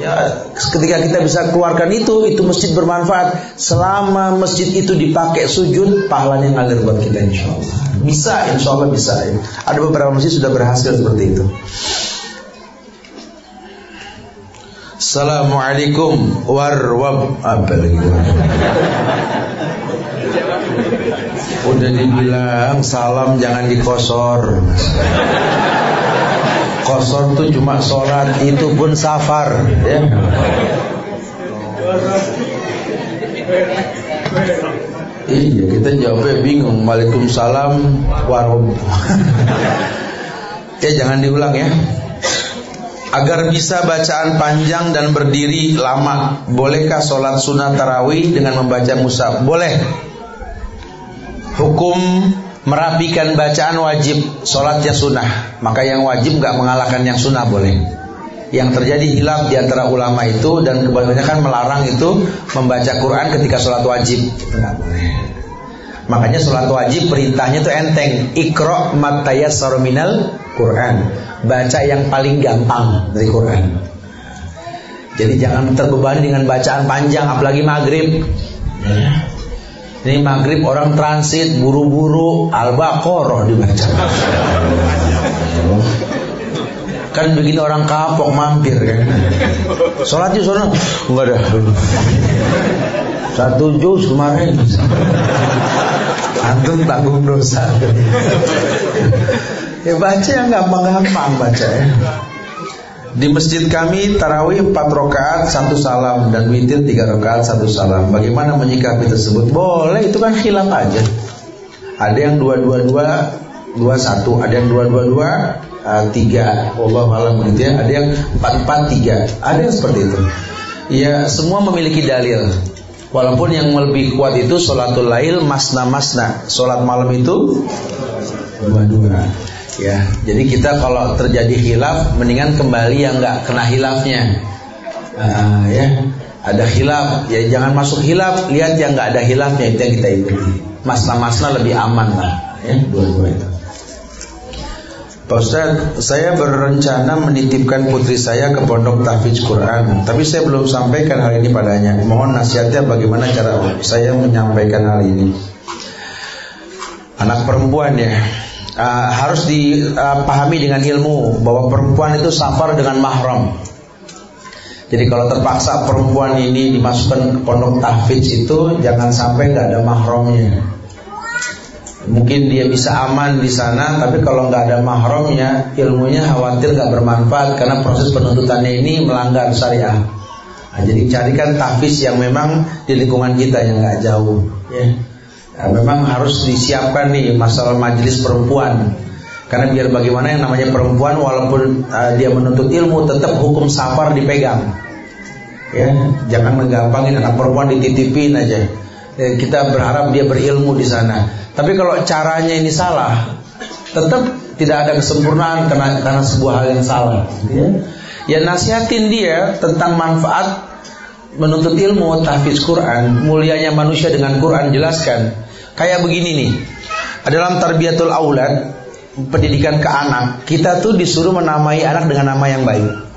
Ya, ketika kita bisa keluarkan itu, itu masjid bermanfaat. Selama masjid itu dipakai sujud, pahalanya ngalir buat kita insya Allah. Bisa, insya Allah bisa. Ya. Ada beberapa masjid sudah berhasil seperti itu. Assalamualaikum warwab apa? Udah dibilang salam jangan dikosor. Kosor tuh cuma sholat Itu pun safar ya. Iya kita jawabnya bingung Waalaikumsalam warum [LAUGHS] Ya jangan diulang ya Agar bisa bacaan panjang dan berdiri lama Bolehkah sholat sunat tarawih dengan membaca musab? Boleh Hukum merapikan bacaan wajib, sholatnya sunnah. Maka yang wajib nggak mengalahkan yang sunnah boleh. Yang terjadi hilaf di antara ulama itu dan kebanyakan melarang itu membaca Quran ketika sholat wajib. Makanya sholat wajib perintahnya itu enteng. Ikro matayas minal Quran. Baca yang paling gampang dari Quran. Jadi jangan terbebani dengan bacaan panjang apalagi maghrib. Ini maghrib orang transit buru-buru Al-Baqarah dibaca. Kan begini orang kapok mampir kan. Sholat di sana enggak ada. Satu juz kemarin. Antum tanggung dosa. ya baca yang gampang-gampang baca ya. Di masjid kami tarawih 4 rakaat satu salam dan witir 3 rakaat satu salam. Bagaimana menyikapi tersebut? Boleh, itu kan khilaf aja. Ada yang dua dua dua dua satu, ada yang dua dua dua uh, tiga. Allah malam begitu ya. Ada yang empat empat tiga. Ada yang seperti itu. Ya semua memiliki dalil. Walaupun yang lebih kuat itu sholatul lail masna masna. Sholat malam itu dua dua. Ya, jadi kita kalau terjadi hilaf, mendingan kembali yang nggak kena hilafnya. Uh, ya, ada hilaf, ya jangan masuk hilaf, lihat yang nggak ada hilafnya itu yang kita ikuti. Masna-masna lebih aman lah, ya dua-dua itu. Pak Ustaz, saya berencana menitipkan putri saya ke pondok tahfiz Quran, tapi saya belum sampaikan hal ini padanya. Mohon nasihatnya bagaimana cara saya menyampaikan hal ini. Anak perempuan ya, uh, harus dipahami dengan ilmu bahwa perempuan itu safar dengan mahram. Jadi kalau terpaksa perempuan ini dimasukkan ke pondok tahfiz itu jangan sampai nggak ada mahramnya. Mungkin dia bisa aman di sana, tapi kalau nggak ada mahramnya, ilmunya khawatir nggak bermanfaat karena proses penuntutannya ini melanggar syariah. Nah, jadi carikan tahfiz yang memang di lingkungan kita yang nggak jauh. Ya. Nah, memang harus disiapkan nih masalah majelis perempuan. Karena biar bagaimana yang namanya perempuan walaupun uh, dia menuntut ilmu tetap hukum safar dipegang. Ya, jangan menggampangin anak perempuan dititipin aja. Ya, kita berharap dia berilmu di sana. Tapi kalau caranya ini salah, tetap tidak ada kesempurnaan karena karena sebuah hal yang salah. Ya, ya nasihatin dia tentang manfaat menuntut ilmu tahfiz Quran, mulianya manusia dengan Quran jelaskan. Kayak begini nih. Dalam tarbiyatul aulad pendidikan ke anak, kita tuh disuruh menamai anak dengan nama yang baik.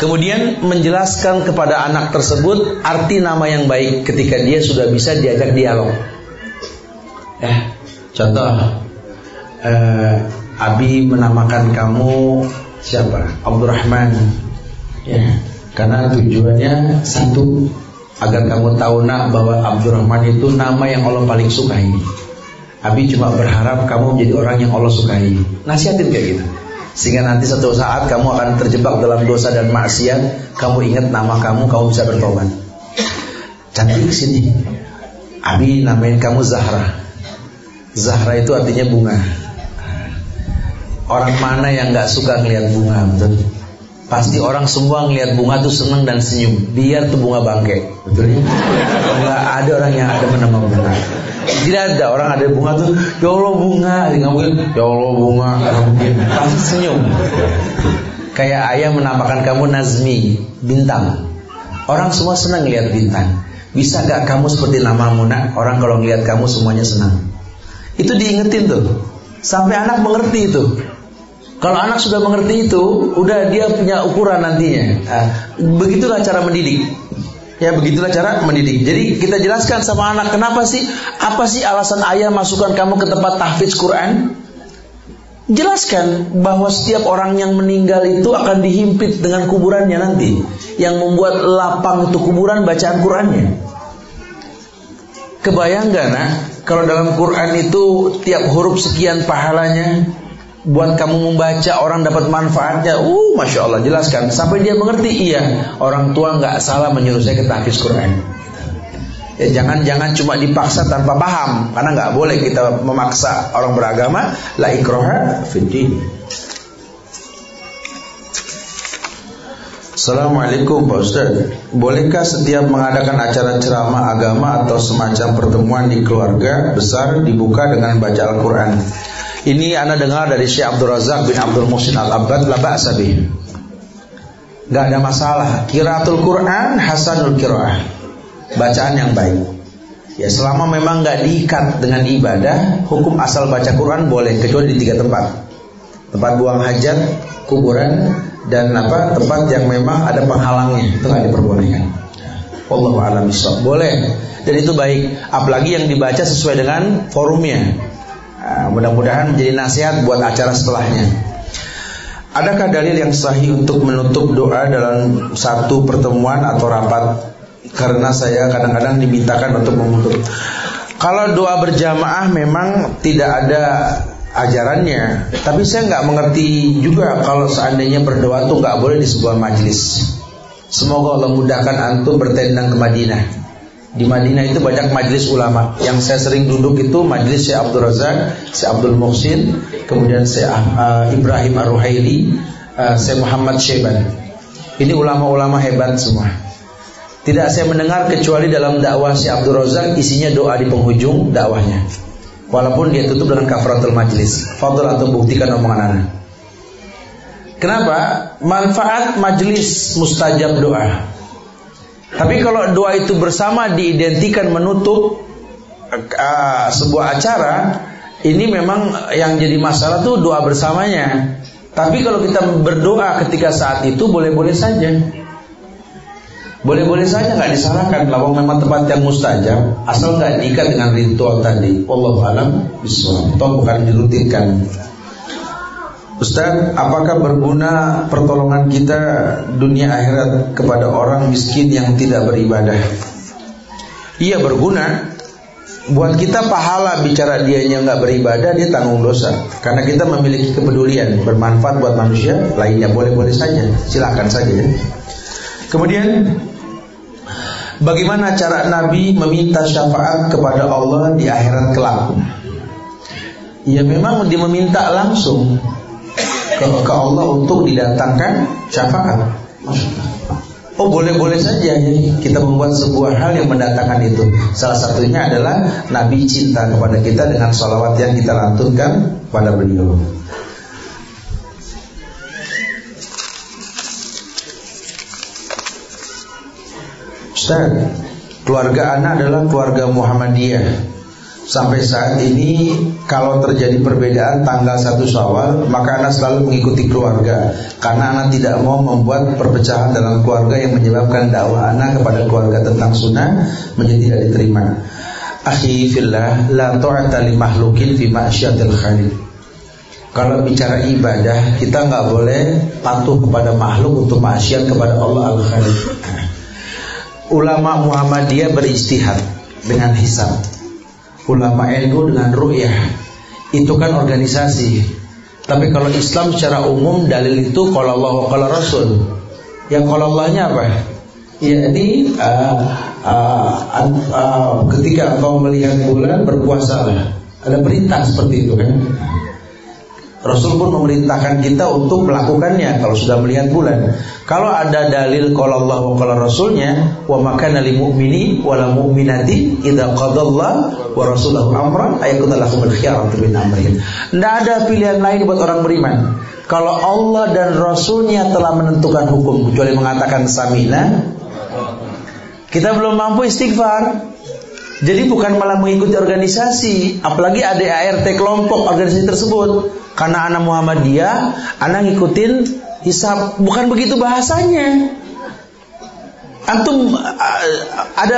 Kemudian menjelaskan kepada anak tersebut arti nama yang baik ketika dia sudah bisa diajak dialog. Eh, contoh, eh, Abi menamakan kamu siapa? Abdurrahman. Ya, karena tujuannya satu agar kamu tahu nak bahwa Abdurrahman itu nama yang Allah paling sukai. Abi cuma berharap kamu menjadi orang yang Allah sukai. Nasihatin kayak gitu. Sehingga nanti satu saat kamu akan terjebak dalam dosa dan maksiat, kamu ingat nama kamu, kamu bisa bertobat. Cantik sini. Abi namain kamu Zahra. Zahra itu artinya bunga. Orang mana yang nggak suka ngelihat bunga, betul? Pasti orang semua ngelihat bunga tuh senang dan senyum. Biar tuh bunga bangke, betul ya? Enggak ada orang yang ada nama bunga. Tidak ada orang ada bunga tuh, ya Allah bunga, nggak mungkin, ya Allah bunga, nggak mungkin. Pasti senyum. Kayak ayah menamakan kamu Nazmi, bintang. Orang semua senang ngelihat bintang. Bisa gak kamu seperti namamu nak? Orang kalau ngelihat kamu semuanya senang. Itu diingetin tuh. Sampai anak mengerti itu. Kalau anak sudah mengerti itu, udah dia punya ukuran nantinya. Nah, begitulah cara mendidik. Ya begitulah cara mendidik. Jadi kita jelaskan sama anak kenapa sih? Apa sih alasan ayah masukkan kamu ke tempat tahfidz Quran? Jelaskan bahwa setiap orang yang meninggal itu akan dihimpit dengan kuburannya nanti, yang membuat lapang untuk kuburan bacaan Qurannya. Kebayang gak nak? Kalau dalam Quran itu tiap huruf sekian pahalanya, buat kamu membaca orang dapat manfaatnya. Uh masya Allah jelaskan. Sampai dia mengerti iya orang tua nggak salah menyuruh saya ke tahfiz Quran. Ya jangan jangan cuma dipaksa tanpa paham karena nggak boleh kita memaksa orang beragama. La ikroha fiddin Assalamualaikum Pak Ustaz. Bolehkah setiap mengadakan acara ceramah agama atau semacam pertemuan di keluarga besar dibuka dengan baca Al-Quran ini anda dengar dari Syekh Abdul Razak bin Abdul Muhsin Al-Abbad la ba'sa Gak ada masalah. Kiraatul Quran hasanul qiraah. Bacaan yang baik. Ya selama memang gak diikat dengan ibadah, hukum asal baca Quran boleh kecuali di tiga tempat. Tempat buang hajat, kuburan, dan apa tempat yang memang ada penghalangnya itu nggak diperbolehkan. Allah a'lam Boleh dan itu baik. Apalagi yang dibaca sesuai dengan forumnya. Nah, mudah-mudahan menjadi nasihat buat acara setelahnya. Adakah dalil yang sahih untuk menutup doa dalam satu pertemuan atau rapat? Karena saya kadang-kadang dimintakan untuk menutup. Kalau doa berjamaah memang tidak ada ajarannya, tapi saya nggak mengerti juga kalau seandainya berdoa itu nggak boleh di sebuah majlis. Semoga Allah mudahkan antum bertendang ke Madinah. Di Madinah itu banyak majelis ulama. Yang saya sering duduk itu majelis Syekh Abdul Razak, Syekh Abdul Muhsin, kemudian Syekh uh, Ibrahim Ar-Ruhaili, uh, Syekh Muhammad Syeban. Ini ulama-ulama hebat semua. Tidak saya mendengar kecuali dalam dakwah Syekh Abdul Razak isinya doa di penghujung dakwahnya. Walaupun dia tutup dengan kafaratul majlis. Fadl atau buktikan omongan anak. Kenapa? Manfaat majlis mustajab doa. Tapi kalau doa itu bersama diidentikan menutup uh, sebuah acara, ini memang yang jadi masalah tuh doa bersamanya. Tapi kalau kita berdoa ketika saat itu boleh-boleh saja. Boleh-boleh saja nggak disalahkan kalau memang tempat yang mustajab asal nggak diikat dengan ritual tadi. Allah alam bismillah. Toh bukan dirutinkan. Ustaz, apakah berguna pertolongan kita dunia akhirat kepada orang miskin yang tidak beribadah? Iya berguna. Buat kita pahala bicara dia yang nggak beribadah dia tanggung dosa. Karena kita memiliki kepedulian bermanfaat buat manusia lainnya boleh-boleh saja. Silakan saja. Ya. Kemudian bagaimana cara Nabi meminta syafaat kepada Allah di akhirat kelak? Ya memang dia meminta langsung ke, Allah untuk didatangkan syafaat. Oh boleh-boleh saja ya kita membuat sebuah hal yang mendatangkan itu. Salah satunya adalah Nabi cinta kepada kita dengan salawat yang kita lantunkan pada beliau. Ustaz, keluarga anak adalah keluarga Muhammadiyah. Sampai saat ini kalau terjadi perbedaan tanggal satu Syawal, maka anak selalu mengikuti keluarga karena anak tidak mau membuat perpecahan dalam keluarga yang menyebabkan dakwah anak kepada keluarga tentang sunnah menjadi tidak diterima. Akhi fillah, la ta'ata li mahlukin fi ma'syatil khaliq. Kalau bicara ibadah, kita nggak boleh patuh kepada makhluk untuk maksiat kepada Allah Al-Khaliq. Ulama Muhammadiyah beristihad dengan hisab ulama NU dengan ru'yah. Itu kan organisasi. Tapi kalau Islam secara umum dalil itu kalau Allah kalau Rasul. Yang kalau Allahnya apa? Ya ini uh, uh, uh, ketika engkau melihat bulan berpuasalah ada perintah seperti itu kan Rasul pun memerintahkan kita untuk melakukannya kalau sudah melihat bulan. Kalau ada dalil kalau Allah wa kalau Rasulnya wa makana lil mu'mini wa la mu'minati idza qadallah wa rasulahu amran ayakun lahum al-khiyaratu min amrihim. Tidak ada pilihan lain buat orang beriman. Kalau Allah dan Rasulnya telah menentukan hukum kecuali mengatakan samina, kita belum mampu istighfar. Jadi bukan malah mengikuti organisasi, apalagi ada ART kelompok organisasi tersebut. Karena anak Muhammadiyah, anak ngikutin hisab, bukan begitu bahasanya. Antum ada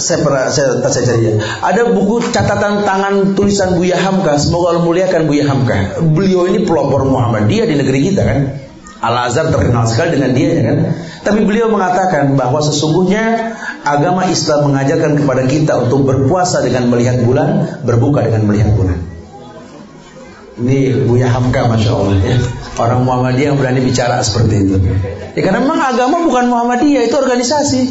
saya pernah saya, saya cari ya. Ada buku catatan tangan tulisan Buya Hamka. Semoga Allah muliakan Buya Hamka. Beliau ini pelopor Muhammadiyah di negeri kita kan. Al Azhar terkenal sekali dengan dia ya kan. Tapi beliau mengatakan bahwa sesungguhnya agama Islam mengajarkan kepada kita untuk berpuasa dengan melihat bulan, berbuka dengan melihat bulan. Ini Buya Hamka Masya Allah ya. Orang Muhammadiyah yang berani bicara seperti itu. Ya karena memang agama bukan Muhammadiyah Itu organisasi.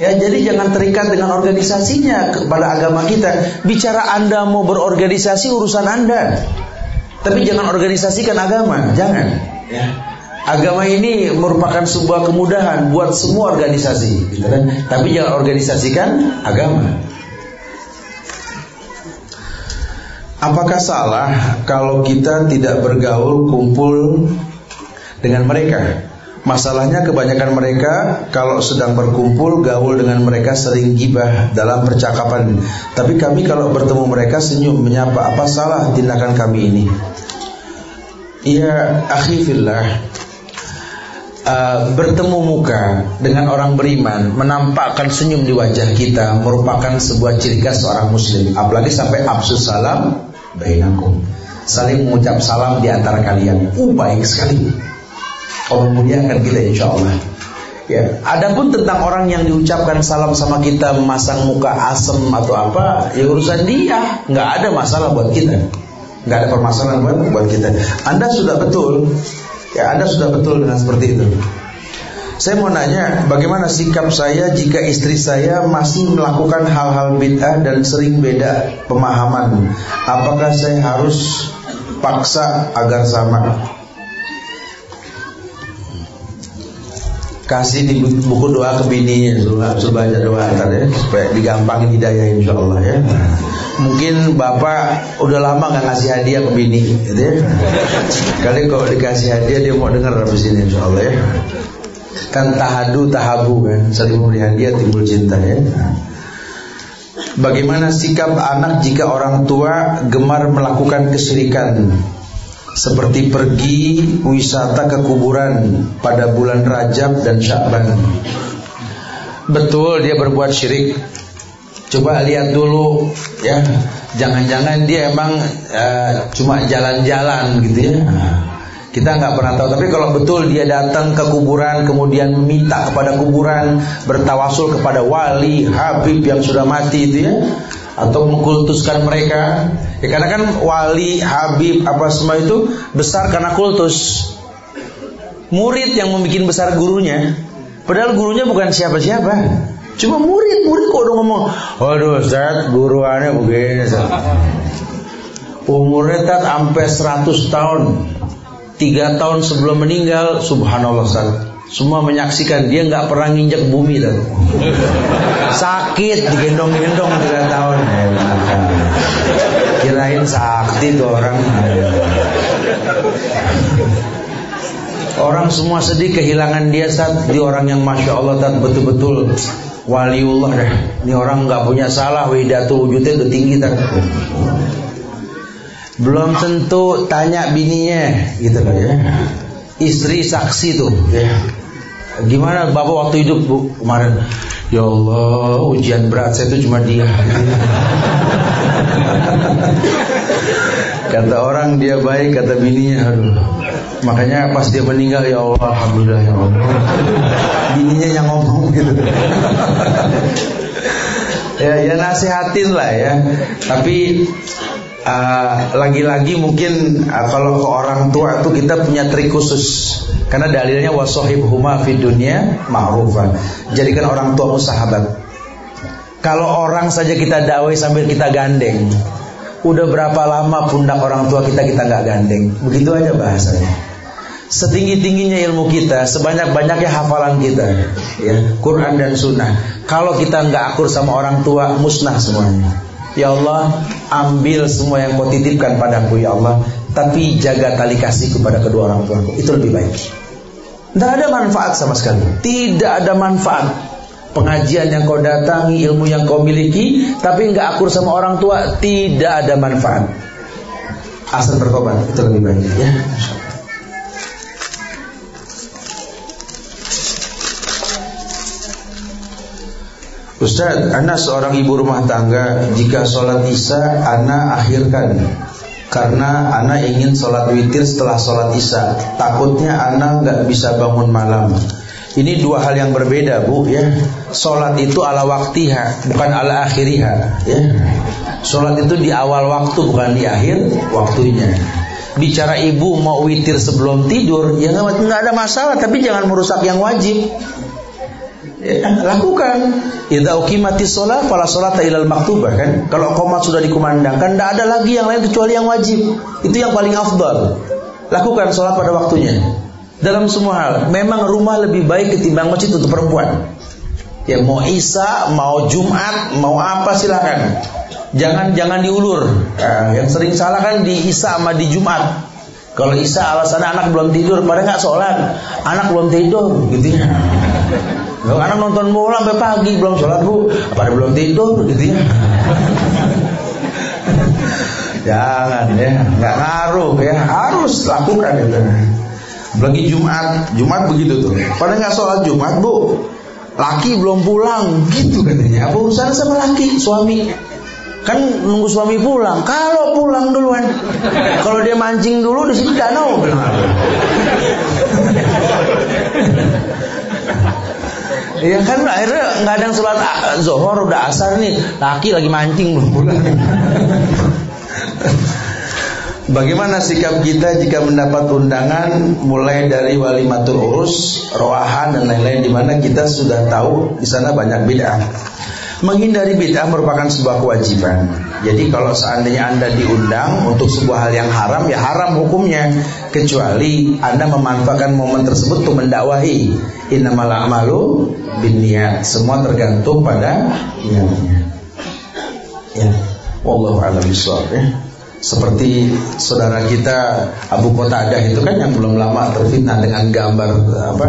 Ya jadi jangan terikat dengan organisasinya Kepada agama kita. Bicara anda mau berorganisasi urusan anda. Tapi jangan organisasikan agama Jangan. Ya Agama ini merupakan sebuah kemudahan buat semua organisasi, gitu kan? Tapi jangan organisasikan agama. Apakah salah kalau kita tidak bergaul kumpul dengan mereka? Masalahnya kebanyakan mereka kalau sedang berkumpul gaul dengan mereka sering gibah dalam percakapan. Tapi kami kalau bertemu mereka senyum menyapa. Apa salah tindakan kami ini? Ya akhi fillah Uh, bertemu muka dengan orang beriman menampakkan senyum di wajah kita merupakan sebuah ciri khas seorang muslim apalagi sampai absus salam bainakum. Saling mengucap salam di antara kalian. Uh, baik sekali. Allah muliakan kita insya Allah. Ya, adapun tentang orang yang diucapkan salam sama kita memasang muka asem atau apa, ya urusan dia, nggak ada masalah buat kita, nggak ada permasalahan buat buat kita. Anda sudah betul Ya Anda sudah betul dengan seperti itu. Saya mau nanya Bagaimana sikap saya jika istri saya Masih melakukan hal-hal bid'ah Dan sering beda pemahaman? Apakah saya harus Paksa agar sama? Kasih di buku doa ke bininya Suruh doa ntar ya Supaya digampangin hidayah insya Allah ya Mungkin bapak udah lama gak ngasih hadiah ke bini gitu ya. Kali kalau dikasih hadiah dia mau dengar habis ini insya Allah ya. Kan tahadu tahabu kan. Saling memberi hadiah timbul cinta ya. Bagaimana sikap anak jika orang tua gemar melakukan kesyirikan Seperti pergi wisata ke kuburan pada bulan Rajab dan Syakban. Betul dia berbuat syirik Coba lihat dulu ya, jangan-jangan dia emang uh, cuma jalan-jalan gitu ya. Kita nggak pernah tahu. Tapi kalau betul dia datang ke kuburan, kemudian meminta kepada kuburan, bertawasul kepada wali, habib yang sudah mati itu ya, atau mengkultuskan mereka. Ya, karena kan wali, habib, apa semua itu besar karena kultus. Murid yang membuat besar gurunya, padahal gurunya bukan siapa-siapa. Cuma murid-murid kok udah ngomong, waduh Ustaz, guru aneh begini Ustaz. Umurnya tak sampai 100 tahun. Tiga tahun sebelum meninggal, subhanallah Ustaz. Semua menyaksikan dia nggak pernah nginjak bumi dan sakit digendong-gendong tiga tahun. Kirain sakti tuh orang. Orang semua sedih kehilangan dia saat di orang yang masya Allah betul-betul waliullah dah. Ini orang nggak punya salah, widatul wujudnya udah tinggi tak. Belum tentu tanya bininya, gitu loh ya. Istri saksi tuh, ya. Gimana bapak waktu hidup bu kemarin? Ya Allah, ujian berat saya itu cuma dia. [LAUGHS] kata orang dia baik, kata bininya, aduh. Makanya pas dia meninggal ya Allah, alhamdulillah ya Allah. Bininya yang ngomong gitu. ya, ya nasihatin lah ya. Tapi uh, lagi-lagi uh, mungkin uh, kalau ke orang tua itu kita punya trik khusus. Karena dalilnya huma fi dunya ma'rufan. Jadikan orang tua sahabat. Kalau orang saja kita dakwai sambil kita gandeng, udah berapa lama pundak orang tua kita kita nggak gandeng? Begitu aja bahasanya. Setinggi-tingginya ilmu kita, sebanyak-banyaknya hafalan kita, ya, Quran dan Sunnah. Kalau kita nggak akur sama orang tua, musnah semuanya. Ya Allah, ambil semua yang kau titipkan padaku ya Allah, tapi jaga tali kasih kepada kedua orang tuaku. Itu lebih baik. Tidak ada manfaat sama sekali. Tidak ada manfaat. Pengajian yang kau datangi, ilmu yang kau miliki, tapi nggak akur sama orang tua, tidak ada manfaat. Asal bertobat itu lebih baik ya. Ustaz, anak seorang ibu rumah tangga Jika sholat isya, anak akhirkan karena anak ingin sholat witir setelah sholat isya. Takutnya anak nggak bisa bangun malam. Ini dua hal yang berbeda bu ya. Sholat itu ala waktiha, bukan ala akhiriha. Ya. Sholat itu di awal waktu, bukan di akhir waktunya. Bicara ibu mau witir sebelum tidur, ya nggak ada masalah, tapi jangan merusak yang wajib ya, lakukan. Idza uqimati shalah fala sholata ilal maktubah kan. Kalau qomat sudah dikumandangkan tidak ada lagi yang lain kecuali yang wajib. Itu yang paling afdal. Lakukan sholat pada waktunya. Dalam semua hal, memang rumah lebih baik ketimbang masjid untuk perempuan. Ya mau Isa, mau Jumat, mau apa silakan. Jangan jangan diulur. Nah, yang sering salah kan di Isa sama di Jumat. Kalau Isa alasannya anak belum tidur, pada nggak sholat, anak belum tidur, gitu ya. Kalau anak nonton bola sampai pagi belum sholat bu, pada belum tidur gitu ya. [LAUGHS] Jangan ya, nggak ngaruh ya, harus lakukan itu. Lagi Jumat, Jumat begitu tuh. Pada nggak sholat Jumat bu, laki belum pulang, gitu katanya. Apa urusan sama laki, suami? Kan nunggu suami pulang. Kalau pulang duluan, kalau dia mancing dulu di sini danau. Iya kan akhirnya nggak ada yang sholat zohor udah asar nih laki lagi mancing belum pulang. Bagaimana sikap kita jika mendapat undangan mulai dari wali matur urus, roahan dan lain-lain di mana kita sudah tahu di sana banyak bid'ah. Menghindari bid'ah merupakan sebuah kewajiban. Jadi kalau seandainya Anda diundang untuk sebuah hal yang haram, ya haram hukumnya. Kecuali Anda memanfaatkan momen tersebut untuk mendakwahi. Innamal a'malu bin niat. Semua tergantung pada niatnya. Ya. Wallahu a'lam ya. Seperti saudara kita Abu Qatadah itu kan yang belum lama terfitnah dengan gambar apa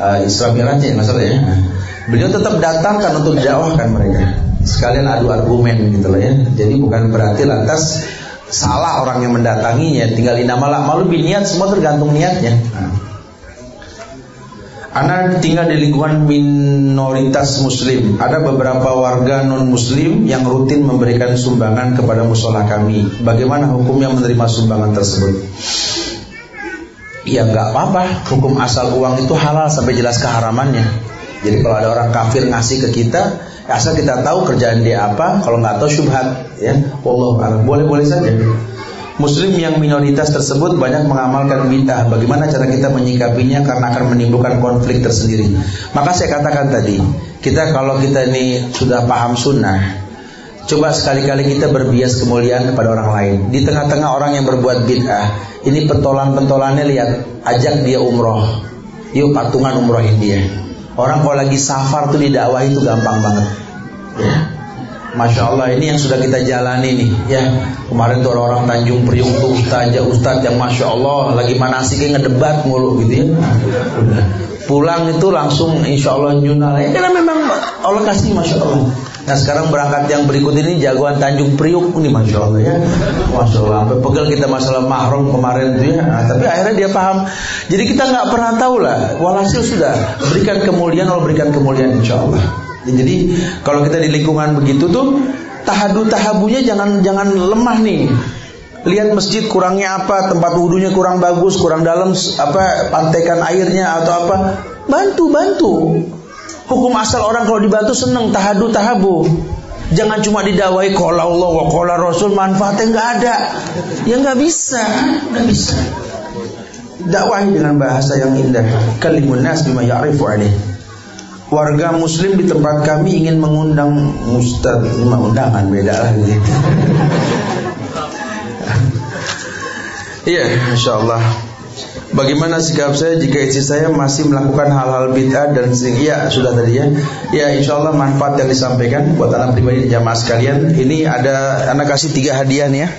uh, Isra Miraj ya masalah ya. Beliau tetap datangkan untuk didakwahkan mereka. Sekalian adu argumen gitu loh ya. Jadi bukan berarti lantas salah orang yang mendatanginya. Tinggal inamalah malu biniat semua tergantung niatnya. Nah. Anak tinggal di lingkungan minoritas muslim Ada beberapa warga non muslim yang rutin memberikan sumbangan kepada musola kami Bagaimana hukumnya menerima sumbangan tersebut? Ya nggak apa-apa Hukum asal uang itu halal sampai jelas keharamannya jadi kalau ada orang kafir ngasih ke kita, asal kita tahu kerjaan dia apa, kalau nggak tahu syubhat, ya, Allah boleh-boleh saja. Muslim yang minoritas tersebut banyak mengamalkan bid'ah. Bagaimana cara kita menyikapinya karena akan menimbulkan konflik tersendiri. Maka saya katakan tadi, kita kalau kita ini sudah paham sunnah, coba sekali-kali kita berbias kemuliaan kepada orang lain. Di tengah-tengah orang yang berbuat bid'ah, ini pentolan-pentolannya lihat, ajak dia umroh. Yuk patungan umrohin dia. Orang kalau lagi safar tuh dakwah itu gampang banget. Ya. Masya Allah ini yang sudah kita jalani nih ya kemarin tuh orang-orang Tanjung Priuk tuh ustaz ustaz yang Masya Allah lagi manasiknya ngedebat mulu gitu ya pulang itu langsung Insya Allah nyunal ya karena memang Allah kasih Masya Allah Nah sekarang berangkat yang berikut ini jagoan Tanjung Priuk nih Masya Allah ya. Masya Allah Sampai pegel kita masalah mahrum kemarin itu ya. Nah, Tapi akhirnya dia paham. Jadi kita nggak pernah tahu lah Walhasil sudah Berikan kemuliaan Allah berikan kemuliaan Insya Allah. Jadi kalau kita di lingkungan begitu tuh tahadu tahabunya jangan jangan lemah nih. Lihat masjid kurangnya apa, tempat wudhunya kurang bagus, kurang dalam apa pantekan airnya atau apa, bantu bantu. Hukum asal orang kalau dibantu seneng tahadu tahabu. Jangan cuma didawai kalau Allah wa qala Rasul manfaatnya nggak ada. Ya nggak bisa, nggak bisa. Dakwahi dengan bahasa yang indah. Kalimun nas bima ya'rifu warga muslim di tempat kami ingin mengundang ustaz undangan beda lah gitu. [LAUGHS] Iya, insyaallah. Bagaimana sikap saya jika istri saya masih melakukan hal-hal bid'ah dan ya sudah tadi ya. Ya insyaallah manfaat yang disampaikan buat anak pribadi dan jamaah sekalian. Ini ada anak kasih tiga hadiah nih ya.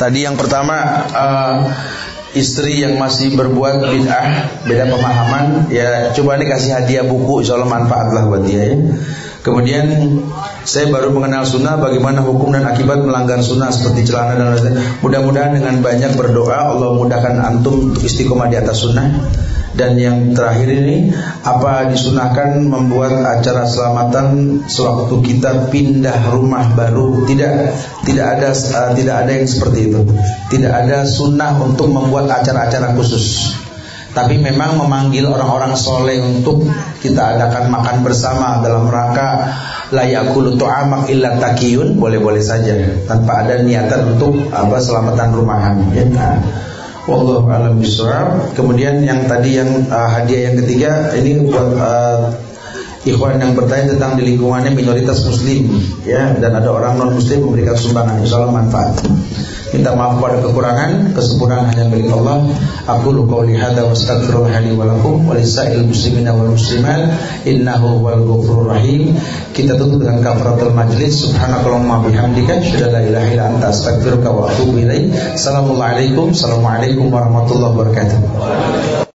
Tadi yang pertama uh, istri yang masih berbuat bid'ah, beda pemahaman, ya coba nih kasih hadiah buku, insya Allah manfaat lah buat dia ya. Kemudian saya baru mengenal sunnah bagaimana hukum dan akibat melanggar sunnah seperti celana dan lain-lain. Mudah-mudahan dengan banyak berdoa Allah mudahkan antum untuk istiqomah di atas sunnah. Dan yang terakhir ini apa disunahkan membuat acara selamatan sewaktu kita pindah rumah baru? Tidak, tidak ada uh, tidak ada yang seperti itu. Tidak ada sunnah untuk membuat acara-acara khusus. Tapi memang memanggil orang-orang soleh untuk kita adakan makan bersama dalam rangka layakul amak illa takiyun boleh-boleh saja tanpa ada niatan untuk apa selamatan rumahan ya. Wallahu a'lam. Kemudian yang tadi yang uh, hadiah yang ketiga ini buat uh, ikhwan yang bertanya tentang di lingkungannya minoritas muslim ya dan ada orang non muslim memberikan sumbangan insyaallah manfaat. Minta maaf pada kekurangan, kesempurnaan hanya milik Allah. Aku lu qauli hadza wa astaghfirullah li wa lakum wa lisa'il muslimina wal muslimat innahu wal ghafurur rahim. Kita tutup dengan kafaratul majlis. Subhanakallahumma bihamdika asyhadu an la ilaha illa anta astaghfiruka wa atubu ilaik. Assalamualaikum warahmatullahi wabarakatuh.